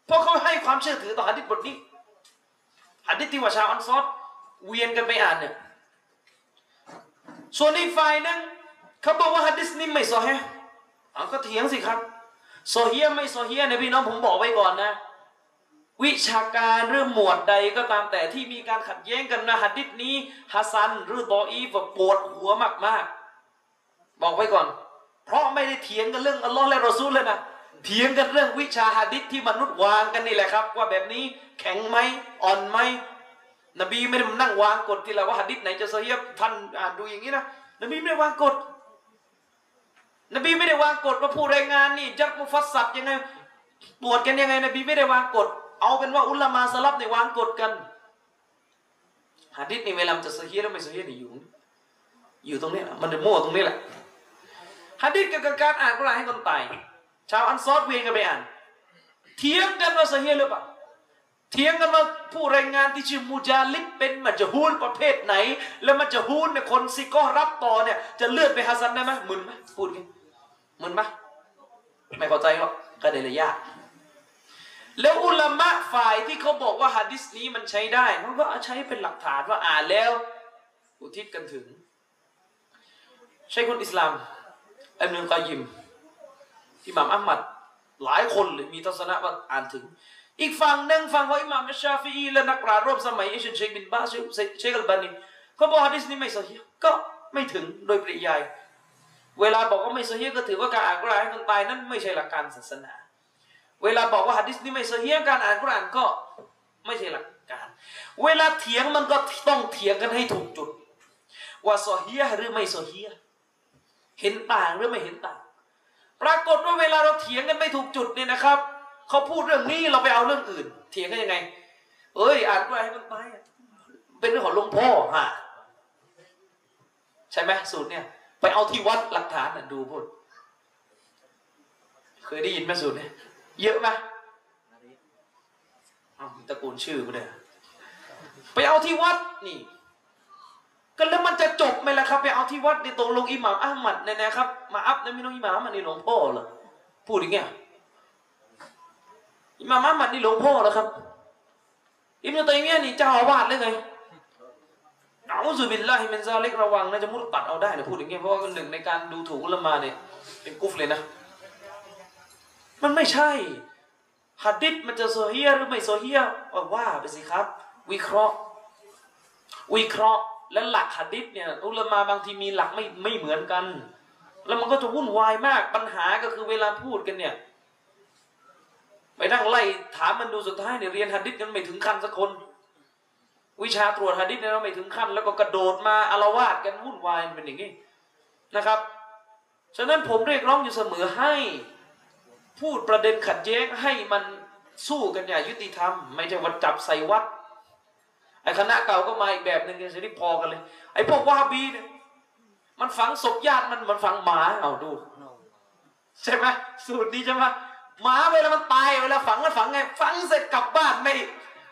เพราะเขาให้ความเชื่อถือต่อหะดิษบทนี้หะดิษที่ว่าชาวอันซอดเวียนกันไปอ่านเนี่ยส่วนอีกฝ่ายนึง เขาบอกว่าหะดิษนี้ไม่ซอฮีฮ์เอาก็เถียงสิครับซอฮีฮ์ไม่ซอฮีฮ์เนี่ยพี่น้องผมบอกไว้ก่อนนะ วิชาการเรื่องหมวดใดก็ตามแต่ที่มีการขัดแย้งกันนะหะดิษนี้ฮัสซันหรือตออีฟปวดหัวมากๆ บอกไว้ก่อน เพราะไม่ได้เถียงกันเรื่องอัลลอฮ์และรอซูลเลยนะเถียงกันเรื่องวิชาหะดิษที่มนุษย์วางกันนี่แหละครับ ว่าแบบนี้แข็งไหมอ่อนไหมนบีไม่ได้มานั่งวางกฎที่ละว่าหะดิษไหนจะซอฮีฮ์ท่านอ่านดูอย่างนี้นะนบีไม่ได้วางกฎ นบีไม่ได้วางกฎว่าผู้รายงานนี่จักมุฟัสซัดยังไงตรวจกันยังไง นบีไม่ได้วางกฎ เอาเป็นว่าอุลามาสลับในวางกฎกันหะดิษนี่เวลามจะซอฮีฮ์แล้วไม่ซอฮีฮ์นี่อยู่ อยู่ตรงนี้แหละมันจะมั่วตรงนี้แหละฮะดิษเกี่ยวกับการอ่านกุรอานให้คนตาย ชาวอันซอดเวียนกันไปอ่าน เถียงกันว่าสฮีหรือเปล่าเถียงกันว่าผู้รายงานที่ชื่อมูจาลิดเป็นมัจฮูลประเภทไหน แล้วมัจฮูลเนี่ยคนซิกอรับต่อเนี่ยจะเลือนไปฮัสซันได้ไหมมึนไหมพูดกัน มึนไหมไม่เข้าใจหรอกก็ได้เลยยากแล้วอุลามะฝ่ายที่เขาบอกว่าฮะดิษนี้มันใช้ได้เขาก็ใช้เป็นหลักฐานว่าอ่านแล้ว อุทิศกันถึงใช่คนอิสลามอิบนุลกอยยิมอิหม่ามอัมมัดหลายคนเลยมีทัศนะว่าอ่านถึง อีกฝั่งหนึ่งฝั่งของอิหม่ามอัชชาฟีอีและนักปราชญ์ร่วมสมัยเชนเชคบินบาเชคเชคอัลบานีเขาบอกฮะดิษนี้ไม่สฮีฮ์ก็ไม่ถึงโดยปริยาย เวลาบอกว่าไม่สฮีฮ์ก็ถือว่าการอ่านกุรอานให้คนตายนั้นไม่ใช่หลักการศาสนา เวลาบอกว่าฮะดิษนี้ไม่สฮีฮ์การอ่านกุรอานก็ไม่ใช่หลักการ เวลาเถียงมันก็ต้องเถียงกันให้ถูกจุด ว่าสฮีฮ์หรือไม่สฮีฮ์เห็นต่างหรือไม่เห็นต่าง ปรากฏว่าเวลาเราเถียงกันไม่ถูกจุดเนี่ยนะครับเขาพูดเรื่องนี้เราไปเอาเรื่องอื่น เถียงกันยังไง เอ้ย อ่านกุรอานให้มันตายเป็นเรื่องของหลวงพ่อฮะใช่ไหมสูตรเนี่ย ไปเอาที่วัดหลักฐานน่ะดูพูดเคยได้ยินไหมสูตรเนี่ยเยอะไหมเอาตระกูลชื่อมาเนี่ยไปเอาที่วัดนี่ ก็แล้วมันจะจบไหมล่ะครับ ไปเอาที่วัดในตรงลงอิหม่ามอัลมัดเนี่ยนะครับ มาอัพในมินองอิหม่ามมันนี่หลวงพ่อเหรอพูดอย่างเงี้ยอิหม่ามอะหมัดนี่หลวงพ่อเหรอครับอิบนุตัยมียะนี่เจ้าอาวาสเลยไง أعوذ بالله من ذلك ระวังนะจะมุรตัดเอาได้นะพูดอย่างเงี้ยเพราะว่าหนึ่งในการดูถูกอุลมาเนี่ยเป็นกุฟร์เลยนะ มันไม่ใช่หะดิษมันจะซอเฮียหรือไม่ซอเฮียว่าไปสิครับ วิเคราะห์ วิเคราะห์และหลักหะดิษเนี่ยอุลมาบางทีมีหลักไม่ไม่เหมือนกัน แล้วมันก็จะวุ่นวายมากปัญหาก็คือเวลาพูดกันเนี่ยไปนั่งไล่ถามมันดูสุดท้ายเนี่ยเรียนหัดดิษกันไม่ถึงขั้นสักคน วิชาตรวจหัดดิษเนี่ยเราไม่ถึงขั้น แล้วก็กระโดดมาอารวาสกันวุ่นวายเป็นอย่างนี้นะครับ ฉะนั้นผมเรียกร้องอยู่เสมอให้พูดประเด็นขัดแย้งให้มันสู้กันอย่างยุติธรรม ไม่ใช่ว่าจับใส่วัดไอ้คณะเก่าก็มาอีกแบบหนึ่งจะได้พอกันเลย ไอ้พวกวาฮบีเนี่ยมันฝังศพญาติมันมันฝังหมาเอาดูใช่ไหมสูตรนี้ใช่ไหมหมาเวลามันตายเวลาฝังมันฝังไง ฝังเสร็จกลับบ้านไม่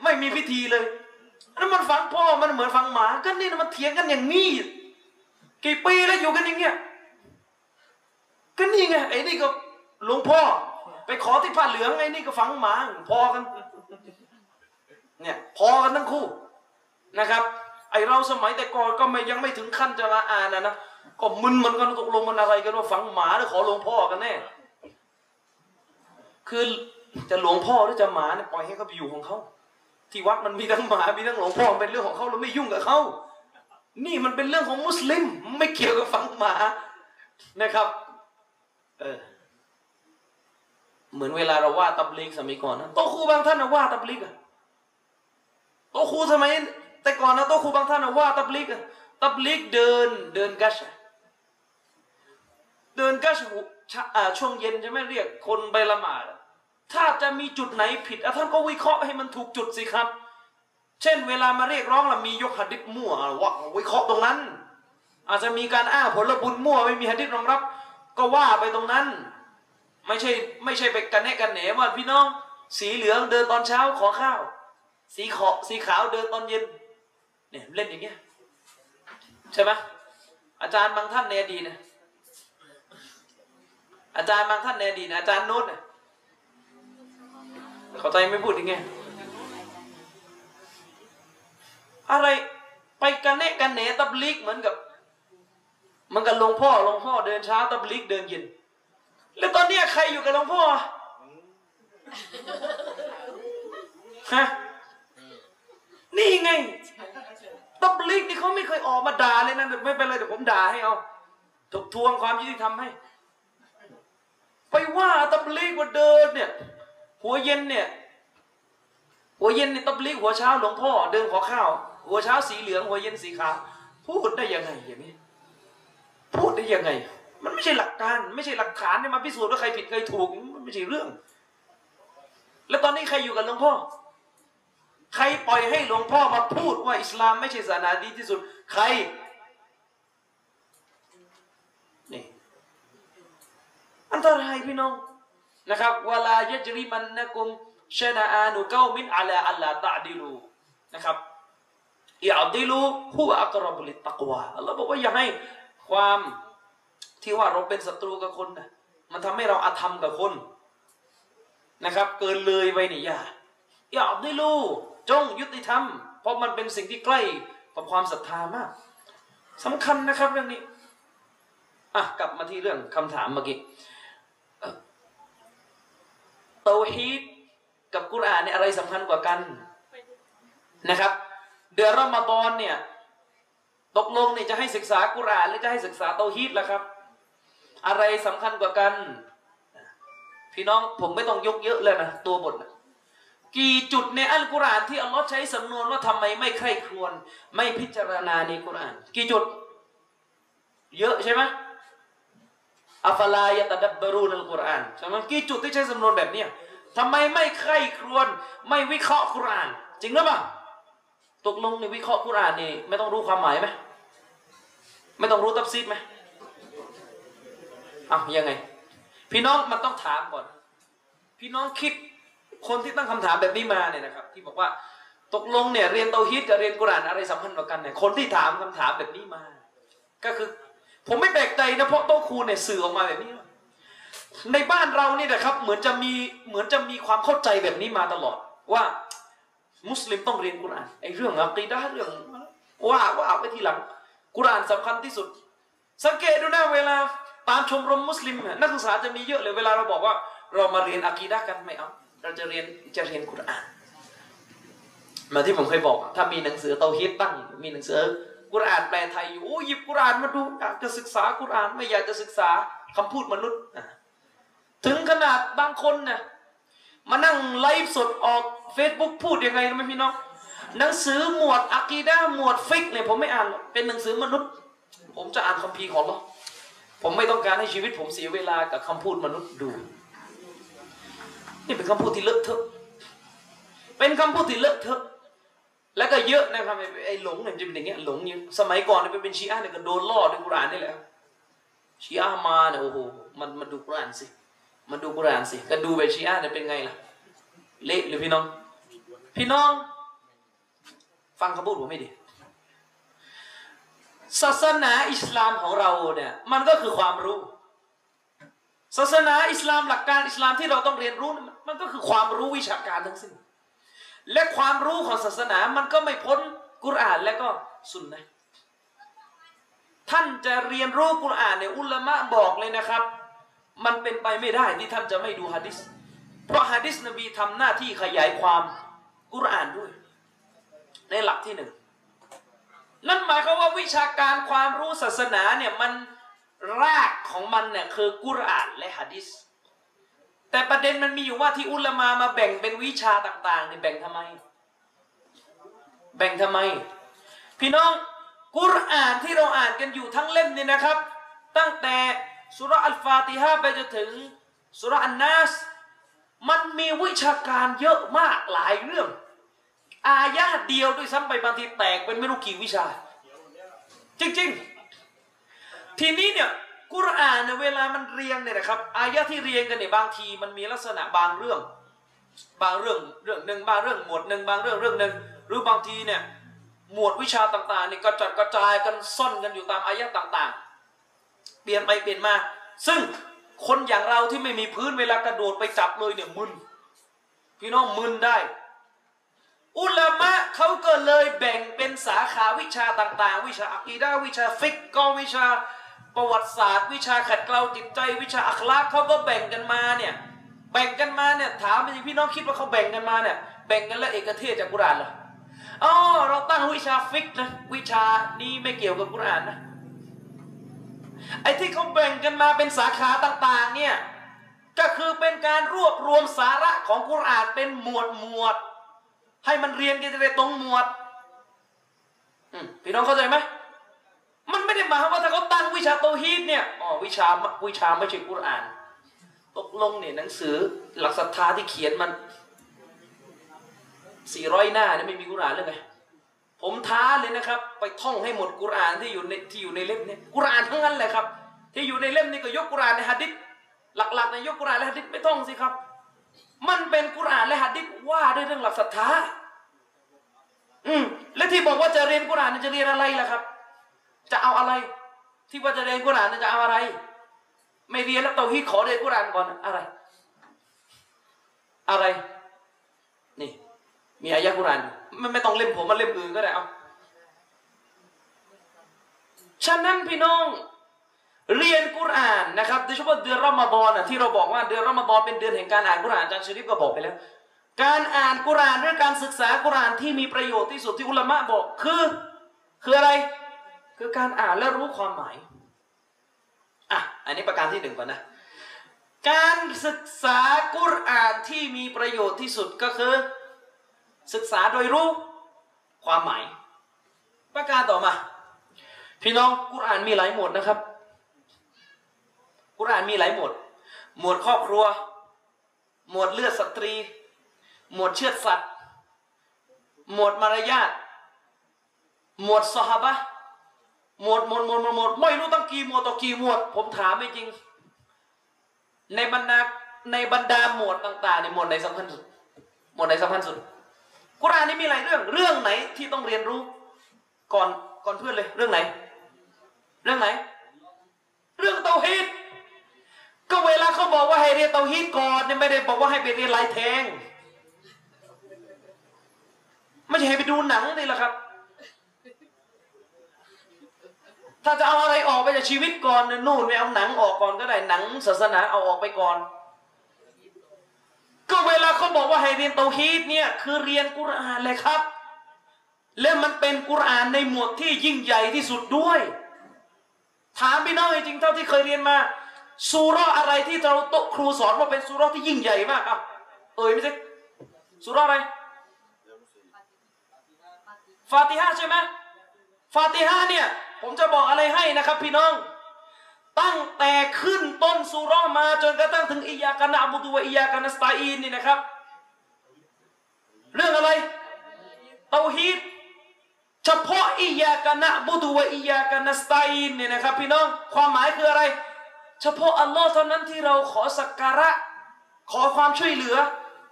ไม่มีพิธีเลย แล้วมันฝังพ่อมันเหมือนฝังหมาก็นี่มันเถียงกันอย่างนี้กี่ปีแล้วอยู่กันอย่างเงี้ยก็นี่ไงไอ้นี่ก็หลวงพ่อ ไปขอที่ผ้าเหลืองไอ้นี่ก็ฝังหมาพอกัน เนี่ย พอกันทั้งคู่นะครับ ไอเราสมัยแต่ก่อนก็ไม่ยังไม่ถึงขั้นจะมาอ่านะนะก็มึนเหมันกันตกลงมันอะไรกันว่าฝังหมาหรือขอหลวงพ่อกันแน่คือจะหลวงพ่อหรือจะหมาเนี่ยปล่อยให้เขาไปอยู่ของเขา ที่วัดมันมีทั้งหมา มีทั้งหลวงพ่อเป็นเรื่องของเขาเราไม่ยุ่งกับเขา นี่มันเป็นเรื่องของมุสลิม ไม่เกี่ยวกับฝังหมานะครับ เออ เหมือนเวลาเราว่าตับลิกสมัยก่อนนะโตครูบางท่านนะว่าตับลิกอะโตครูสมัยแต่ก่อนนะโตครูบางท่านนะว่าตับลิกอะตับลิกเดินเดินกัชเดินกัชช่วงเย็นใช่ไหมเรียกคนไปละหมาด ถ้าจะมีจุดไหนผิดอะท่านก็วิเคราะห์ให้มันถูกจุดสิครับ เช่น เวลามาเรียกร้องละมียกหะดิษมั่วว่าวิเคราะห์ตรงนั้น อาจจะมีการอ้างผลบุญมั่วไม่มีหะดิษรองรับ ก็ว่าไปตรงนั้น ไม่ใช่ไม่ใช่ไปกันแน่กันแหนว่าพี่น้อง สีเหลืองเดินตอนเช้าขอข้าว สีขอสีขาวเดินตอนเย็นเนี่ยเล่นอย่างเงี้ยใช่ไหมอาจารย์บางท่านในอดีตนะอาจารย์บางท่านในอดีตนะอาจารย์โน้ตนะ เขาใจไม่พูดอย่างเงี้ยอะไรไปกันแน่กันแหนตับลิกเหมือนกับมันกับหลวงพ่อหลวงพ่อเดินช้าตับลิกเดินเย็น แล้วตอนนี้ใครอยู่กับหลวงพ่อฮะนี่ไงตับลิกนี่เขาไม่เคยออกมาด่าเลยนะไม่เป็นไรเดี๋ยวผมด่าให้เอาทบทวงความยุติธรรมให้ ไปว่าตับลิกว่าเดินเนี่ย หัวเย็นเนี่ย หัวเย็นเนี่ยตับลิกหัวเช้าหลวงพ่อเดินขอข้าว หัวเช้าสีเหลืองหัวเย็นสีขาวพูดได้ยังไงอย่างนี้ พูดได้ยังไง มันไม่ใช่หลักการ ไม่ใช่หลักฐานที่ยมาพิสูจน์ว่าใครผิดใครถูกมันไม่ใช่เรื่อง แล้วตอนนี้ใครอยู่กับหลวงพ่อ ใครปล่อยให้หลวงพ่อมาพูดว่าอิสลามไม่ใช่ศาสนาดีที่สุด ใครนี่อันตรายพี่น้อง นะครับวลายจริมันนะกุมชนะอานุเก้ามินอาลาอัลลาตะดิลูนะครับอิอัดิลูฮุวอักรบุลิตตักวาอัลลอฮ์บอกว่าอย่าให้ความที่ว่าเราเป็นศัตรูกับคนนะมันทำให้เราอาธรรมกับคนนะครับ เกินเลยไปนี่อย่าอย่าด้รู้จงยุติธรรม เพราะมันเป็นสิ่งที่ใกล้กับความศรัทธามากสำคัญนะครับเรื่องนี้อะกลับมาที่เรื่องคำถามเมื่อกี้ เตาฮีดกับกุรอานเนี่ยอะไรสำคัญกว่ากันนะครับ เดือนรอมฎอนเนี่ยตกลงเนี่ยจะให้ศึกษากุรอานหรือจะให้ศึกษาเตาฮีดล่ะครับ อะไรสำคัญกว่ากัน พี่น้องผมไม่ต้องยกเยอะเลยนะตัวบทนะกี่จุดในอัลกุรอานที่อัลลอฮ์ใช้สำนวนว่าทำไมไม่ใคร่ครวญไม่พิจารณาในกุรอาน กี่จุด เยอะใช่ไหม อัฟลายะตะดับบรูนัลกุรอานใช่ไหมกี่จุดที่ใช้สำนวนแบบเนี้ยทำไมไม่ใคร่ครวญไม่วิเคราะห์กุรอาน จริงหรือเปล่าตกลงในวิเคราะห์กุรอานนี่ไม่ต้องรู้ความหมายไหมไม่ต้องรู้ตัฟซีดไหมอ้าวยังไง พี่น้องมันต้องถามก่อน พี่น้องคิดคนที่ตั้งคำถามแบบนี้มาเนี่ยนะครับ ที่บอกว่าตกลงเนี่ยเรียนเตาฮีดกับเรียนกุรอานอะไรสำคัญกว่ากันเนี่ยคนที่ถามคำถามแบบนี้มา ก็คือ ผมไม่แปลกใจนะเพราะโต๊ะครูเนี่ยสื่อออกมาแบบนี้ ในบ้านเรานี่นะครับ เหมือนจะมีเหมือนจะมีความเข้าใจแบบนี้มาตลอด ว่า มุสลิมต้องเรียนกุรอานไอ้เรื่องอะกีดะเรื่องว่าว่าไปทีหลัง กุรานสำคัญที่สุด สังเกตดูนะเวลาตามชมรมมุสลิมนักศึกษาจะมีเยอะเลยเวลาเราบอกว่า เรามาเรียนอะกีดะกันไม่เอาเราจะเรียนจะเรียนกุรานมาที่ผมเคยบอก ถ้ามีหนังสือเตาฮีดตั้ง มีหนังสือ กุรอานแปลไทยอยู่โอ้หยิบกุรอานมาดูอยากจะศึกษากุรอานไม่อยากจะศึกษาคำพูดมนุษย์ถึงขนาดบางคนเนี่ยมานั่งไลฟ์สดออก Facebook พูดยังไงไหมพี่น้องหนังสือหมวดอะกีดะห์หมวดฟิกเนี่ยผมไม่อ่านหรอกเป็นหนังสือมนุษย์ ผมจะอ่านคัมภีร์ของเราผมไม่ต้องการให้ชีวิตผมเสียเวลากับคำพูดมนุษย์ดู นี่เป็นคำพูดที่เลอะเทอะเป็นคำพูดที่เลอะเทอะ แล้วก็เยอะนะครับไอ้หลงเนี่ยจะเป็นอย่างเงี้ยหลงยู่สมัยก่อนเนี่ยไปเป็นชีอะห์เนี่ยก็โดนล่อด้วยกุรานนี่แหละชีอะห์มาเนี่ยโอ้โหมันมันดูกุรานสิมันดูกุรานสิก็ดูไปชีอะห์เนี่ยเป็นไงล่ะเละเลยพี่น้อง พี่น้อง ฟังคำพูดผมไม่ดีศาสนาอิสลามของเราเนี่ยมันก็คือความรู้ ศาสนาอิสลามหลักการอิสลามที่เราต้องเรียนรู้มันก็คือความรู้วิชาการทั้งสิ้น และความรู้ของศาสนามันก็ไม่พ้นกุรอานและก็สุนนะท่านจะเรียนรู้กุรอานเนี่ยอุลามะบอกเลยนะครับ มันเป็นไปไม่ได้ที่ท่านจะไม่ดูฮะดิษเพราะฮะดิษนบีทำหน้าที่ขยายความกุรอานด้วย ในหลักที่หนึ่งนั่นหมายความว่าวิชาการความรู้ศาสนาเนี่ยมันรากของมันเนี่ยคือกุรอานและฮะดิษ แต่ประเด็นมันมีอยู่ว่าที่อุลามามาแบ่งเป็นวิชาต่างๆเนี่ยแบ่งทำไม แบ่งทำไม พี่น้องกุรอานที่เราอ่านกันอยู่ทั้งเล่มเนี่ยนะครับ ตั้งแต่สุราะห์อัลฟาติฮะไปจนถึงสุราะห์อันนัสมันมีวิชาการเยอะมากหลายเรื่อง อายะเดียวด้วยซ้ำไปบางทีแตกเป็นไม่รู้กี่วิชา จริง ๆ ทีนี้เนี่ย กุรอานเนี่ยเวลามันเรียงเนี่ยนะครับอายะที่เรียงกันเนี่ยบางทีมันมีลักษณะบางเรื่อง บางเรื่องเรื่องหนึ่งบางเรื่องหมวดหนึ่งบางเรื่องเรื่องหนึ่งหรือบางทีเนี่ยหมวดวิชาต่างๆนี่กระจัดกระจายกันซ่อนกันอยู่ตามอายะต่างๆ เปลี่ยนไปเปลี่ยนมา ซึ่งคนอย่างเราที่ไม่มีพื้นเวลากระโดดไปจับเลยเนี่ยมึนพี่น้องมึนได้ อุลามะเขาก็เลยแบ่งเป็นสาขาวิชาต่างๆ วิชาอะกีดะห์วิชาฟิกก็วิชา ประวัติศาสตร์ วิชาขัดเกลาจิตใจ วิชาอัคลากเขาก็แบ่งกันมาเนี่ยแบ่งกันมาเนี่ยถามจริงพี่น้องคิดว่าเขาแบ่งกันมาเนี่ยแบ่งกันแล้วเอกเทศจากกุรานเหรออ๋อเราตั้งวิชาฟิกนะวิชานี้ไม่เกี่ยวกับกุรานนะไอ้ที่เขาแบ่งกันมาเป็นสาขาต่างๆเนี่ยก็คือเป็นการรวบรวมสาระของกุรานเป็นหมวดหมวด ให้มันเรียนกันจะได้ตรงหมวดพี่น้องเข้าใจไหม มันไม่ได้หมายว่าถ้าเขาตั้งวิชาโตฮีดเนี่ยอ๋อวิชาวิชาไม่ใช่กุรอาน ตกลงเนี่ยหนังสือหลักศรัทธาที่เขียนมันสี่ร้อยหน้าเนี่ยไม่มีกุรอานเลยไงผมท้าเลยนะครับ ไปท่องให้หมดกุรอานที่อยู่ในที่อยู่ในเล่มเนี่ยกุรอานทั้งนั้นแหละครับ ที่อยู่ในเล่มนี้ก็ยกกุรอานในหะดิษหลักๆในยกกุรอานและหะดิษไม่ต้องสิครับ มันเป็นกุรอานและหะดิษว่าด้วยเรื่องหลักศรัทธาอืมและที่บอกว่าจะเรียนกุรอานจะเรียนอะไรล่ะครับ จะเอาอะไร ที่ว่าจะเรียนกุรานจะเอาอะไร ไม่เรียนแล้วเตาฮีขอเรียนกุรานก่อนอะไร อะไร นี่ มีอายะกุรานไม่ไม่ต้องเล่มผมมาเล่มอื่นก็ได้เอาฉะนั้นพี่น้องเรียนกุรานนะครับโดยเฉพาะเดือนรอมฎอนนะที่เราบอกว่าเดือนรอมฎอนเป็นเดือนแห่งการอ่านกุรานอาจารย์ชริฟก็บอกไปแล้ว การอ่านกุรานหรือการศึกษากุรานที่มีประโยชน์ที่สุดที่อุลามะบอกคือ คืออะไร คือการอ่านและรู้ความหมาย อะ อันนี้ประการที่หนึ่งก่อนนะ การศึกษากุรอานที่มีประโยชน์ที่สุดก็คือ ศึกษาโดยรู้ความหมาย ประการต่อมา พี่น้องกุรอานมีหลายหมวดนะครับ กุรอานมีหลายหมวด หมวดครอบครัว หมวดเลือดสตรี หมวดเชือดสัตว์ หมวดมารยาทหมวดสหบะ หมวดหมดหมดหมดหมดไม่รู้ตั้งกี่หมวดต่อกี่หมวด ผมถามไม่จริง ในบรรดาในบรรดาหมวดต่างๆในหมวดไหนสำคัญสุด หมวดไหนสำคัญสุดกุรานนี่มีหลายเรื่อง เรื่องไหนที่ต้องเรียนรู้ ก่อนก่อนเพื่อนเลย เรื่องไหน เรื่องไหน เรื่องเตาฮีดก็เวลาเขาบอกว่าให้เรียนเตาฮีดก่อนเนี่ยไม่ได้บอกว่าให้ไปเรียนลายแทง ไม่ใช่ให้ไปดูหนังนี่แหละครับ ถ้าจะเอาอะไรออกไปจากชีวิตก่อนนู่นไม่เอาหนังออกก่อนก็ได้หนังศาสนาเอาออกไปก่อน ก็เวลาเขาบอกว่าให้เรียนเตาฮีดเนี่ยคือเรียนกุรอานเลยครับ และมันเป็นกุรอานในหมวดที่ยิ่งใหญ่ที่สุดด้วย ถามพี่น้องจริงเท่าที่เคยเรียนมาซูราอะไรที่เราโต๊ะครูสอนว่าเป็นซูราที่ยิ่งใหญ่มากอะเอ่ยไม่ใช่ซูราอะไรฟาติฮะใช่ไหมฟาติฮะเนี่ย ผมจะบอกอะไรให้นะครับ พี่น้อง ตั้งแต่ขึ้นต้นสุรมาจนกระทั่งถึงอิยากันนะบุตุวะอิยากันนัสตาอีนนี่นะครับ เรื่องอะไรเตาฮีดเฉพาะอิยากันนะบุตุวะอิยากันนัสตาอีนเนี่ยนะครับพี่น้องความหมายคืออะไร เฉพาะอัลลอฮ์เท่านั้นที่เราขอสักการะ ขอความช่วยเหลือ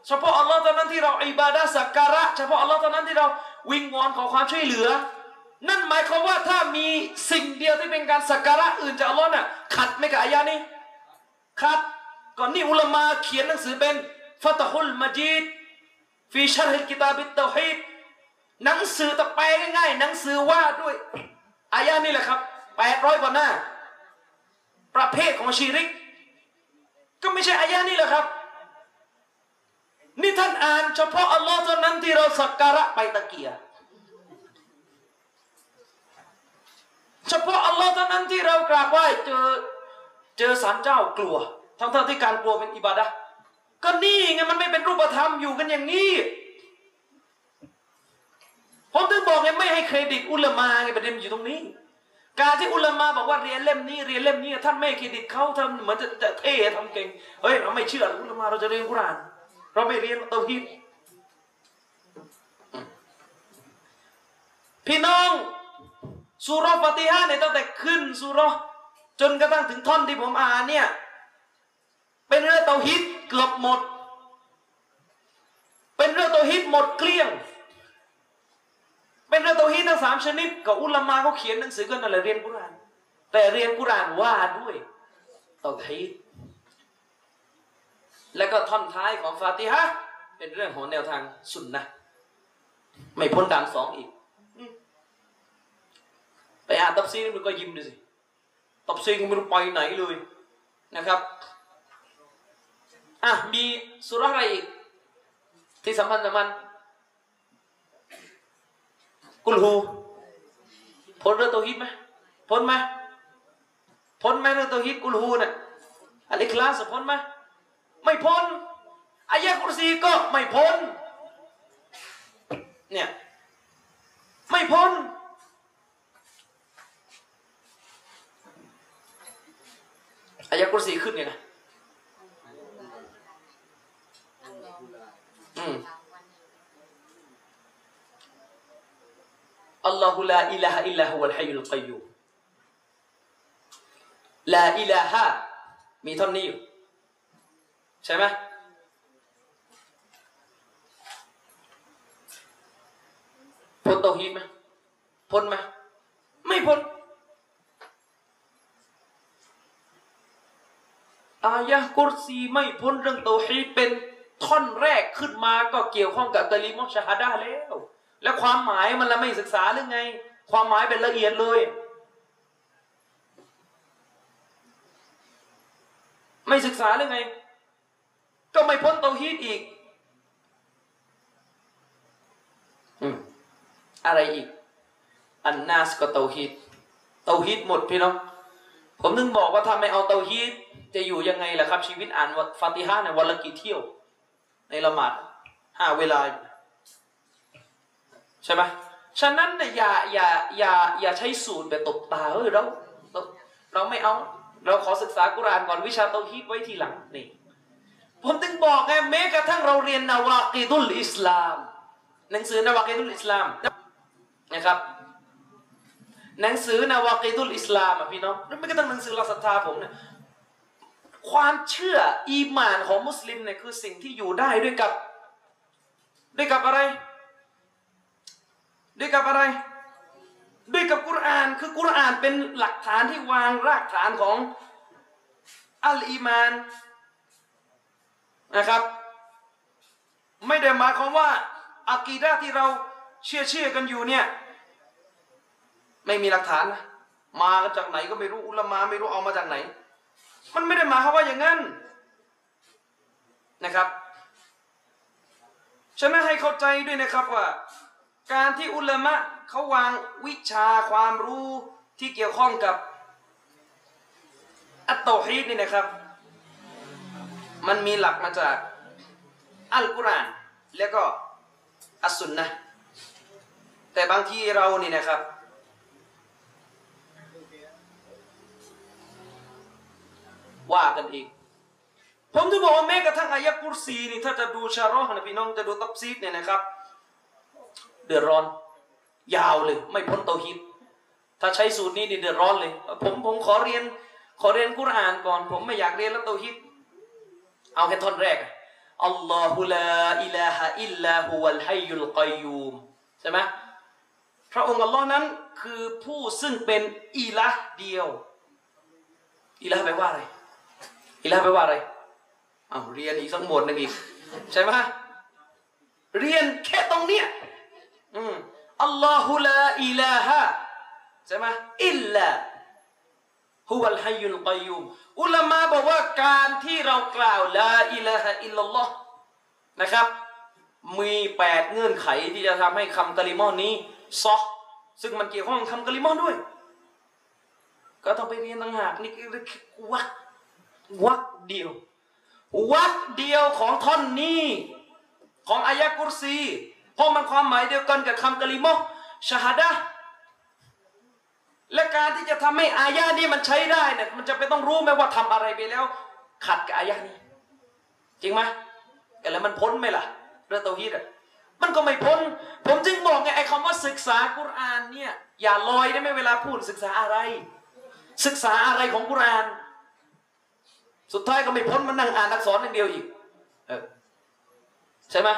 เฉพาะอัลลอฮ์เท่านั้นที่เราอิบาดะสักการะ เฉพาะอัลลอฮ์เท่านั้นที่เราวิงวอนขอความช่วยเหลือ นั่นหมายความว่าถ้ามีสิ่งเดียวที่เป็นการสักการะอื่นจากอัลลอฮ์น่ะขัดไหม่กับอายะนี้ขัดก่อนนี่อุลามาเขียนหนังสือเป็นฟัตฮุลมาจีดฟีชัรฮิลกิตาบิตเตฮีดหนังสือต่แปลง่ายๆหนังสือว่าด้วยอายะนี่แหละครับแปดร้อยกว่าหน้า ประเภทของชีริก ก็ไม่ใช่อายะนี่แหละครับ นี่ท่านอ่านเฉพาะอัลลอฮ์เท่านั้นที่เราสักการะไปตะเกียร์ เฉพาะอัลลอฮ์เท่านั้นที่เรากราบไหว้เจอเจอสารเจ้ากลัว ทั้งๆที่การกลัวเป็นอิบาดะห์ก็นี่ไงมันไม่เป็นรูปธรรมอยู่กันอย่างนี้ผมถึงบอกไงไม่ให้เครดิตอุลามาไงประเด็นอยู่ตรงนี้ การที่อุลามาบอกว่าเรียนเล่มนี้เรียนเล่มนี้ท่านไม่เครดิตเขาท่านเหมือนจะจะเท่ทำเก่งเฮ้ยเราไม่เชื่ออุลามาเราจะเรียนกุรานเราไม่เรียนเตาฮีดพี่น้อง สุรฟาติฮะเนี่ยตั้งแต่ขึ้นสุรจนกระทั่งถึงท่อนที่ผมอ่านเนี่ย เป็นเรื่องเตาฮีดเกือบหมด เป็นเรื่องเตาฮีดหมดเกลี้ยง เป็นเรื่องเตาฮีดทั้งสามชนิดกับอุลามาเขาเขียนหนังสือกันนั่นแหละเรียนกุราน แต่เรียนกุรานว่าด้วยเตาฮีดและก็ท่อนท้ายของฟาติฮะเป็นเรื่องของแนวทางสุนนะไม่พ้นด่านสองอีก ไปอ่านตับซีนี่มันก็ยิ้มดูสิตับซีก็ไม่รู้ไปไหนเลยนะครับอะมีสุราอะไรอีก ที่สัมพันธ์กับมันกุลฮูพ้นเรื่องตัวฮิตไหมพ้นไหมพ้นไหมเรื่องตัวฮิตกุลฮูเนี่ยอัลอิคลาสพ้นไหมไม่พ้นอายะกุรซีก็ไม่พ้นเนี่ยไม่พ้น อายะกุรซีขึ้นเนี่ยนะอืมอัลลอฮุลาอิลาฮะอิลลาฮุวัลฮัยยุลกัยยูมลาอิลาฮะมีท่อนนี้อยู่ ใช่ไหมพ้นเตาฮีดไหมพ้นไหมไม่พ้น อายะกุรซีไม่พ้นเรื่องเตาฮีดเป็นท่อนแรกขึ้นมาก็เกี่ยวข้องกับกะลิมอชฮาดาแล้ว และความหมายมันละไม่ศึกษาหรือไง ความหมายเป็นละเอียดเลย ไม่ศึกษาหรือไง ก็ไม่พ้นเตาฮีดอีกอะไรอีก อันนาสก็เตาฮีดเตาฮีดหมดพี่น้องผมนึงบอกว่าถ้าไม่เอาเตาฮีด จะอยู่ยังไงล่ะครับ ชีวิตอ่านฟาติฮะเนี่ยวันละกี่เที่ยว ในละหมาดห้าเวลา ใช่ไหมฉะนั้นเนี่ยอย่าอย่าอย่าอย่าใช้สูตรแบบตบตาเออเราเราเราไม่เอา เราขอศึกษากุรานก่อนวิชาเตาฮีดไว้ทีหลังนี่ผมถึงบอกไงแม้กระทั่งเราเรียนนาวากีดุลอิสลาม หนังสือนาวากีดุลอิสลามนะครับ หนังสือนาวากีดุลอิสลามอะพี่น้องไม่กระทั่งหนังสือหลักศรัทธาผมเนี่ย ความเชื่ออีหมานของมุสลิมเนี่ยคือสิ่งที่อยู่ได้ด้วยกับ ด้วยกับอะไร ด้วยกับอะไร ด้วยกับกุรอานคือกุรอานเป็นหลักฐานที่วางรากฐานของอัลอีมานนะครับ ไม่ได้หมายความว่าอากีดาที่เราเชื่อเชื่อกันอยู่เนี่ยไม่มีหลักฐานนะมาจากไหนก็ไม่รู้อุลามาไม่รู้เอามาจากไหน มันไม่ได้หมายความว่าอย่างนั้นนะครับฉะนั้นให้เข้าใจด้วยนะครับว่า การที่อุลามะเขาวางวิชาความรู้ที่เกี่ยวข้องกับอัตโตฮีดนี่นะครับ มันมีหลักมาจากอัลกุรอานแล้วก็อัสสุนนะแต่บางทีเรานี่นะครับ ว่ากันอีกผมจะบอกว่าแม้กระทั่งอายะกุรซีนี่ถ้าจะดูชาร์ห์นะพี่น้องจะดูตับซีดเนี่ยนะครับ เดือดร้อน ยาวเลย ไม่พ้นเตาฮิดถ้าใช้สูตรนี้นี่เดือดร้อนเลย ผมผมขอเรียน ขอเรียนกุรอานก่อน ผมไม่อยากเรียนแล้วเตาฮิดเอาแค่ท่อนแรกอัลลอฮุลาอิลาฮะอิลลาฮุวัลฮัยยุลกัยยูมใช่ไหมพระองค์อัลลอฮ์นั้นคือผู้ซึ่งเป็นอิละเดียว อิละแปลว่าอะไร อิละแปลว่าอะไรเอาเรียนอีกสักหมวดหนึ่งอีก ใช่ไหมเรียนแค่ตรงเนี้ยอืมอัลลอฮุลาอิลาฮะใช่ไหมอิลลาฮุวัลฮัยุลกัยยุมอุลามะบอกว่าการที่เรากล่าวลาอิลาฮะอิลลัลลอฮ์นะครับ มีแปดเงื่อนไขที่จะทำให้คำกะลิมอนนี้ซอฮ์ซึ่งมันเกี่ยวข้องกับคำกะลิมอนด้วย ก็ต้องไปเรียนต่างหากนี่วัก วักเดียว วักเดียวของท่อนนี้ ของอายะกุรซี เพราะมันความหมายเดียวกันกับคำกะลิมอชาฮดะและการที่จะทำให้อายะนี้มันใช้ได้เนี่ยมันจะไปต้องรู้ไหมว่าทำอะไรไปแล้ว ขัดกับอายะนี้ จริงไหมแล้วมันพ้นไหมล่ะเรื่องเตาฮีดอะมันก็ไม่พ้น ผมจึงบอกไงไอ้คำว่าศึกษากุรอานเนี่ยอย่าลอยได้ไหมเวลาพูดศึกษาอะไร ศึกษาอะไรของกุรอาน สุดท้ายก็ไม่พ้นมันนั่งอ่านอักษรอย่างเดียวอีกเออใช่ไหม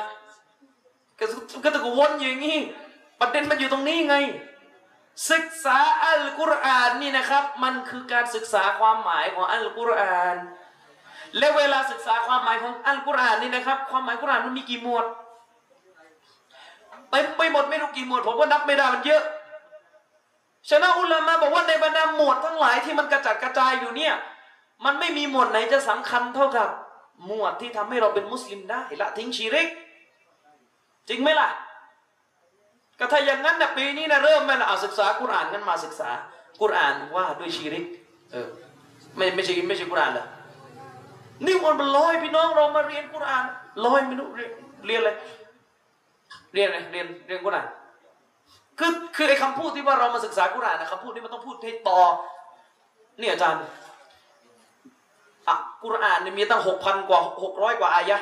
ก็ก็ตะกวนอยู่อย่างนี้ประเด็นมันอยู่ตรงนี้ไง ศึกษาอัลกุรอานนี่นะครับ มันคือการศึกษาความหมายของอัลกุรอาน และเวลาศึกษาความหมายของอัลกุรอานนี่นะครับ ความหมายกุรอานมันมีกี่หมวดเต็มไปหมดไม่รู้กี่หมวดผมก็นับไม่ได้มันเยอะฉะนั้นอุลามะบอกว่าในบรรดาหมวดทั้งหลายที่มันกระจัดกระจายอยู่เนี่ย มันไม่มีหมวดไหนจะสำคัญเท่ากับ หมวดที่ทำให้เราเป็นมุสลิมได้ละทิ้งชีริก จริงไหมล่ะก็ถ้าอย่างนั้นนะปีนี้นะเริ่มไหมล่ะเอาศึกษากุรานกันมาศึกษา กุรานว่าด้วยชีริก เออ ไม่ไม่ใช่ไม่ใช่กุรานเหรอนี่มันเป็นร้อยพี่น้องเรามาเรียนกุรานร้อยไม่รู้เรียนอะไรเรียนอะไรเรียนเรียนกุรานคือคือไอ้คำพูดที่ว่าเรามาศึกษากุรานนะคำพูดนี้มันต้องพูดให้ต่อเนี่ยอาจารย์ อะกุรอานเนี่ยมีตั้งหกพันกว่าหกร้อยกว่าอายะ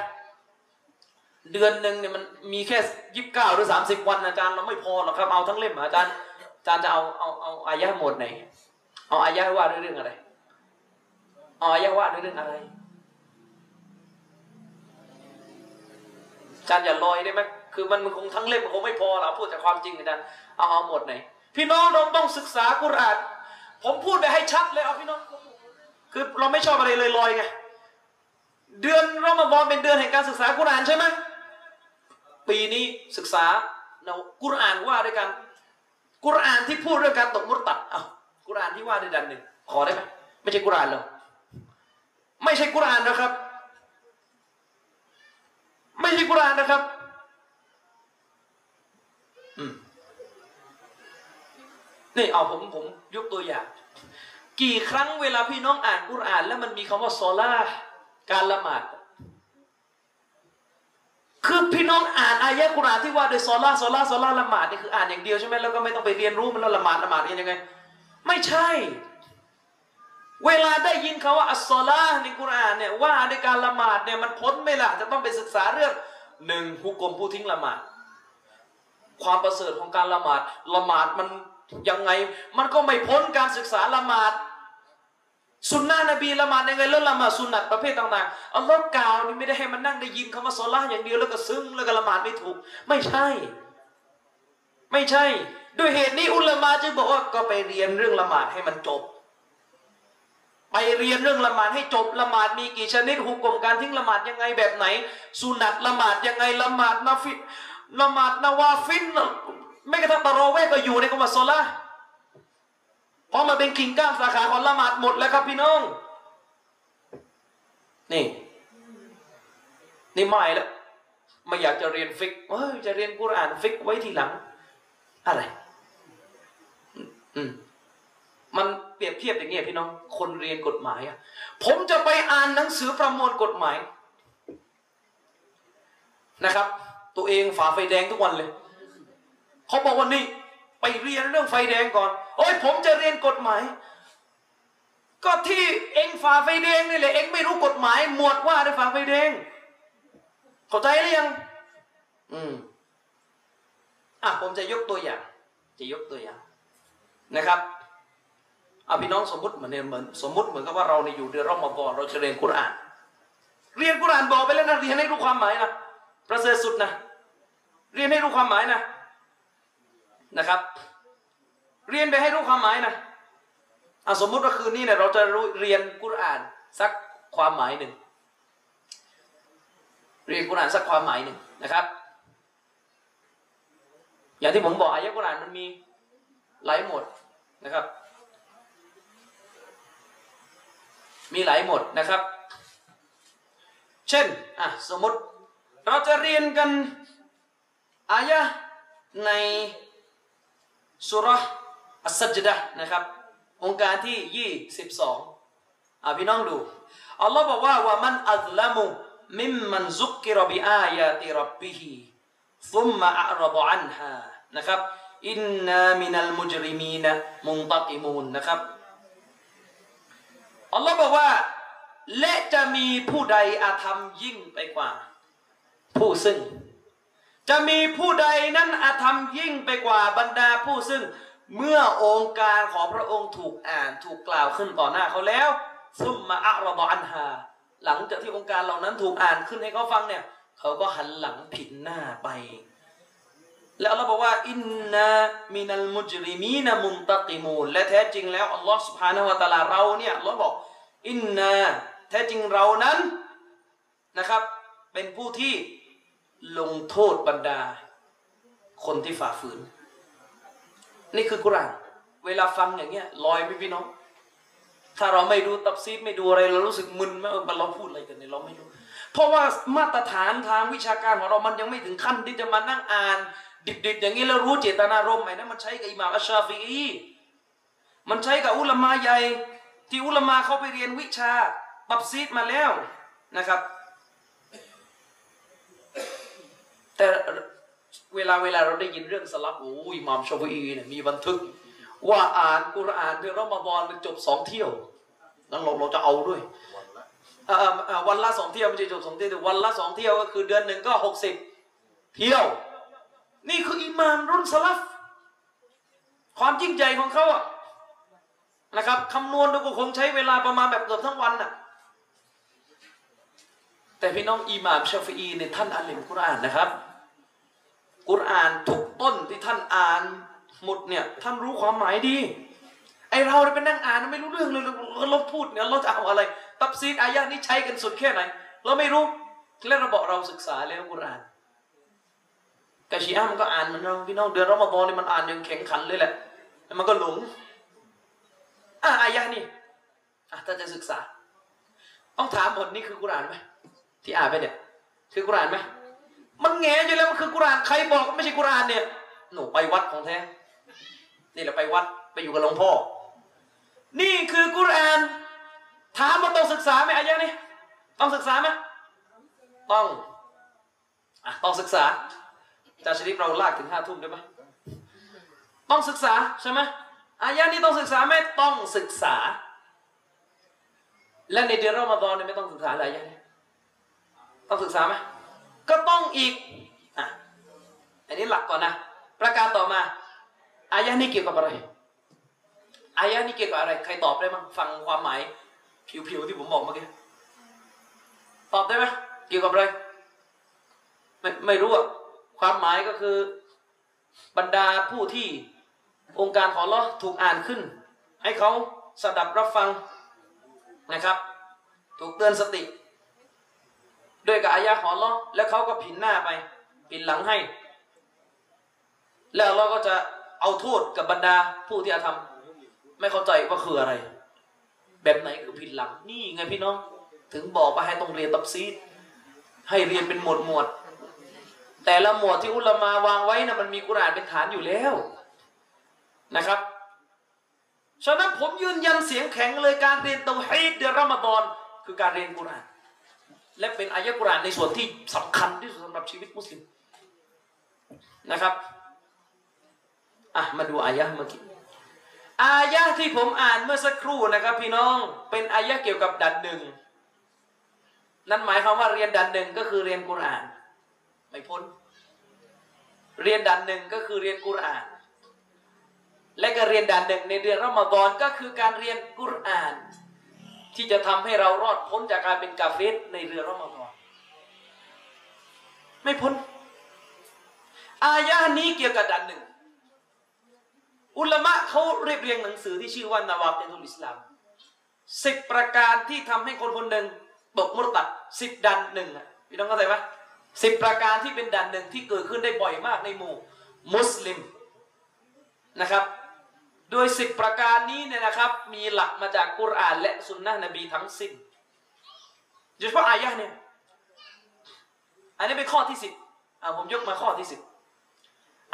เดือนหนึ่งเนี่ยมันมีแค่ยี่สิบเก้าหรือสามสิบวันอาจารย์เราไม่พอหรอกครับเอาทั้งเล่มอาจารย์อาจารย์จะเอาเอาเอาอายะหมดไหน เอาอายะว่าเรื่องอะไรเอาอายะว่าเรื่องอะไรอาจารย์อย่าลอยได้ไหมคือมันมันคงทั้งเล่มคงไม่พอเราพูดจากความจริงอาจารย์เอาเอาหมดไหน พี่น้องเราต้องศึกษากุรอานผมพูดไปให้ชัดเลยเอาพี่น้อง คือเราไม่ชอบอะไรเลยลอยไง เดือนรอมฎอนเป็นเดือนแห่งการศึกษากุรอานใช่ไหมปีนี้ศึกษาเรากุรอานว่าด้วยกัน กุรอานที่พูดเรื่องการตกมุตตัดอ้าวกุรอานที่ว่าด้วยดันหนึ่งขอได้ไหมไม่ใช่กุรอานหรอกไม่ใช่กุรอานนะครับ ไม่ใช่กุรอานนะครับนี่เอาผมผมยกตัวอย่าง กี่ครั้งเวลาพี่น้องอ่านกุรอาน แล้วมันมีคำว่าซอลาการละหมาด คือพี่น้องอ่านอายะกุรอานที่ว่าโดยซอลาซอลาซอลาละหมาดนี่คืออ่านอย่างเดียวใช่ไหมแล้วก็ไม่ต้องไปเรียนรู้มันแล้วละหมาดละหมาดเป็นยังไง ไม่ใช่ เวลาได้ยินคาว่าอัสซอลาในกุรอานเนี่ยว่าในการละหมาดเนี่ยมันพ้นไหม่ล่ะจะต้องไปศึกษาเรื่องหนึ่งฮุกกลมผู้ทิ้งละหมาด ความประเสริฐของการละหมาดละหมาดมัน ยังไงมันก็ไม่พ้นการศึกษาละหมาดสุนนะนบีละหมาดยังไงแล้วละหมาดสุนัตประเภทต่างๆอัลลอฮ์กล่าวนี่ไม่ได้ให้มันนั่งได้ยินคำว่าซอลาอย่างเดียวแล้วก็ซึ้งแล้วก็ละหมาดไม่ถูก ไม่ใช่ ไม่ใช่ ด้วยเหตุนี้อุลามะจึงบอกว่าก็ไปเรียนเรื่องละหมาดให้มันจบ ไปเรียนเรื่องละหมาดให้จบละหมาดมีกี่ชนิดหุกกลมการทิ้งละหมาดยังไงแบบไหนสุนัตละหมาดยังไงละหมาดนาฟิละหมาดนาวาฟิล แม้กระทั่งตะรอเวก็อยู่ในคำว่าซอลาเพราะมันเป็นกิ่งก้านสาขาของละหมาดหมดแล้วครับพี่น้อง นี่ นี่ไม่แล้วไม่อยากจะเรียนฟิกเฮ้ยจะเรียนกุรอานฟิกไว้ทีหลัง อะไร อืมมันเปรียบเทียบอย่างเงี้ยพี่น้อง คนเรียนกฎหมายอะผมจะไปอ่านหนังสือประมวลกฎหมายนะครับ ตัวเองฝ่าไฟแดงทุกวันเลย เขาบอกว่านี่ไปเรียนเรื่องไฟแดงก่อน โอ้ยผมจะเรียนกฎหมาย ก็ที่เองฝ่าไฟแดงนี่แหละเองไม่รู้กฎหมาย หมวดว่าด้ฝ่าไฟแดง เข้าใจหรือยัง อืมอะผมจะยกตัวอย่าง จะยกตัวอย่างนะครับเอาพี่น้องสมมติเหมือนเหมือนสมมติเหมือนกับว่าเราในอยู่เดือนรอมฎอนเราจะเรียนกุรอาน เรียนกุรอานบอกไปแล้วนะเรียนให้รู้ความหมายนะประเสริฐสุดนะเรียนให้รู้ความหมายนะ นะครับ เรียนไปให้รู้ความหมายนะอะสมมุติว่าคืนนี้เนี่ยเราจะรู้เรียนกุรอานสักความหมายหนึ่งเรียนกุรอานสักความหมายหนึ่งนะครับ อย่างที่ผมบอกอายะกุรอานมันมีหลายหมวดนะครับ มีหลายหมวดนะครับ เช่นอะสมมติเราจะเรียนกันอายะใน สุราะห์อัสสัจดะนะครับ องค์การที่22อะพี่น้องดู อัลลอฮ์บอกว่าว่ามันอัลลัมุมิมมันซุกกิรบิอายาติรับบิฮิซุมมะอัรดอันฮานะครับอินนามินัลมุจริมีนะมุนตักิมูนนะครับอัลลอฮ์บอกว่า และจะมีผู้ใดอาธรรมยิ่งไปกว่า ผู้ซึ่ง จะมีผู้ใดนั้นอาธรรมยิ่งไปกว่าบรรดาผู้ซึ่งเมื่อองค์การของพระองค์ถูกอ่านถูกกล่าวขึ้นต่อหน้าเขาแล้ว ซุ่มมาอัรบอันฮาหลังจากที่องค์การเหล่านั้นถูกอ่านขึ้นให้เขาฟังเนี่ย เขาก็หันหลังผิดหน้าไป แล้วเราบอกว่าอินนามินัลมุจริมีนามุนตะกิมูนและแท้จริงแล้วอัลลอฮฺสุบฮานาวะตาลาเราเนี่ยเราบอกอินนาแท้จริงเรานั้นนะครับ เป็นผู้ที่ ลงโทษบรรดา คนที่ฝ่าฝืน นี่คือกุรานเวลาฟังอย่างเงี้ยลอยไม่พี่น้อง ถ้าเราไม่ดูตับซีดไม่ดูอะไรเรารู้สึกมึนไหมเออเราพูดอะไรกันเนี่ยเราไม่รู้ เพราะว่ามาตรฐานทางวิชาการของเรามันยังไม่ถึงขั้นที่จะมานั่งอ่าน ดิบๆอย่างนี้แล้วรู้เจตนารมณ์ไหมนะมันใช้กับอิหม่ามอัชชาฟีอีมันใช้กับอุลามะใหญ่ ที่อุลามะเขาไปเรียนวิชาตับซีดมาแล้วนะครับ แต่เวลาเวลาเราได้ยินเรื่องสลับโอ้ยมามชาฟีอีเนี่ยมีบันทึก ว่าอ่านกุรอานเดือนรอมฎอนจบสองเที่ยวนั้นเราเราจะเอาด้วยวันละสองเที่ยวไม่ใช่จบสองเที่ยววันละสองเที่ยวก็คือเดือนหนึ่งก็หกสิบเที่ยว นี่คืออิมามรุ่นสลับความยิ่งใหญ่ของเขาอะนะครับคำนวณดูก็คงใช้เวลาประมาณแบบเกือบทั้งวันน่ะแต่พี่น้องอิหม่ามชาฟีอีเนี่ยท่านอ่านเล่มกุรอานนะครับ กุรอานทุกต้นที่ท่านอ่านหมดเนี่ยท่านรู้ความหมายดีไอเราเนี่ยเป็นนั่งอ่านไม่รู้เรื่องเลยเราเราพูดเนี่ยเราจะเอาอะไร ตับซีดอายะนี้ใช้กันสุดแค่ไหน เราไม่รู้แล้วเราบอกเราศึกษาแล้วกุรอานกะชีอะมันก็อ่านเหมันเราพี่น้องเดือนรอมฎอนเนี่ยมันอ่านอย่างแข็งขันเลยแหละแล้วมันก็หลงอะอายะนี่อะถ้าจะศึกษา ต้องถามหมดนี่คือกุรอานไหมที่อ่านไปเนี่ย คือกุรอานไหม มันแงอยู่แล้วมันคือกุรานใครบอกว่าไม่ใช่กุรานเนี่ยหนูไปวัดของแท้นี่แหละไปวัดไปอยู่กับหลวงพ่อ นี่คือกุรานถามมาต้องศึกษาไหมอายะนี้ต้องศึกษาไหมต้องอะต้องศึกษาจารชริปเราลากถึงห้าทุ่มได้ไหมต้องศึกษาใช่ไหมอายะนี้ต้องศึกษาไหมต้องศึกษา และในเดือนรอมฎอนเนี่ยไม่ต้องศึกษาอะไรอายะนี้ต้องศึกษาไหม ก็ต้องอีกอะอันนี้หลักก่อนนะ ประการต่อมาอายะนี้เกี่ยวกับอะไรอายะนี้เกี่ยวกับอะไร ใครตอบได้มั้งฟังความหมาย ผิวๆที่ผมบอกเมื่อกี้ตอบได้ไหมเกี่ยวกับอะไรไม่ไม่รู้อะความหมายก็คือบรรดาผู้ที่องค์การของเราถูกอ่านขึ้น ให้เขาสดับรับฟังนะครับ ถูกเตือนสติ ด้วยกับอายะของลอแล้วเขาก็ผินหน้าไปผินหลังให้ แล้วเราก็จะเอาโทษกับบรรดาผู้ที่อาธรรม ไม่เข้าใจว่าคืออะไร แบบไหนคือผินหลัง นี่ไงพี่น้อง ถึงบอกว่าให้ต้องเรียนตับซีดให้เรียนเป็นหมวดหมวด แต่ละหมวดที่อุลมาวางไว้นะมันมีกุรานเป็นฐานอยู่แล้วนะครับฉะนั้นผมยืนยันเสียงแข็งเลยการเรียนเตาฮีดเดือนรอมฎอนคือการเรียนกุรอาน และเป็นอายะกุรานในส่วนที่สำคัญที่สุดสำหรับชีวิตมุสลิมนะครับอะมาดูอายะเมื่อกี้อายะที่ผมอ่านเมื่อสักครู่นะครับ พี่น้องเป็นอายะเกี่ยวกับดันหนึ่งนั่นหมายความว่าเรียนดันหนึ่งก็คือเรียนกุรอาน ไม่พ้น เรียนดันหนึ่งก็คือเรียนกุรอาน และก็เรียนดันหนึ่งในเดือนรอมฎอนก็คือการเรียนกุรอาน ที่จะทำให้เรารอดพ้นจากการเป็นกาเฟสในเรือรอมฎอนไม่พ้น อายะนี้เกี่ยวกับดันหนึ่ง อุลมะเขาเรียบเรียงหนังสือที่ชื่อว่านาวาบเตนุลอิสลามสิบประการที่ทำให้คนคนหนึ่งตกมุรตัดสิบดันหนึ่งอะพี่น้องเข้าใจไหมสิบประการที่เป็นดันหนึ่งที่เกิดขึ้นได้บ่อยมากในหมู่ มุสลิมนะครับ โดยสิบประการนี้เนี่ยนะครับ มีหลักมาจากกุรอานและสุนนะนบีทั้งสิ้นโดยเฉพาะอายะเนี่ยอันนี้เป็นข้อที่สิบอ่าผมยกมาข้อที่สิบ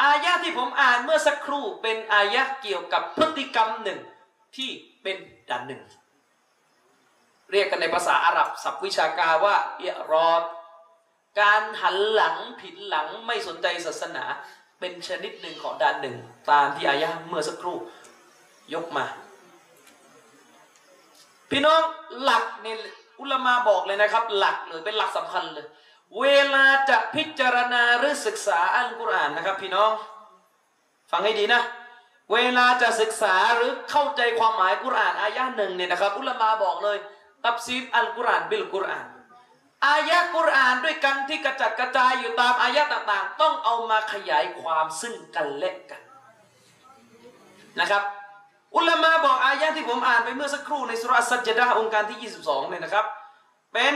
อายะที่ผมอ่านเมื่อสักครู่เป็นอายะเกี่ยวกับพฤติกรรมหนึ่งที่เป็นด่านหนึ่ง เรียกกันในภาษาอาหรับศัพท์วิชาการว่าเอียรอดการหันหลังผินหลังไม่สนใจศาสนา เป็นชนิดหนึ่งของด่านหนึ่ง ตามที่อายะเมื่อสักครู่ ยกมา พี่น้องหลักเนี่ยอุลมาบอกเลยนะครับ หลักเลยเป็นหลักสำคัญเลย เวลาจะพิจารณาหรือศึกษาอัลกุรอานนะครับ พี่น้อง ฟังให้ดีนะ เวลาจะศึกษาหรือเข้าใจความหมายกุรอานอายะหนึ่งเนี่ยนะครับ อุลมาบอกเลย ตับซีดอัลกุรอานบิลกุรอานอายะกุรอานด้วยกันที่กระจัดกระจายอยู่ตามอายะต่างๆ ต้องเอามาขยายความซึ่งกันและกันนะครับ อุลามาบอกอายะที่ผมอ่านไปเมื่อสักครู่ในสุรสัจจดาองค์การที่ 22เนี่ยนะครับ เป็น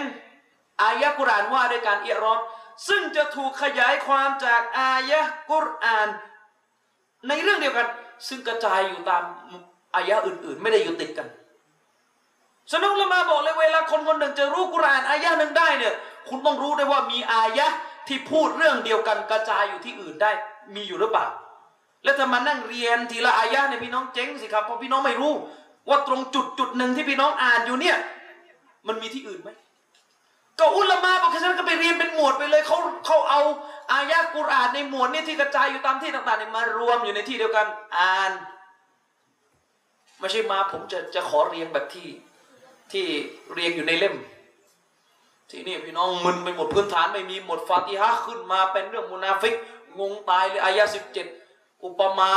อายะกุรานว่าด้วยการเอียรอดซึ่งจะถูกขยายความจากอายะกุราน ในเรื่องเดียวกัน ซึ่งกระจายอยู่ตามอายะอื่นๆ ไม่ได้อยู่ติดกันฉะนั้นอุลามาบอกเลยเวลาคนคนหนึ่งจะรู้กุรานอายะหนึ่งได้เนี่ยคุณต้องรู้ได้ว่ามีอายะที่พูดเรื่องเดียวกันกระจายอยู่ที่อื่นได้มีอยู่หรือเปล่า แล้วถ้ามานั่งเรียนทีละอายะเนี่ยพี่น้องเจ๊งสิครับเพราะพี่น้องไม่รู้ ว่าตรงจุดจุดหนึ่งที่พี่น้องอ่านอยู่เนี่ย มันมีที่อื่นไหมก็อุลมาบอกฉะนั้นก็ไปเรียนเป็นหมวดไปเลยเขาเขาเอาอายะกุรอานในหมวดนี่ที่กระจายอยู่ตามที่ต่างๆเนี่ยมารวมอยู่ในที่เดียวกันอ่านไม่ใช่มาผมจะจะขอเรียงแบบที่ที่เรียงอยู่ในเล่ม ที่นี่พี่น้องมึนไปหมดพื้นฐานไม่มีหมดฟาติฮะขึ้นมาเป็นเรื่องมุนาฟิกงงตายเลยอายะสิบเจ็ด อุปมา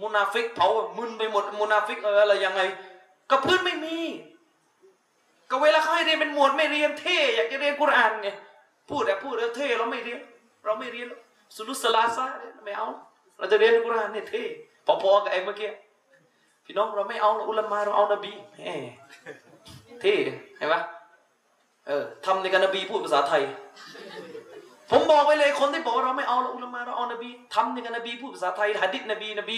มุนาฟิกเผามึนไปหมดมุนาฟิกอะไรยังไงก็พื้นไม่มีก็เวลาเขาให้เรียนเป็นหมวดไม่เรียนเท่อยากจะเรียนกุรอานไงพูดแต่พูดแล้วเท่เราไม่เรียน เราไม่เรียนสุลุสลาซาเนี่ยไม่เอา เราจะเรียนกุรอานเนี่ยเท่พอๆกับไอ้เมื่อกี้พี่น้องเราไม่เอาอุลามาเราเอานบีแหมที่เห็นไหมเออทำในการนบีพูดภาษาไทย ผมบอกไปเลยคนที่บอกว่าเราไม่เอาละอุลามาเราเอานบีทำในการนบีพูดภาษาไทยหะดิษนบีนบี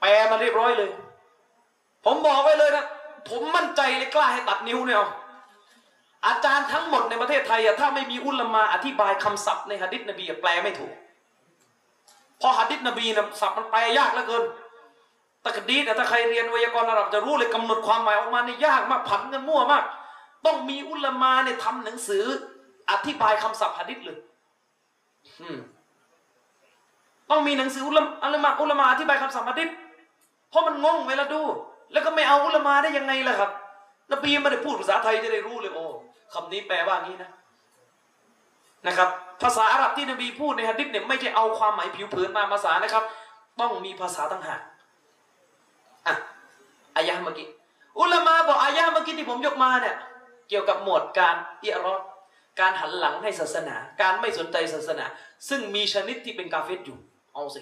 แปลมาเรียบร้อยเลย ผมบอกไปเลยนะ ผมมั่นใจเลยกล้าให้ตัดนิ้วเนี่ยอาอาจารย์ทั้งหมดในประเทศไทยอะถ้าไม่มีอุลามาอธิบายคำศัพท์ในหะดิษนบีอะแปลไม่ถูกพราะหะดิษนบีนะศัพท์มันแปลยากเหลือเกินตะกดีแต่ถ้าใครเรียนไวยากรณ์อาหรับจะรู้เลยกำหนดความหมายออกมาเนี่ยยากมากผันกันมั่วมาก ต้องมีอุลามาเนี่ยทำหนังสือ อธิบายคำศัพท์หะดิษเลย ต้องมีหนังสืออุลามอุลามาอุลามาอธิบายคำศัพท์หะดิษเพราะมันงงเวลาดู แล้วก็ไม่เอาอุลามาได้ยังไงล่ะครับ นบีไม่ได้พูดภาษาไทยจะได้รู้เลย โอ้คำนี้แปลว่างี้นะ นะครับ ภาษาอาหรับที่นบีพูดในหะดิษเนี่ยไม่ใช่เอาความหมายผิวเผินมาภาษานะครับ ต้องมีภาษาต่างหากอะอายะห์เมื่อกี้อุลามาบอกอายะห์เมื่อกี้ที่ผมยกมาเนี่ย เกี่ยวกับหมวดการเอียรอด การหันหลังให้ศาสนา การไม่สนใจศาสนา ซึ่งมีชนิดที่เป็นกาเฟตอยู่ เอาสิ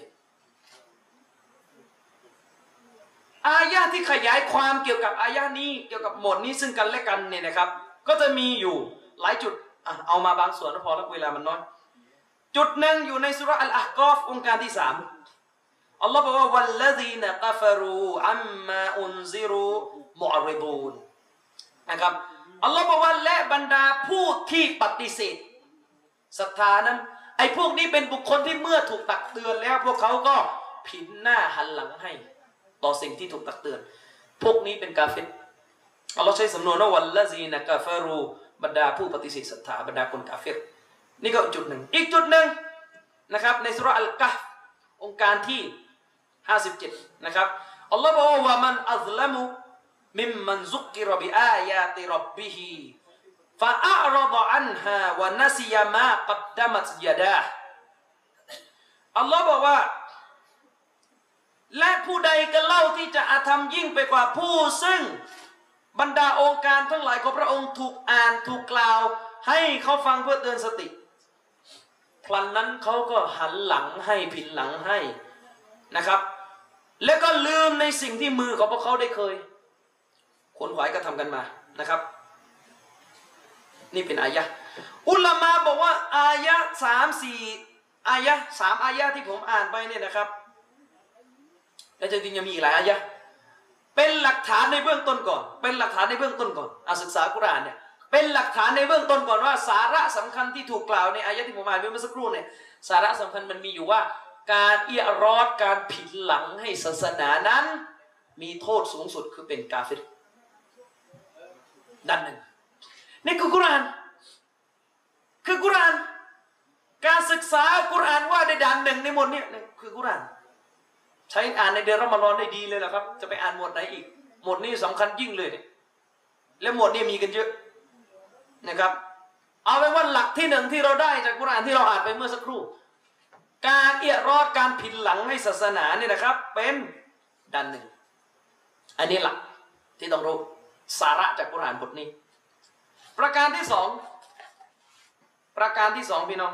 อายะที่ขยายความเกี่ยวกับอายะนี้เกี่ยวกับหมวดนี้ซึ่งกันและกันเนี่ยนะครับ ก็จะมีอยู่หลายจุดอเอามาบางส่วนก็พอแล้วเวลามันน้อยจุดหนึ่งอยู่ในสุราอัลอาฮกอฟองค์การที่สามอัลลอฮ์บอกว่าวัลลดีนกัฟรูอัมมาอุนซิรูมุอริบูนนะครับ อัลลอฮ์บอกว่าและบรรดาผู้ที่ปฏิเสธศรัทธานั้น ไอ้พวกนี้เป็นบุคคลที่เมื่อถูกตักเตือนแล้ว พวกเขาก็ผินหน้าหันหลังให้ ต่อสิ่งที่ถูกตักเตือน พวกนี้เป็นกาเฟตอัลลอฮ์ใช้สำนวนว่าวัลลดีนกัฟรูบรรดาผู้ปฏิเสธศรัทธาบรรดาคนกาเฟตนี่ก็จุดหนึ่ง อีกจุดหนึ่งนะครับ ในสุราอัลกะฮ์องค์การที่ 57 นะครับอัลลอฮ์บอกว่ามันอัลลัมุ มิมมันซุกิรบิอายาติรับบิฮิฟาอัรดอันฮาวะนัสิยามากัดดามัตยาดาอัลลอฮ์บอกว่า และผู้ใดกันเล่าที่จะอาธรรมยิ่งไปกว่าผู้ซึ่งบรรดาองค์การทั้งหลายของพระองค์ถูกอ่านถูกกล่าว ให้เขาฟังเพื่อเตือนสติ พลันนั้นเขาก็หันหลังให้ผินหลังให้นะครับ แล้วก็ลืมในสิ่งที่มือของพวกเขาได้เคย คนหวายก็ทำกันมานะครับ นี่เป็นอายะอุลามาบอกว่าอายะสามสี่อายะสามอายะที่ผมอ่านไปเนี่ยนะครับและจริงๆยังมีอีกหลายอายะเป็นหลักฐานในเบื้องต้นก่อน เป็นหลักฐานในเบื้องต้นก่อนอาศึกษากุรานเนี่ยเป็นหลักฐานในเบื้องต้นก่อนว่า สาระสำคัญที่ถูกกล่าวในอายะที่ผมอ่านไปเมื่อสักครู่เนี่ยสาระสำคัญมันมีอยู่ว่า การเอียรอดการผิดหลังให้ศาสนานั้น มีโทษสูงสุดคือเป็นกาเฟร ด้านหนึ่งนี่คือกุรานคือกุรานการศึกษากุรานว่าในด่านหนึ่งในหมดเนี่ยคือกุรานใช้อ่านในเดือนรอมฎอนได้ดีเลยแหละครับ จะไปอ่านหมวดไหนอีก หมวดนี้สำคัญยิ่งเลยเนี่ยและหมวดนี้มีกันเยอะนะครับ เอาเป็นว่าหลักที่หนึ่งที่เราได้จากกุรานที่เราอ่านไปเมื่อสักครู่ การเอียรอดการผิดหลังให้ศาสนาเนี่ยนะครับ เป็นด้านหนึ่ง อันนี้หลักที่ต้องรู้ สาระจากกุรอานบทนี้ ประการที่สองประการที่สองพี่น้อง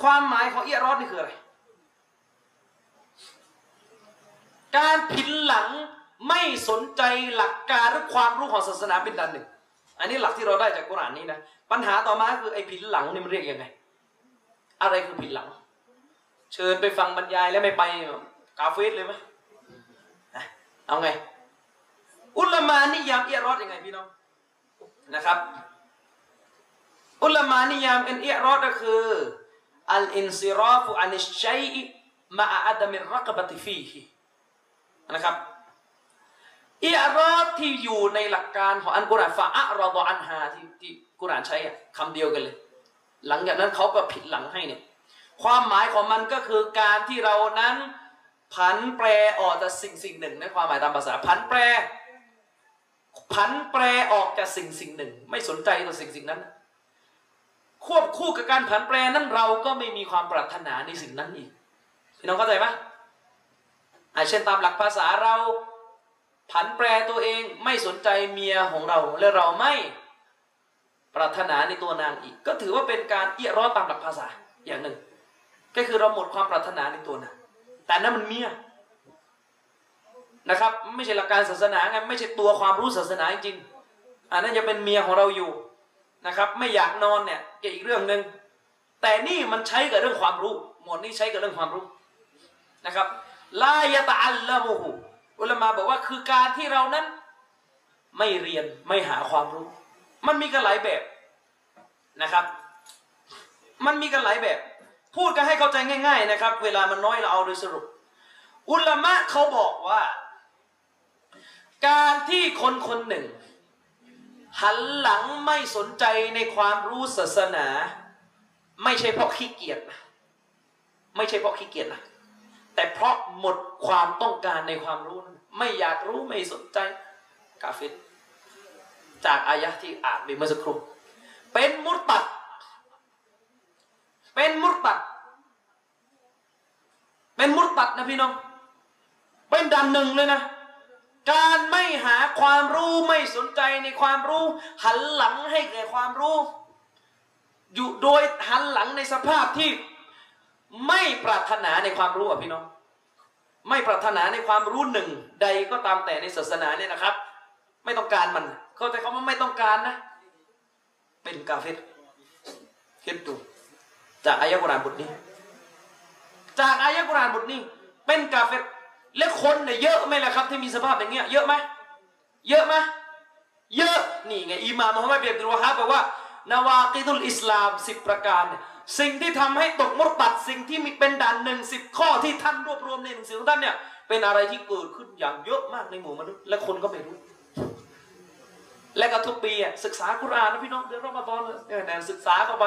ความหมายของเอียรอดนี่คืออะไร การผินหลังไม่สนใจหลักการหรือความรู้ของศาสนาเป็นด้านหนึ่ง อันนี้หลักที่เราได้จากกุรอานนี้นะ ปัญหาต่อมาคือไอ้ผินหลังนี่มันเรียกยังไง อะไรคือผินหลัง เชิญไปฟังบรรยายแล้วไม่ไปกาเฟสเลยไหมเอาไง อุลามานิยามเอียรอดยังไงพี่น้องนะครับ อุลามานิยามอันเอียรอดก็คืออัลอินซิราฟุอันิชชัยมาอัดมิรักบติฟีฮินะครับอิอรอดที่อยู่ในหลักการของอันกุรอานฟาอะรอดอันฮาที่ที่กุรอานใช้คำเดียวกันเลย หลังจากนั้นเขาก็ผิดหลังให้เนี่ยความหมายของมันก็คือการที่เรานั้นผันแปรออกจากสิ่งสิ่งหนึ่งในความหมายตามภาษาผันแปร ผันแปรออกจากสิ่งสิ่งหนึ่ง ไม่สนใจต่อสิ่งสิ่งนั้น ควบคู่กับการผันแปรนั้นเราก็ไม่มีความปรารถนาในสิ่งนั้นอีกพี่น้องเข้าใจไหมอาเช่นตามหลักภาษาเราผันแปรตัวเองไม่สนใจเมียของเรา และเราไม่ปรารถนาในตัวนางอีก ก็ถือว่าเป็นการเอี้ยร้อตามหลักภาษาอย่างหนึ่ง ก็คือเราหมดความปรารถนาในตัวนางแต่นั่นมันเมีย นะครับ ไม่ใช่หลักการศาสนาไงไม่ใช่ตัวความรู้ศาสนาจริงอันนั้นจะเป็นเมียของเราอยู่นะครับ ไม่อยากนอนเนี่ยอีกเรื่องหนึ่งแต่นี่มันใช้กับเรื่องความรู้ หมวดนี้ใช้กับเรื่องความรู้นะครับลายตะอัลละมูฮูอุลามาบอกว่าคือการที่เรานั้นไม่เรียนไม่หาความรู้ มันมีกันหลายแบบนะครับ มันมีกันหลายแบบ พูดกันให้เข้าใจง่าย ๆ นะครับ เวลามันน้อยเราเอาโดยสรุป อุลามะเขาบอกว่า การที่คนคนหนึ่ง หันหลังไม่สนใจในความรู้ศาสนา ไม่ใช่เพราะขี้เกียจนะไม่ใช่เพราะขี้เกียจนะแต่เพราะหมดความต้องการในความรู้นั้นไม่อยากรู้ไม่สนใจกาเฟตจากอายะที่อ่านไปเมื่อสักครู่เป็นมุตตัด เป็นมุตตัด เป็นมุตตัดนะพี่น้อง เป็นดันหนึ่งเลยนะ การไม่หาความรู้ไม่สนใจในความรู้ หันหลังให้แก่ความรู้ อยู่โดยหันหลังในสภาพที่ไม่ปรารถนาในความรู้อะพี่น้อง ไม่ปรารถนาในความรู้หนึ่ง ใดก็ตามแต่ในศาสนาเนี่ยนะครับ ไม่ต้องการมัน เข้าใจคำว่าไม่ต้องการนะ เป็นกาเฟตเห็นตัวจากอายะกุรานบทนี้ จากอายะกุรานบทนี้ เป็นกาเฟต และคนเนี่ยเยอะไหมล่ะครับ ที่มีสภาพอย่างเงี้ยเยอะไหมเยอะไหมเยอะนี่ไงอิหม่ามมุฮัมมัดเบียบดุลวะฮาบบอกว่านาวากิดุลอิสลามสิบประการ สิ่งที่ทำให้ตกมุตตัดสิ่งที่มีเป็นด่านหนึ่งสิบข้อที่ท่านรวบรวมในหนังสือของท่านเนี่ยเป็นอะไรที่เกิดขึ้นอย่างเยอะมากในหมู่มนุษย์และคนก็ไม่รู้ และก็ทุกปีศึกษาคุรานนะพี่น้องเดือนรอมฎอนเนี่ยนะศึกษาเข้าไป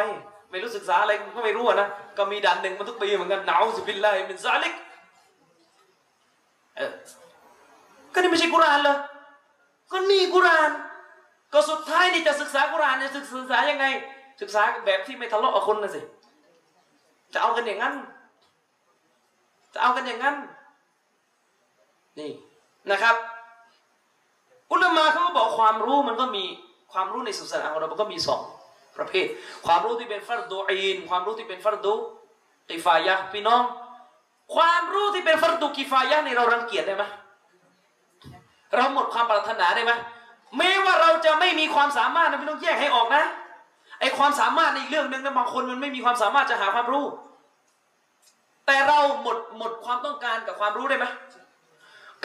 ไม่รู้ศึกษาอะไรก็ไม่รู้นะก็มีด่านหนึ่งมาทุกปีเหมือนกันหนาวสิบิลลาฮิมินซาลิก ก็นี่ไม่ใช่กุรานเลยก็นี่กุราน ก็สุดท้ายนี่จะศึกษากุรานเนี่ยศึกษายังไง ศึกษาแบบที่ไม่ทะเลาะกับคนนะสิจะเอากันอย่างนั้น จะเอากันอย่างนั้น นี่นะครับ อุลามาเขาก็บอกความรู้มันก็มีความรู้ในศาสนาของเรามันก็มีสองประเภท ความรู้ที่เป็นฟัรดูอีนความรู้ที่เป็นฟัรดูกิฟายะพี่น้อง ความรู้ที่เป็นฟัรดูกิฟายะนี่เรารังเกียจได้ไหมเราหมดความปรารถนาได้ไหมแม้ว่าเราจะไม่มีความสามารถนะพี่ต้องแยกให้ออกนะไอความสามารถในเรื่องหนึ่งนะบางคนมันไม่มีความสามารถจะหาความรู้ แต่เราหมดหมดความต้องการกับความรู้ได้ไหม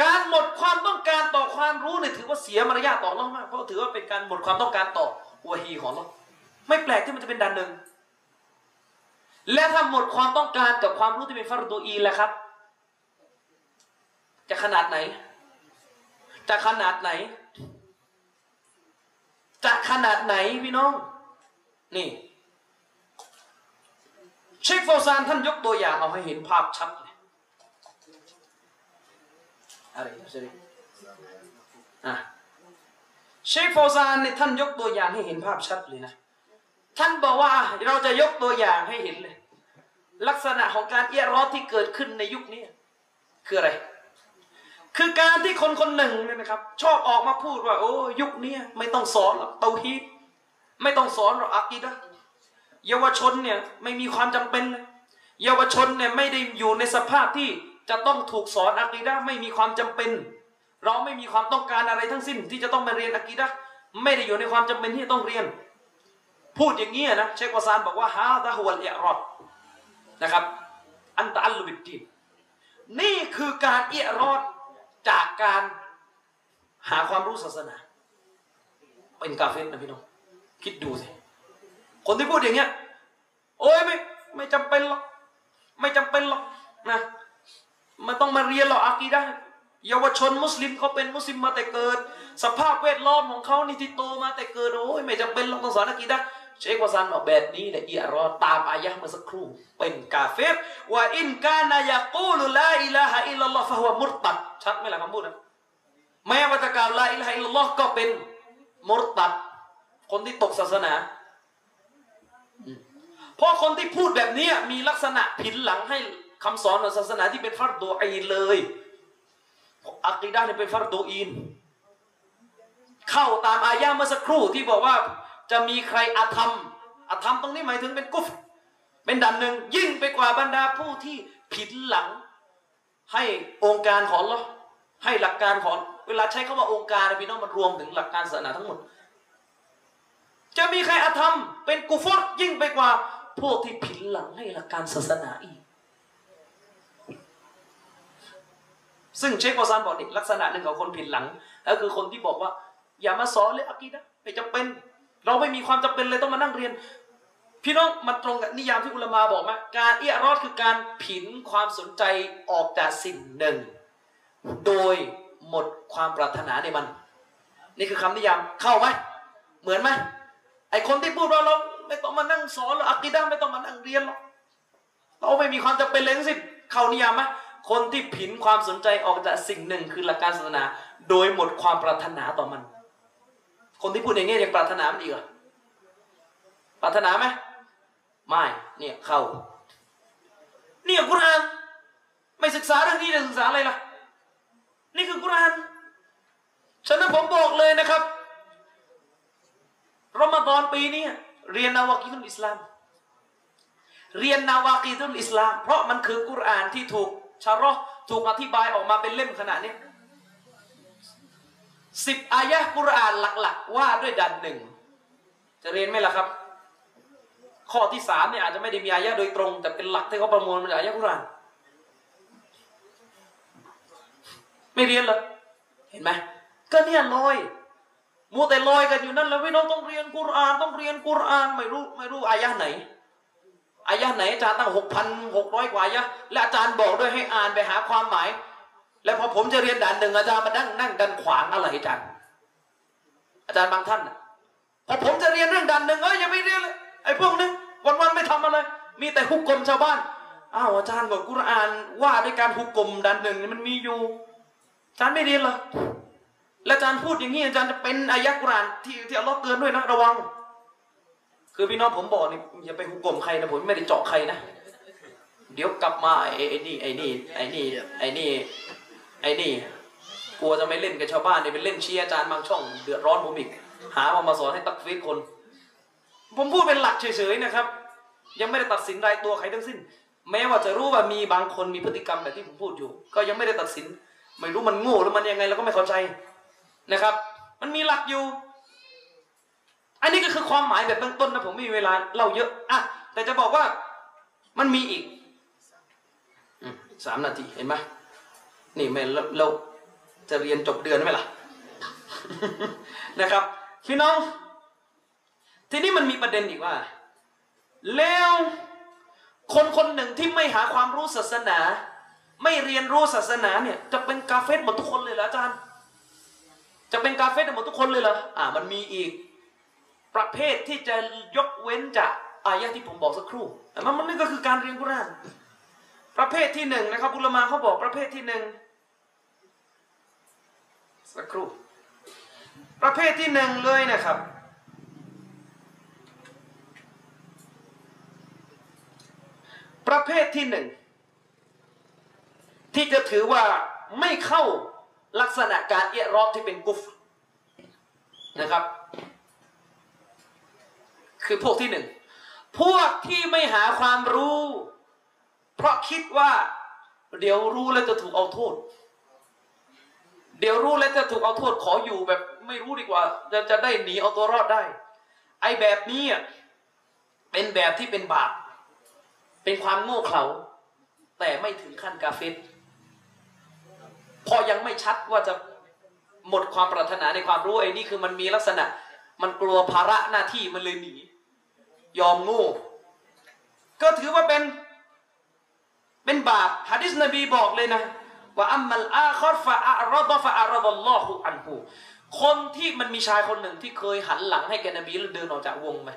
การหมดความต้องการต่อความรู้เนี่ยถือว่าเสียมารยาทต่อเรามากเพราะถือว่าเป็นการหมดความต้องการต่อวะฮีของเราไม่แปลกที่มันจะเป็นดันหนึ่ง และถ้าหมดความต้องการกับความรู้ที่เป็นฟารดูอีแล้วครับ จะขนาดไหน จะขนาดไหน จะขนาดไหนพี่น้อง นี่เชคโฟซานท่านยกตัวอย่างเอาให้เห็นภาพชัดเลยอะไรนะเชคอะเชคโฟซานเนี่ยท่านยกตัวอย่างให้เห็นภาพชัดเลยนะท่านบอกว่าเราจะยกตัวอย่างให้เห็นเลย ลักษณะของการเอียรอที่เกิดขึ้นในยุคนี้ คืออะไร คือการที่คนคนหนึ่งเนี่ยนะครับ ชอบออกมาพูดว่า โอ้ยุคนี้ไม่ต้องสอนหรอกเตาฮีดไม่ต้องสอนหรอกอักีดะเยาวชนเนี่ยไม่มีความจำเป็นเลยเยาวชนเนี่ยไม่ได้อยู่ในสภาพที่จะต้องถูกสอนอักีดะไม่มีความจำเป็น เราไม่มีความต้องการอะไรทั้งสิ้น ที่จะต้องมาเรียนอักีดะไม่ได้อยู่ในความจำเป็นที่ต้องเรียน พูดอย่างนี้นะเชควาซานบอกว่าฮาดะฮวลอิอรอด นะครับ อันตะอัลลุบิดดีนนี่คือการเอียรอดจากการหาความรู้ศาสนา เป็นกาเฟสนะพี่น้อง คิดดูสิ คนที่พูดอย่างเงี้ย โอ้ยไม่ไม่จำเป็นหรอก ไม่จำเป็นหรอกนะมันต้องมาเรียนหรอกอากีไดะห์เยาวชนมุสลิมเขาเป็นมุสลิมมาแต่เกิด สภาพแวดล้อมของเขานี่ที่โตมาแต่เกิดโอ้ยไม่จำเป็นหรอกต้องสอนอากีไดะห์ เชควาซันบอกแบบนี้แหละอียรอตามอายะห์เมื่อสักครู่เป็นกาเฟรว่าอินกานายากูลุลาอิลาฮะอิลลัลลอฮ์ฟะฮุวะมุรตัดชัดไหมล่ะคำพูดนะแม้ว่าจะกล่าวลาอิลาฮะอิลลัลลอฮ์ก็เป็นมุรตัด คนที่ตกศาสนาเพราะคนที่พูดแบบนี้มีลักษณะผินหลังให้คำสอนของศาสนาที่เป็นฟัรดูอีนเลยอักีดะห์เนี่ยเป็นฟัรดูอีน เข้าตามอายะห์เมื่อสักครู่ที่บอกว่า จะมีใครอาธรรมอาธรรมตรงนี้หมายถึงเป็นกุฟเป็นดันหนึ่งยิ่งไปกว่าบรรดาผู้ที่ผินหลัง ให้องค์การของเราให้หลักการของเวลาใช้คำว่าองค์การนะพี่น้องมันรวมถึงหลักการศาสนาทั้งหมด จะมีใครอาธรรม เป็นกุฟรยิ่งไปกว่าพวกที่ผินหลังให้หลักการศาสนาอีก ซึ่งเชควาซานบอกนี่ลักษณะหนึ่งของคนผินหลัง ก็คือคนที่บอกว่า อย่ามาสอนเลยอะกีดะไม่จำเป็น เราไม่มีความจำเป็นเลยต้องมานั่งเรียน พี่น้องมันตรงกับนิยามที่อุลามาบอกไหมการเอียรอดคือการผินความสนใจออกจากสิ่งหนึ่ง โดยหมดความปรารถนาในมัน นี่คือคำนิยามเข้าไหมเหมือนไหมไอคนที่พูดว่าเราไม่ต้องมานั่งสอนหรอกอักีดะห์ไม่ต้องมานั่งเรียนหรอกเราไม่มีความจำเป็นเลยทั้งสิ้นเข้านิยามไหมคนที่ผินความสนใจออกจากสิ่งหนึ่งคือหลักการศาสนา โดยหมดความปรารถนาต่อมัน คนที่พูดอย่างนี้ยังปรารถนามันอีกเหรอปรารถนาไหมไม่เนี่ยเข้าเนี่ยกุรอานไม่ศึกษาเรื่องนี้จะศึกษาอะไรล่ะ นี่คือกุรอานฉะนั้นผมบอกเลยนะครับรอมฎอนปีนี้เรียนนาวากีตุลอิสลาม เรียนนาวากีตุลอิสลาม เพราะมันคือกุรอานที่ถูกชาร์ถูกอธิบายออกมาเป็นเล่มขนาดนี้ สิบอายะห์กุรอานหลักๆ ว่าด้วยดันหนึ่งจะเรียนไหมล่ะครับ ข้อที่สามเนี่ยอาจจะไม่ได้มีอายะห์โดยตรง แต่เป็นหลักที่เขาประมวลมาจากอายะห์กุรอานไม่เรียนเหรอเห็นไหมก็เนี่ยลอยมัวแต่ลอยกันอยู่นั่นแล้วพี่น้องต้องเรียนกุรอานต้องเรียนกุรอานไม่รู้ไม่รู้อายะห์ไหนอายะห์ไหนอาจารย์ตั้งหกพันหกร้อยกว่าอายะและอาจารย์บอกด้วยให้อ่านไปหาความหมาย แล้วพอผมจะเรียนด่านหนึ่งอาจารย์มานั่งนั่งดันขวางอะไรอาจารย์อาจารย์บางท่านพอผมจะเรียนเรื่องด่านหนึ่งเอ้ยอย่าไม่เรียนเลยไอ้พวกนี้วันๆไม่ทำอะไร มีแต่ฮุกกลมชาวบ้านอ้าวอาจารย์บอกกุรอานว่าด้วยการฮุกกลมด่านหนึ่งมันมีอยู่อาจารย์ไม่เรียนเหรอและอาจารย์พูดอย่างนี้อาจารย์จะเป็นอายะกุรอานที่ที่อัลลอฮ์เตือนด้วยนะระวัง คือพี่น้องผมบอกนี่อย่าไปหุกกลมใครนะผมไม่ได้เจาะใครนะเดี๋ยวกลับมาไอ้นี่ไอ้นี่ไอ้นี่ไอ้นี่ ไอ้นี่กลัวจะไม่เล่นกับชาวบ้านเนี่ยไปเล่นเชียร์อาจารย์บางช่องเดือดร้อนผมอีกหามามาสอนให้ตักฟีดคน ผมพูดเป็นหลักเฉยๆนะครับ ยังไม่ได้ตัดสินรายตัวใครทั้งสิ้น แม้ว่าจะรู้ว่ามีบางคนมีพฤติกรรมแบบที่ผมพูดอยู่ ก็ยังไม่ได้ตัดสิน ไม่รู้มันโง่หรือมันยังไงเราก็ไม่เข้าใจนะครับ มันมีหลักอยู่ อันนี้ก็คือความหมายแบบเบื้องต้นนะผมไม่มีเวลาเล่าเยอะอะแต่จะบอกว่ามันมีอีกสามนาทีเห็นไหม นี่แม่เราเราจะเรียนจบเดือนไหมล่ะนะครับพี่น้อง ทีนี้มันมีประเด็นอีกว่า แล้วคนคนหนึ่งที่ไม่หาความรู้ศาสนา ไม่เรียนรู้ศาสนาเนี่ยจะเป็นกาเฟสหมดทุกคนเลยเหรออาจารย์ จะเป็นกาเฟสหมดทุกคนเลยเหรออ่ามันมีอีก ประเภทที่จะยกเว้นจากอายะที่ผมบอกสักครู่มันมันนี่ก็คือการเรียนกุรอานประเภทที่หนึ่งนะครับอุลมาเขาบอกประเภทที่หนึ่ง สักครู่ ประเภทที่หนึ่งเลยนะครับ ประเภทที่หนึ่งที่จะถือว่าไม่เข้าลักษณะการเอะรอบที่เป็นกุฟนะครับ คือพวกที่หนึ่งพวกที่ไม่หาความรู้ เพราะคิดว่า เดี๋ยวรู้แล้วจะถูกเอาโทษ เดี๋ยวรู้แล้วจะถูกเอาโทษขออยู่แบบไม่รู้ดีกว่า จะจะได้หนีเอาตัวรอดได้ ไอ้แบบนี้เป็นแบบที่เป็นบาปเป็นความโง่เขลาแต่ไม่ถึงขั้นกาเฟตพอยังไม่ชัดว่าจะหมดความปรารถนาในความรู้ไอ้นี่คือมันมีลักษณะ มันกลัวภาระหน้าที่มันเลยหนี ยอมโง่ก็ถือว่าเป็น เป็นบาปฮะดิษนบีบอกเลยนะ ว่าอัมมัลอาคอรฟะอารอดฟะอารอดลลอฮุอันฮูคนที่มันมีชายคนหนึ่งที่เคยหันหลังให้แกนบีแล้วเดินออกจากวงไหม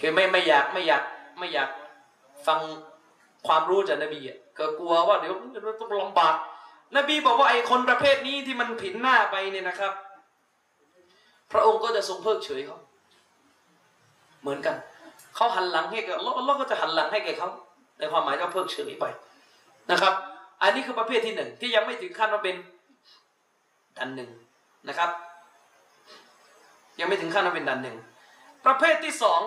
คือไม่ไม่อยากไม่อยากไม่อยากฟังความรู้จากนบีอะก็กลัวว่าเดี๋ยวต้องลำบากนบีบอกว่าไอ้คนประเภทนี้ที่มันผินหน้าไปเนี่ยนะครับ พระองค์ก็จะทรงเพิกเฉยเขาเหมือนกันเขาหันหลังให้แกอัลลอฮ์อัลลอฮ์ก็จะหันหลังให้แกเขาในความหมายก็เพิกเฉยไปนะครับ อันนี้คือประเภทที่หนึ่งที่ยังไม่ถึงขั้นว่าเป็นดันหนึ่งนะครับ ยังไม่ถึงขั้นว่าเป็นดันหนึ่งประเภทที่สอง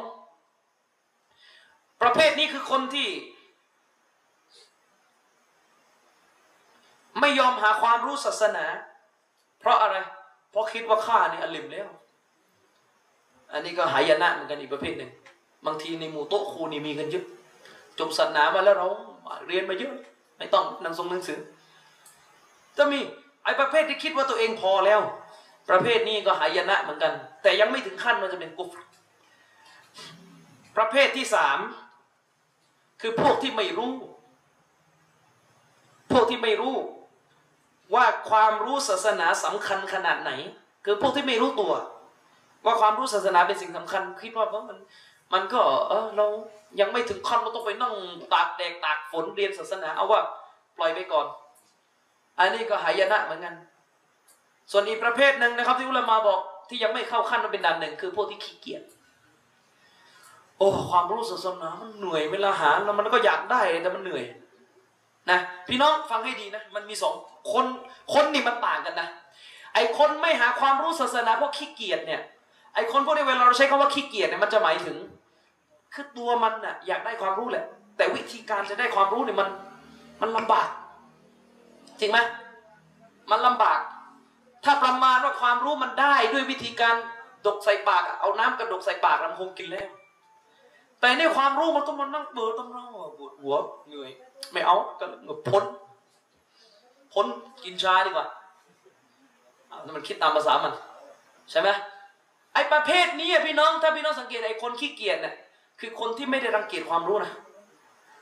ประเภทนี้คือคนที่ ไม่ยอมหาความรู้ศาสนา เพราะอะไร เพราะคิดว่าข้านี่อลิมแล้ว อันนี้ก็หายนะเหมือนกันอีกประเภทหนึ่งบางทีในหมู่โต๊ะครูนี่มีกันเยอะจบศาสนามาแล้วเราเรียนมาเยอะ ไม่ต้องหนังสงหนังสือ จะมีไอ้ประเภทที่คิดว่าตัวเองพอแล้ว ประเภทนี้ก็หายนะเหมือนกัน แต่ยังไม่ถึงขั้นมันจะเป็นกุฟประเภทที่สามคือพวกที่ไม่รู้ พวกที่ไม่รู้ว่าความรู้ศาสนาสำคัญขนาดไหน คือพวกที่ไม่รู้ตัว ว่าความรู้ศาสนาเป็นสิ่งสำคัญ คิดว่ามัน มันก็เออเรายังไม่ถึงขั้นเราต้องไปนั่งตากแดดตากฝนเรียนศาสนา เอาว่าปล่อยไปก่อน อันนี้ก็หายนะเหมือนกัน ส่วนอีกประเภทหนึ่งนะครับ ที่อุลามาบอกที่ยังไม่เข้าขั้นมันเป็นดันหนึ่งคือพวกที่ขี้เกียจโอ้ความรู้ศาสนามันเหนื่อยเวลาหาแล้วมันก็อยากได้แต่มันเหนื่อยนะพี่น้องฟังให้ดีนะ มันมีสองคนคนนี่มันต่างกันนะ ไอคนไม่หาความรู้ศาสนาพราะขี้เกียจเนี่ยไอคนพวกนี้เวลาเราใช้คำว่าขี้เกียจเนี่ยมันจะหมายถึง คือตัวมันน่ะอยากได้ความรู้แหละ แต่วิธีการจะได้ความรู้เนี่ยมัน มันลำบาก จริงไหมมันลำบาก ถ้าประมาณว่าความรู้มันได้ด้วยวิธีการดกใส่ปาก เอาน้ำกระดกใส่ปากมันคงกินแล้ว แต่ในความรู้มันต้องมานั่งเปิดต้องเล่าปวดหัวเหนื่อย ไม่เอาก็พ้น พ้นกินชาดีกว่ามันคิดตามภาษามัน ใช่ไหมไอ้ประเภทนี้พี่น้องถ้าพี่น้องสังเกตไอ้คนขี้เกียจเนี่ย คือคนที่ไม่ได้รังเกียจความรู้นะ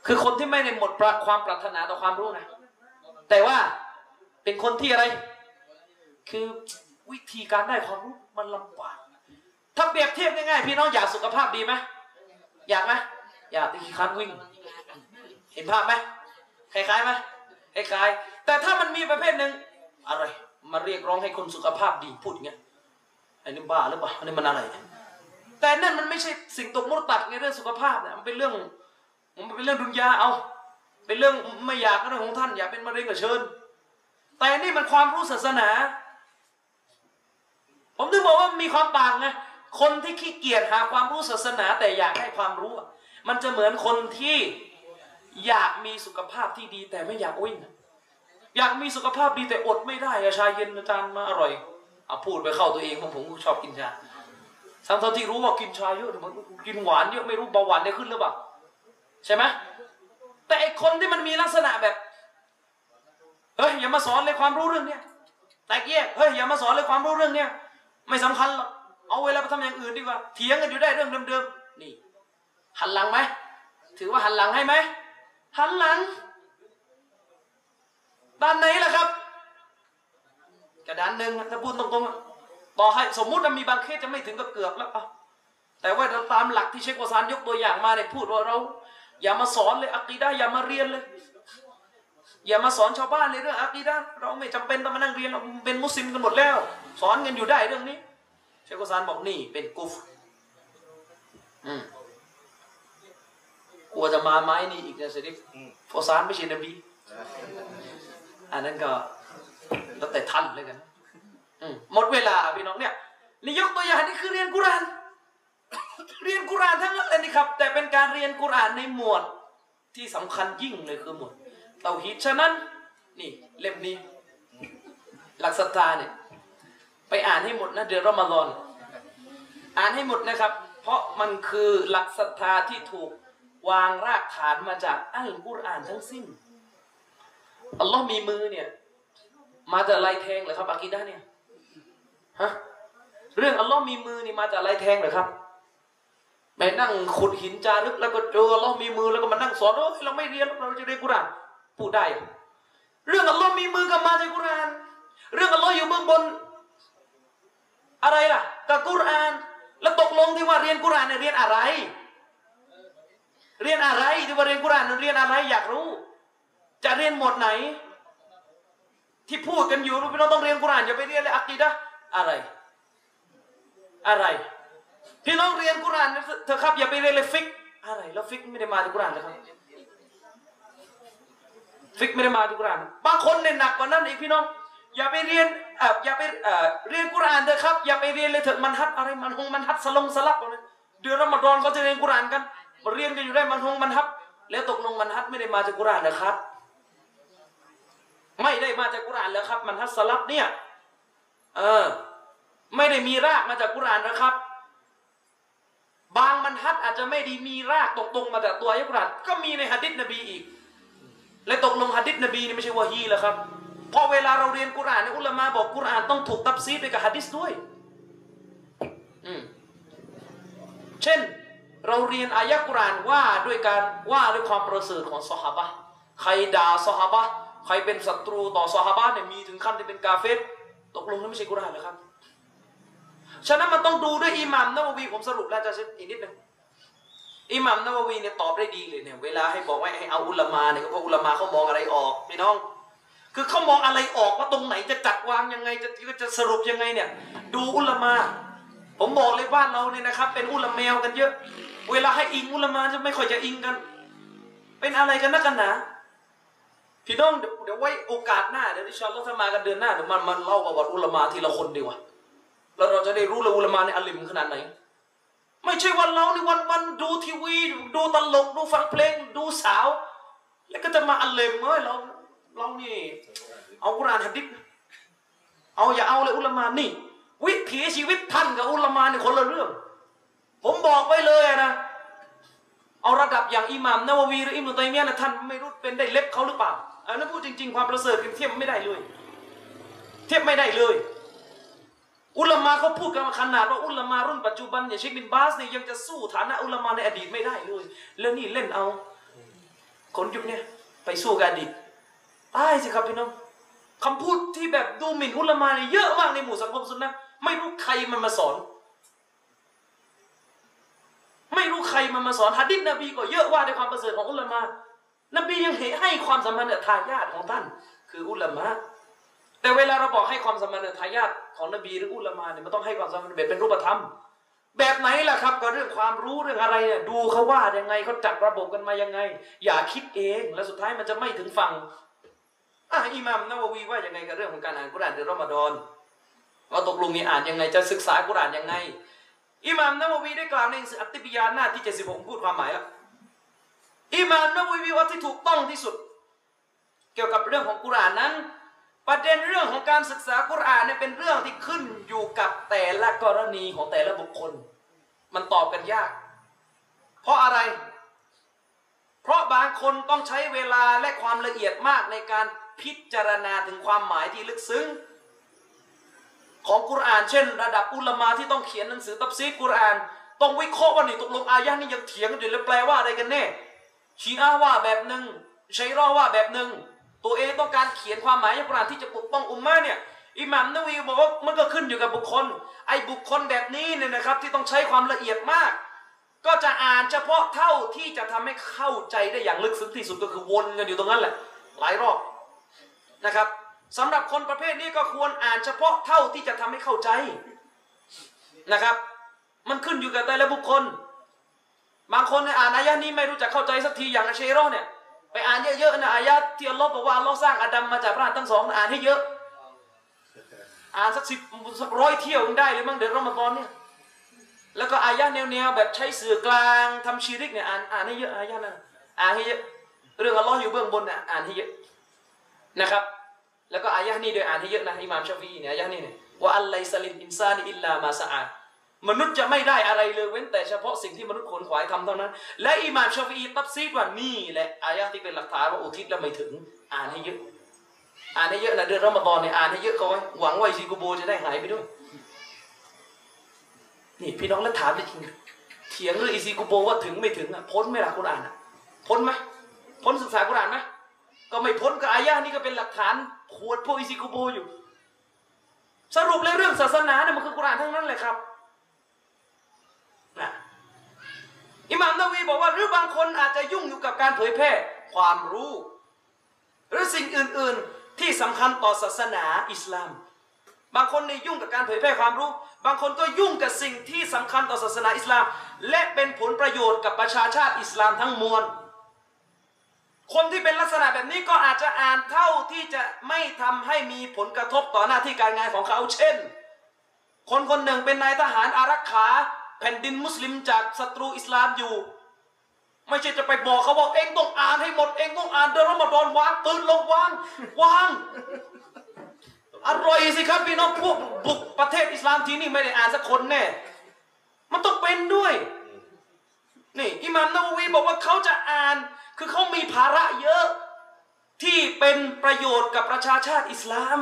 คือคนที่ไม่ได้หมดความปรารถนาต่อความรู้นะแต่ว่าเป็นคนที่อะไร คือวิธีการได้ความรู้มันลำบากถ้าเปรียบเทียบง่ายๆพี่น้องอยากสุขภาพดีไหมอยากไหมอยากที่คันวิ่ง เห็นภาพไหมคล้ายๆไหมคล้ายๆแต่ถ้ามันมีประเภทหนึ่งอะไร มาเรียกร้องให้คนสุขภาพดีพูดอย่างเงี้ยไอ้นี่บ้าหรือเปล่าอันนี้มันอะไรเนี่ย แต่นั่นมันไม่ใช่สิ่งตกมุตัดในเรื่องสุขภาพนี่ยมันเป็นเรื่องมันเป็นเรื่องดุนยาเอา เป็นเรื่องไม่อยากเรื่องของท่าน อยากเป็นมะเร็งก็เชิญ แต่นี่มันความรู้ศาสนา ผมถึงบอกว่ามีความต่างไงคนที่ขี้เกียจหาความรู้ศาสนา แต่อยากให้ความรู้ มันจะเหมือนคนที่อยากมีสุขภาพที่ดี แต่ไม่อยากวิ่งอยากมีสุขภาพดีแต่อดไม่ได้อะชาเย็นอาจารย์มาอร่อยเอาพูดไปเข้าตัวเองผมผมชอบกินชา ทั้งทที่รู้ว่ากินชาเยอะกินหวานเยอะไม่รู้เบาหวานได้ขึ้นหรือเปล่าใช่ไหมแต่ไอคนที่มันมีลักษณะแบบเฮ้ยอย่ามาสอนเลยความรู้เรื่องเนี้ยแตกแยกเฮ้ยอย่ามาสอนเลยความรู้เรื่องเนี้ยไม่สำคัญหรอกเอาเวลาไปทำอย่างอื่นดีกว่าเถียงกันอยู่ได้เรื่องเดิมๆนี่หันหลังไหมถือว่าหันหลังให้ไหมหันหลังด้านไหนล่ะครับกระดานหนึ่งถ้าพูดตรงๆ ต่อให้สมมุติว่ามีบางเคสจะไม่ถึงกับเกือบแล้วอะแต่ว่าเราตามหลักที่เชควาซานยกตัวอย่างมาเนี่ยพูดว่าเรา อย่ามาสอนเลยอักีดะห์อย่ามาเรียนเลย อย่ามาสอนชาวบ้านในเรื่องอักีดะห์เราไม่จำเป็นต้องมานั่งเรียนเราเป็นมุสลิมกันหมดแล้ว สอนกันอยู่ได้เรื่องนี้ เชควาซานบอกนี่เป็นกุฟรอืมกลัวจะมาไม้นี่อีกนะเสด็จอืมฟาซานไม่ใช่นบีอันนั้นก็แล้วแต่ท่านเลยกันอืม หมดเวลาพี่น้องเนี่ยนี่ยกตัวอย่างนี่คือเรียนกุราน เรียนกุรานทั้งนั้นเลยนี่ครับ แต่เป็นการเรียนกุรานในหมวดที่สำคัญยิ่งเลยคือหมวดเตาฮีดฉะนั้นนี่เล่มนี้ หลักศรัทธาเนี่ยไปอ่านให้หมดนะเดือนรอมฎอนอ่านให้หมดนะครับ เพราะมันคือหลักศรัทธาที่ถูกวางรากฐานมาจากอัลกุรอานทั้งสิ้นอัลลอฮ์มีมือเนี่ย มาจากลายแทงเหรอครับอากีดะห์เนี่ย ฮะเรื่องอัลลอฮ์มีมือนี่มาจากลายแทงเหรอครับไปนั่งขุดหินจารึกแล้วก็เจออัลลอฮ์มีมือแล้วก็มานั่งสอนโอ้ยเราไม่เรียนเราจะเรียนกุรานพูดได้ เรื่องอัลลอฮ์มีมือกับมาจากกุราน เรื่องอัลลอฮ์อยู่เบื้องบน อะไรล่ะกับกุราน แล้วตกลงที่ว่าเรียนกุรานเนี่ยเรียนอะไร เรียนอะไรที่ว่าเรียนกุรานเรียนอะไรอยากรู้ จะเรียนหมวดไหน ที่พูดกันอยู่พี่น้องต้องเรียนกุรานอย่าไปเรียนเลยอักีดะ อะไร อะไร พี่น้องเรียนกุรานเถอะครับอย่าไปเรียนเลยฟิก อะไร แล้วฟิกไม่ได้มาจากกุรานนะครับ ฟิกไม่ได้มาจากกุราน บางคนเนี่ยหนักกว่านั้นอีกพี่น้อง อย่าไปเรียนเอ่ออย่าไปเอ่อเรียนกุรานเถอะครับ อย่าไปเรียนเลยเถอะมันฮัดอะไรมันหงมันฮัดสลงสลับอะเดือนรอมฎอนเขาจะเรียนกุรานกันมาเรียนกันอยู่ได้มันหงมันฮัดแล้วตกลงมันฮัดไม่ได้มาจากกุรานนะครับ ไม่ได้มาจากกุรานแล้วครับ มันฮัสลับเนี่ย เออ ไม่ได้มีรากมาจากกุรานนะครับ บางมันฮัดอาจจะไม่ด้มีรากตรงๆมาจากตัวอัลกุรานก็มีในหะดิษนบีอีก และตกลงหะดิษนบีนี่ไม่ใช่วะฮีแล้วครับพราะเวลาเราเรียนกุรานเนี่ยอุลามะบอกกุรานต้องถูกตับซีดไปกับหะดิษด้วยอืมเช่นเราเรียนอายะกุรานว่าด้วยการว่าด้วยความประเสริฐของซอฮาบะใครด่าซอฮาบะใครเป็นศัตรูต่อซอฮาบะเนี่ยมีถึงขั้นที่เป็นกาเฟต กลงนั่นไม่ใช่กุรอานเหรอครับ ฉะนั้นมันต้องดูด้วยอิหมัมนาววีผมสรุปแล้วจะอีกนิดหนึงอิหมัมนาววีเนี่ยตอบได้ดีเลยเนี่ยเวลาให้บอกว่าให้เอาอุลามาเนี่ยเพราะอุลามาเขามองอะไรออกพี่น้อง คือเขามองอะไรออกว่าตรงไหนจะจัดวางยังไงจะจะสรุปยังไงเนี่ย ดูอุลามา ผมบอกเลยบ้าเราเนี่ยนะครับ เป็นอุลาแมวกันเยอะ เวลาให้อิงอุลามาจะไม่ค่อยจะอิงกัน เป็นอะไรกันนักกันหนา พี่น้องเดี๋ยวเดี๋ยวไว้โอกาสหน้าเดี๋ยวดิฉันเราจะมากันเดือนหน้าเดี๋ยวมันมันเล่าประวัติอุลามาทีละคนดีกว่าแล้วเราจะได้รู้เลยอุลามาในอัลลิมขนาดไหน ไม่ใช่วันเราในวันวันดูทีวี ดูตลกดูฟังเพลง ดูสาว แล้วก็จะมาอัลเลมเอ้ยเราเรานี่ เอากุรานหะดิษเอาอย่าเอาเลยอุลามานี่ วิถีชีวิตท่านกับอุลามาเนี่ยคนละเรื่อง ผมบอกไว้เลยนะเอาระดับอย่างอิหม่ามนาวะวีหรืออิมรุตัยมียนะท่านไม่รู้เป็นได้เล็บเขาหรือเปล่า อันนั้นพูดจริง ๆ ความประเสริฐกันเทียบไม่ได้เลย เทียบไม่ได้เลย อุลามาเขาพูดกันมาขนาดว่าอุลามารุ่นปัจจุบันเนี่ยเชคบินบาสเนี่ยยังจะสู้ฐานะอุลามาในอดีตไม่ได้เลย แล้วนี่เล่นเอา คนยุคเนี่ยไปสู้กับอดีตตายสิครับพี่น้องคำพูดที่แบบดูหมิ่นอุลามาเนี่ยเยอะมากในหมู่สังคมสุนนะไม่รู้ใครมันมาสอน ไม่รู้ใครมันมาสอนฮะดิษนบีก็เยอะว่าในความประเสริฐของอุลามะ นบียังให้ความสำคัญกับทายาทของท่าน คืออุลามะแต่เวลาเราบอกให้ความสำคัญกับทายาทของนบีหรืออุลามะเนี่ยมันต้องให้ความสำคัญแบบเป็นรูปธรรม แบบไหนล่ะครับก็เรื่องความรู้เรื่องอะไรเนี่ยดูเขาว่ายังไงเขาจัดระบบกันมายังไง อย่าคิดเองแล้วสุดท้ายมันจะไม่ถึงฝั่งอะอิหมัมนาววีว่ายังไงกับเรื่องของการอ่านกุรอานเดือนรอมฎอนว่าตกลงนี่อ่านยังไงจะศึกษากุรอานยังไงอิหม่ามนาววีได้กล่าวในหนังสืออัตติบิยานหน้าที่76พูดความหมายแล้ว อิมามนาวะวีว่าที่ถูกต้องที่สุด เกี่ยวกับเรื่องของกุรานนั้น ประเด็นเรื่องของการศึกษากุรานเนี่ยเป็นเรื่องที่ขึ้นอยู่กับแต่ละกรณีของแต่ละบุคคล มันตอบกันยาก เพราะอะไร เพราะบางคนต้องใช้เวลาและความละเอียดมากในการพิจารณาถึงความหมายที่ลึกซึ้งของกุรอานเช่น ระดับอุลามาที่ต้องเขียนหนังสือตับซีกุรอาน ต้องวิเคราะห์ว่านี่ตกลงอายะนี่ยังเถียงกันอยู่เลยแปลว่าอะไรกันแน่ ชีอะห์ว่าแบบหนึ่งชัยรอว่าแบบหนึ่งตัวเองต้องการเขียนความหมายในกุรอานที่จะปกป้องอุมมะเนี่ยอิหมัมนวีบอกว่ามันก็ขึ้นอยู่กับบุคคล ไอ้บุคคลแบบนี้เนี่ยนะครับ ที่ต้องใช้ความละเอียดมาก ก็จะอ่านเฉพาะเท่าที่จะทำให้เข้าใจได้อย่างลึกซึ้งที่สุดก็คือวนกันอยู่ตรงนั้นแหละ หลายรอบนะครับสำหรับคนประเภทนี้ก็ควรอ่านเฉพาะเท่าที่จะทำให้เข้าใจนะครับ มันขึ้นอยู่กับแต่ละบุคคล บางคนเนี่ยอ่านอายะนี้ไม่รู้จักเข้าใจสักทีอย่างอเชโรเนี่ยไปอ่านเยอะๆนะอายะที่อัลลอฮ์บอกว่าอัลลอฮ์สร้างอาดัมมาจากพระหัตถ์ทั้งสองอ่านให้เยอะ อ่านสักสิบสักร้อยเที่ยวยังได้เลยมั้งเดือนรอมฎอนเนี่ยแล้วก็อายะแนวๆแบบใช้สื่อกลางทำชีริกเนี่ยอ่านอ่านให้เยอะอายะนั้นอ่านให้เยอะเรื่องอัลลอฮ์อยู่เบื้องบนเนี่ยอ่านให้เยอะนะครับแล้วก็อายะนี้โดยอ่านให้เยอะนะอิหม่ามชาฟีเนี่ยอายะนี้เนี่ยوأن ليس للإنسان إلا ما سعى มนุษย์จะไม่ได้อะไรเลยเว้นแต่เฉพาะสิ่งที่มนุษย์ขวนขวายทำเท่านั้น และอิหม่ามชาฟีตัฟซีรว่านี่แหละอายะที่เป็นหลักฐานว่าอุทิศแล้วไม่ถึงอ่านให้เยอะ อ่านให้เยอะนะเดือนรอมฎอนเนี่ยอ่านให้เยอะเขาไว้หวังว่าอิซิกุโบจะได้หายไปด้วย นี่พี่น้องแล้วถามจริงเถียงเรื่องอิซิกุโบว่าถึงไม่ถึงอะพ้นไหมล่ะกุรอานอะพ้นไหมพ้นศึกษากุรอานไหมก็ไม่พ้นก็อายะนี่ก็เป็นหลักฐานขวดพวกอิซิกุโบอยู่ สรุปเลยเรื่องศาสนาเนี่ยมันคือกุรอานทั้งนั้นเลยครับนะ อิหม่ามนาวีบอกว่าหรือบางคนอาจจะยุ่งอยู่กับการเผยแพร่ความรู้ หรือสิ่งอื่น ๆที่สำคัญต่อศาสนาอิสลาม บางคนนี่ยุ่งกับการเผยแพร่ความรู้ บางคนก็ยุ่งกับสิ่งที่สำคัญต่อศาสนาอิสลาม และเป็นผลประโยชน์กับประชาชาติอิสลามทั้งมวลคนที่เป็นลักษณะแบบนี้ก็อาจจะอ่านเท่าที่จะไม่ทำให้มีผลกระทบต่อหน้าที่การงานของเขา เช่น คนคนหนึ่งเป็นนายทหารอารักขา แผ่นดินมุสลิมจากศัตรูอิสลามอยู่ ไม่ใช่จะไปบอกเขาว่าเองต้องอ่านให้หมดเองต้องอ่านเดือนรอมฎอนวางปืนลงวางวางอร่อยสิครับพี่น้องพวกบุกประเทศอิสลามที่นี่ไม่ได้อ่านสักคนแน่มันต้องเป็นด้วยนี่อิหม่ามนาวีบอกว่าเขาจะอ่าน คือเขามีภาระเยอะ ที่เป็นประโยชน์กับประชาชาติอิสลาม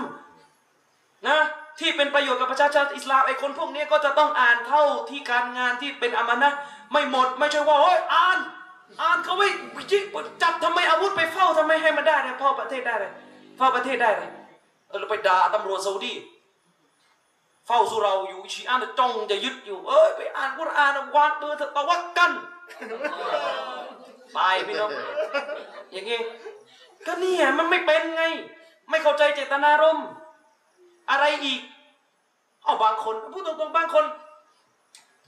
นะ ที่เป็นประโยชน์กับประชาชาติอิสลามไอ้คนพวกนี้ก็จะต้องอ่านเท่าที่การงานที่เป็นอามานะไม่หมดไม่ใช่ว่าโอ้ยอ่าน อ่านเขาไว้จิจับทำไมอาวุธไปเฝ้าทำไมให้มันได้เลยเฝ้าประเทศได้เลยเฝ้าประเทศได้เลยเออเราไปด่าตำรวจซาอุดีเฝ้าสุเราอยู่ชีอะห์น่ะจ้องจะยึดอยู่ เอ้ยไปอ่านกุรอานวางตัวเถอะตะวักกันตายพี่น้องอย่างงี้ก็เนี่ยมันไม่เป็นไง ไม่เข้าใจเจตนารมณ์ อะไรอีก เอาบางคนพูดตรงๆบางคน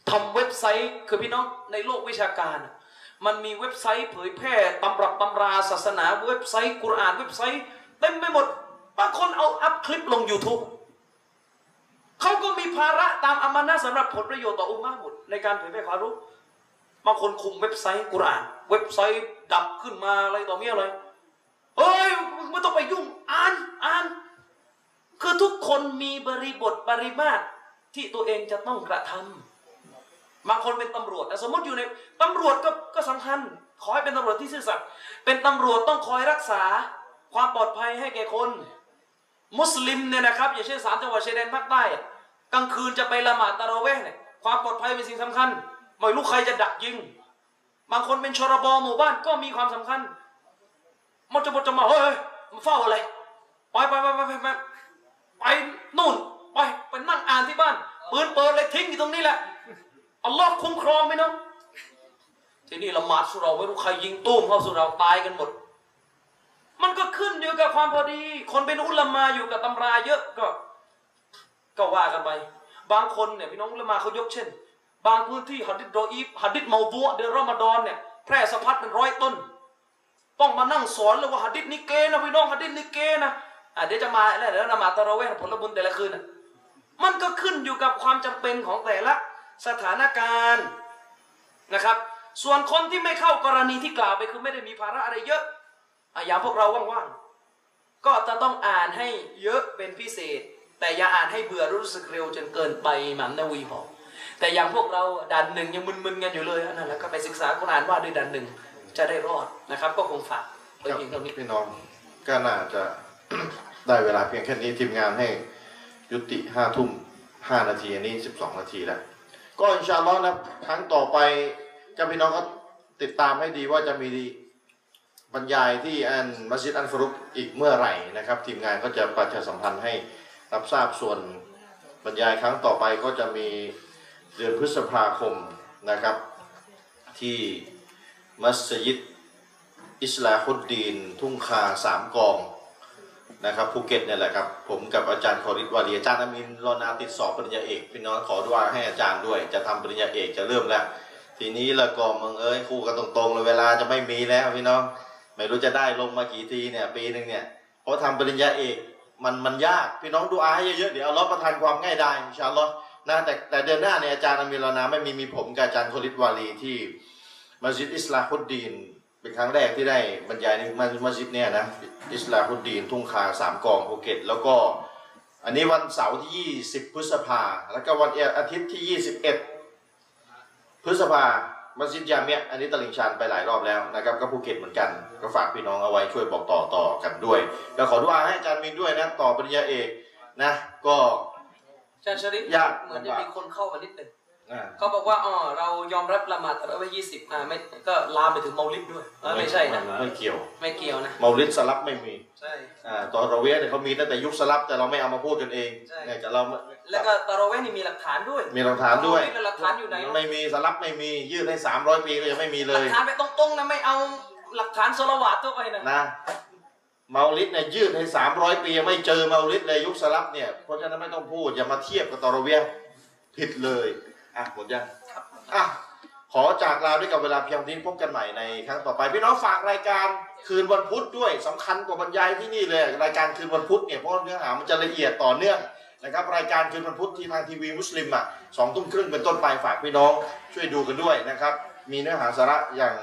ทำเว็บไซต์คือพี่น้องในโลกวิชาการ มันมีเว็บไซต์เผยแพร่ตำรับตำราศาสนาเว็บไซต์กุรอานเว็บไซต์เต็มไปหมด บางคนเอาอัพคลิปลง YouTube เขาก็มีภาระตามอามานะสำหรับผลประโยชน์ต่ออุมมะห์หมดในการเผยแพร่ความรู้บางคนคุมเว็บไซต์กุรอาน เว็บไซต์ดับขึ้นมาอะไรต่อเมียอะไรเอ้ยไม่ต้องไปยุ่งอ่านอ่าน คือทุกคนมีบริบทปริมาตรที่ตัวเองจะต้องกระทำบางคนเป็นตำรวจแต่สมมติอยู่ในตำรวจก็ก็สำคัญ ขอให้เป็นตำรวจที่ซื่อสัตย์เป็นตำรวจต้องคอยรักษาความปลอดภัยให้แก่คน มุสลิมเนี่ยนะครับ อย่างเช่นสามจังหวัดชายแดนภาคใต้กลางคืนจะไปละหมาดตะเราะเวเนี่ยความปลอดภัยเป็นสิ่งสำคัญ ไม่รู้ใครจะดักยิง บางคนเป็นชรบหมู่บ้านก็มีความสำคัญมันจะบดจะมาเฮ้ยเฮ้ยมาเฝ้าอะไรไปไปไปไปไป ไปไปนู่นไปไปนั่งอ่านที่บ้านปืนเปิดเลยทิ้งอยู่ตรงนี้แหละอัลลอฮ์คุ้มครองไหมน้องที่นี่ละหมาดสุเราไม่รู้ใครยิงตุ้มเข้าสุเราตายกันหมด มันก็ขึ้นอยู่กับความพอดี คนเป็นอุลามาอยู่กับตำราเยอะก็ ก็ว่ากันไป บางคนเนี่ยพี่น้องอุลามาเขายกเช่น บางพื้นที่หัดดิษรออีฟหัดดิษเมาบัวเดือนรอมฎอนเนี่ยแพร่สะพัดเป็นร้อยต้น ต้องมานั่งสอนเลยว่าหัดดิษนิเกนะพี่น้องหัดดิษนิเกนะอะ เดี๋ยวจะมาแล้วเดี๋ยวละหมาดตะเราะเวห์ผลบุญแต่ละคืนมันก็ขึ้นอยู่กับความจำเป็นของแต่ละสถานการณ์นะครับ ส่วนคนที่ไม่เข้ากรณีที่กล่าวไปคือไม่ได้มีภาระอะไรเยอะอย่างพวกเราว่างๆก็จะต้องอ่านให้เยอะเป็นพิเศษ แต่อย่าอ่านให้เบื่อรู้สึกเร็วจนเกินไปหมันนวีบอกแต่อย่างพวกเราดันหนึ่งยังมึนๆกันอยู่เลยนั่นแหละก็ไปศึกษากุรอานว่าด้วยดันหนึ่งจะได้รอดนะครับ ก็คงฝากเพียงเท่านี้พี่น้องก็น่าจะ ได้เวลาเพียงแค่นี้ทีมงานให้ยุติห้าทุ่มห้านาทีอันนี้สิบสองนาทีแล้ว ก็อินชาอัลลอฮ์นะครั้งต่อไปกับพี่น้องก็ติดตามให้ดีว่าจะมีบรรยายที่อันมัสยิดอันฟรุกอีกเมื่อไหร่นะครับ ทีมงานก็จะประชาสัมพันธ์ให้รับทราบส่วนบรรยายครั้งต่อไปก็จะมีเดือนพฤษภาคมนะครับ ที่มัสยิดอิสลาฮุดดีน ทุ่งคาสามกอง นะครับภูเก็ตเนี่ยแหละครับผมกับอาจารย์คอริดวารีอาจารย์อามินรอนาติดสอบปริญญาเอกพี่น้องขอด้วยให้อาจารย์ด้วย จะทำปริญญาเอกจะเริ่มแล้ว ทีนี้ละก็มึงเอ้ยคู่กันตรงๆเลยเวลาจะไม่มีแล้วพี่น้องไม่รู้จะได้ลงมากี่ทีเนี่ยปีหนึ่งเนี่ยเพราะทำปริญญาเอกมันมันยากพี่น้องดูอาให้เยอะๆเดี๋ยวเอาประทานความง่ายได้อินชาอัลลอฮ์นะแต่แต่เดือนหน้าเนี่ยอาจารย์อามินรอนาไม่มีมีผมกับอาจารย์คอริดวารีที่มัสยิดอิสลาฮุดดีน เป็นครั้งแรกที่ได้บรรยายในมัสยิดเนี่ยนะอิสลาฮุดดีนทุ่งคาสามกองภูเก็ต แล้วก็อันนี้วันเสาร์ที่ 20 พฤษภา แล้วก็วันอาทิตย์ที่ 21 พฤษภามัสยิดยาเมียอันนี้ตลิ่งชันไปหลายรอบแล้วนะครับก็ภูเก็ตเหมือนกัน ก็ฝากพี่น้องเอาไว้ช่วยบอกต่อต่อกันด้วยก็ขอดุอาให้อาจารย์มินด้วยนะต่อปริญญาเอกนะก็อาจารย์ชริฟยากเหมือนจะมีคนเข้ามานิดหนึ่งอ่า เขาบอกว่าอ๋อเรายอมรับละหมาดตะเราะห์ยี่สิบอ่าไม่ก็ลามไปถึงเมาลิดด้วยเออไม่ใช่นะไม่เกี่ยว ไม่เกี่ยวนะเมาลิดสลับไม่มีใช่อ่าตอนเราเวียเนี่ยเขามีตั้งแต่ยุคสลับแต่เราไม่เอามาพูดกันเองใช่เนี่ยแต่เราแล้วก็ตะเราะเวห์นี่มีหลักฐานด้วย มีหลักฐานด้วยเออมีหลักฐานอยู่ไหนไม่มีสลับไม่มียืดให้สามร้อยปีก็ยังไม่มีเลหลัยกฐานไปตรงๆนะไม่เอาหลักฐานสลวาตตัวไปนะนะเมาลิดเนี่ยยืดให้สามร้อยปียังไม่เจอเมาลิดเลยยุคสลับเนี่ยเพราะฉะนั้นไม่ต้องพูดอย่ามาเทียบกับตอเราเวียผิดเลย อะหมดยังอะขอจากลาด้วยกับเวลาเพียงเท่านี้พบกันใหม่ในครั้งต่อไปพี่น้องฝากรายการคืนวันพุธด้วยสำคัญกว่าบรรยายที่นี่เลยรายการคืนวันพุธเนี่ยเพราะเนื้อหามันจะละเอียดต่อเนื่องนะครับรายการคืนวันพุธที่ทางทีวีมุสลิมอะสองทุ่มครึ่งเป็นต้นไปฝากพี่น้องช่วยดูกันด้วยนะครับมีเนื้อหาสาระอย่าง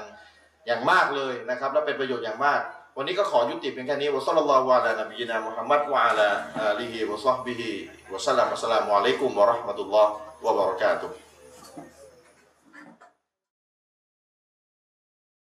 อย่างมากเลยนะครับ และเป็นประโยชน์อย่างมาก วันนี้ก็ขอยุติเพียงแค่นี้วะซัลลัลลอฮุอะลานบีนามุฮัมมัดวะอะลาอาลีฮิวะซอฮบิฮิวะสัลลัมอัสสลามุอะลัยกุมวะเราะห์มะตุลลอฮ์วะบะเราะกาตุฮ์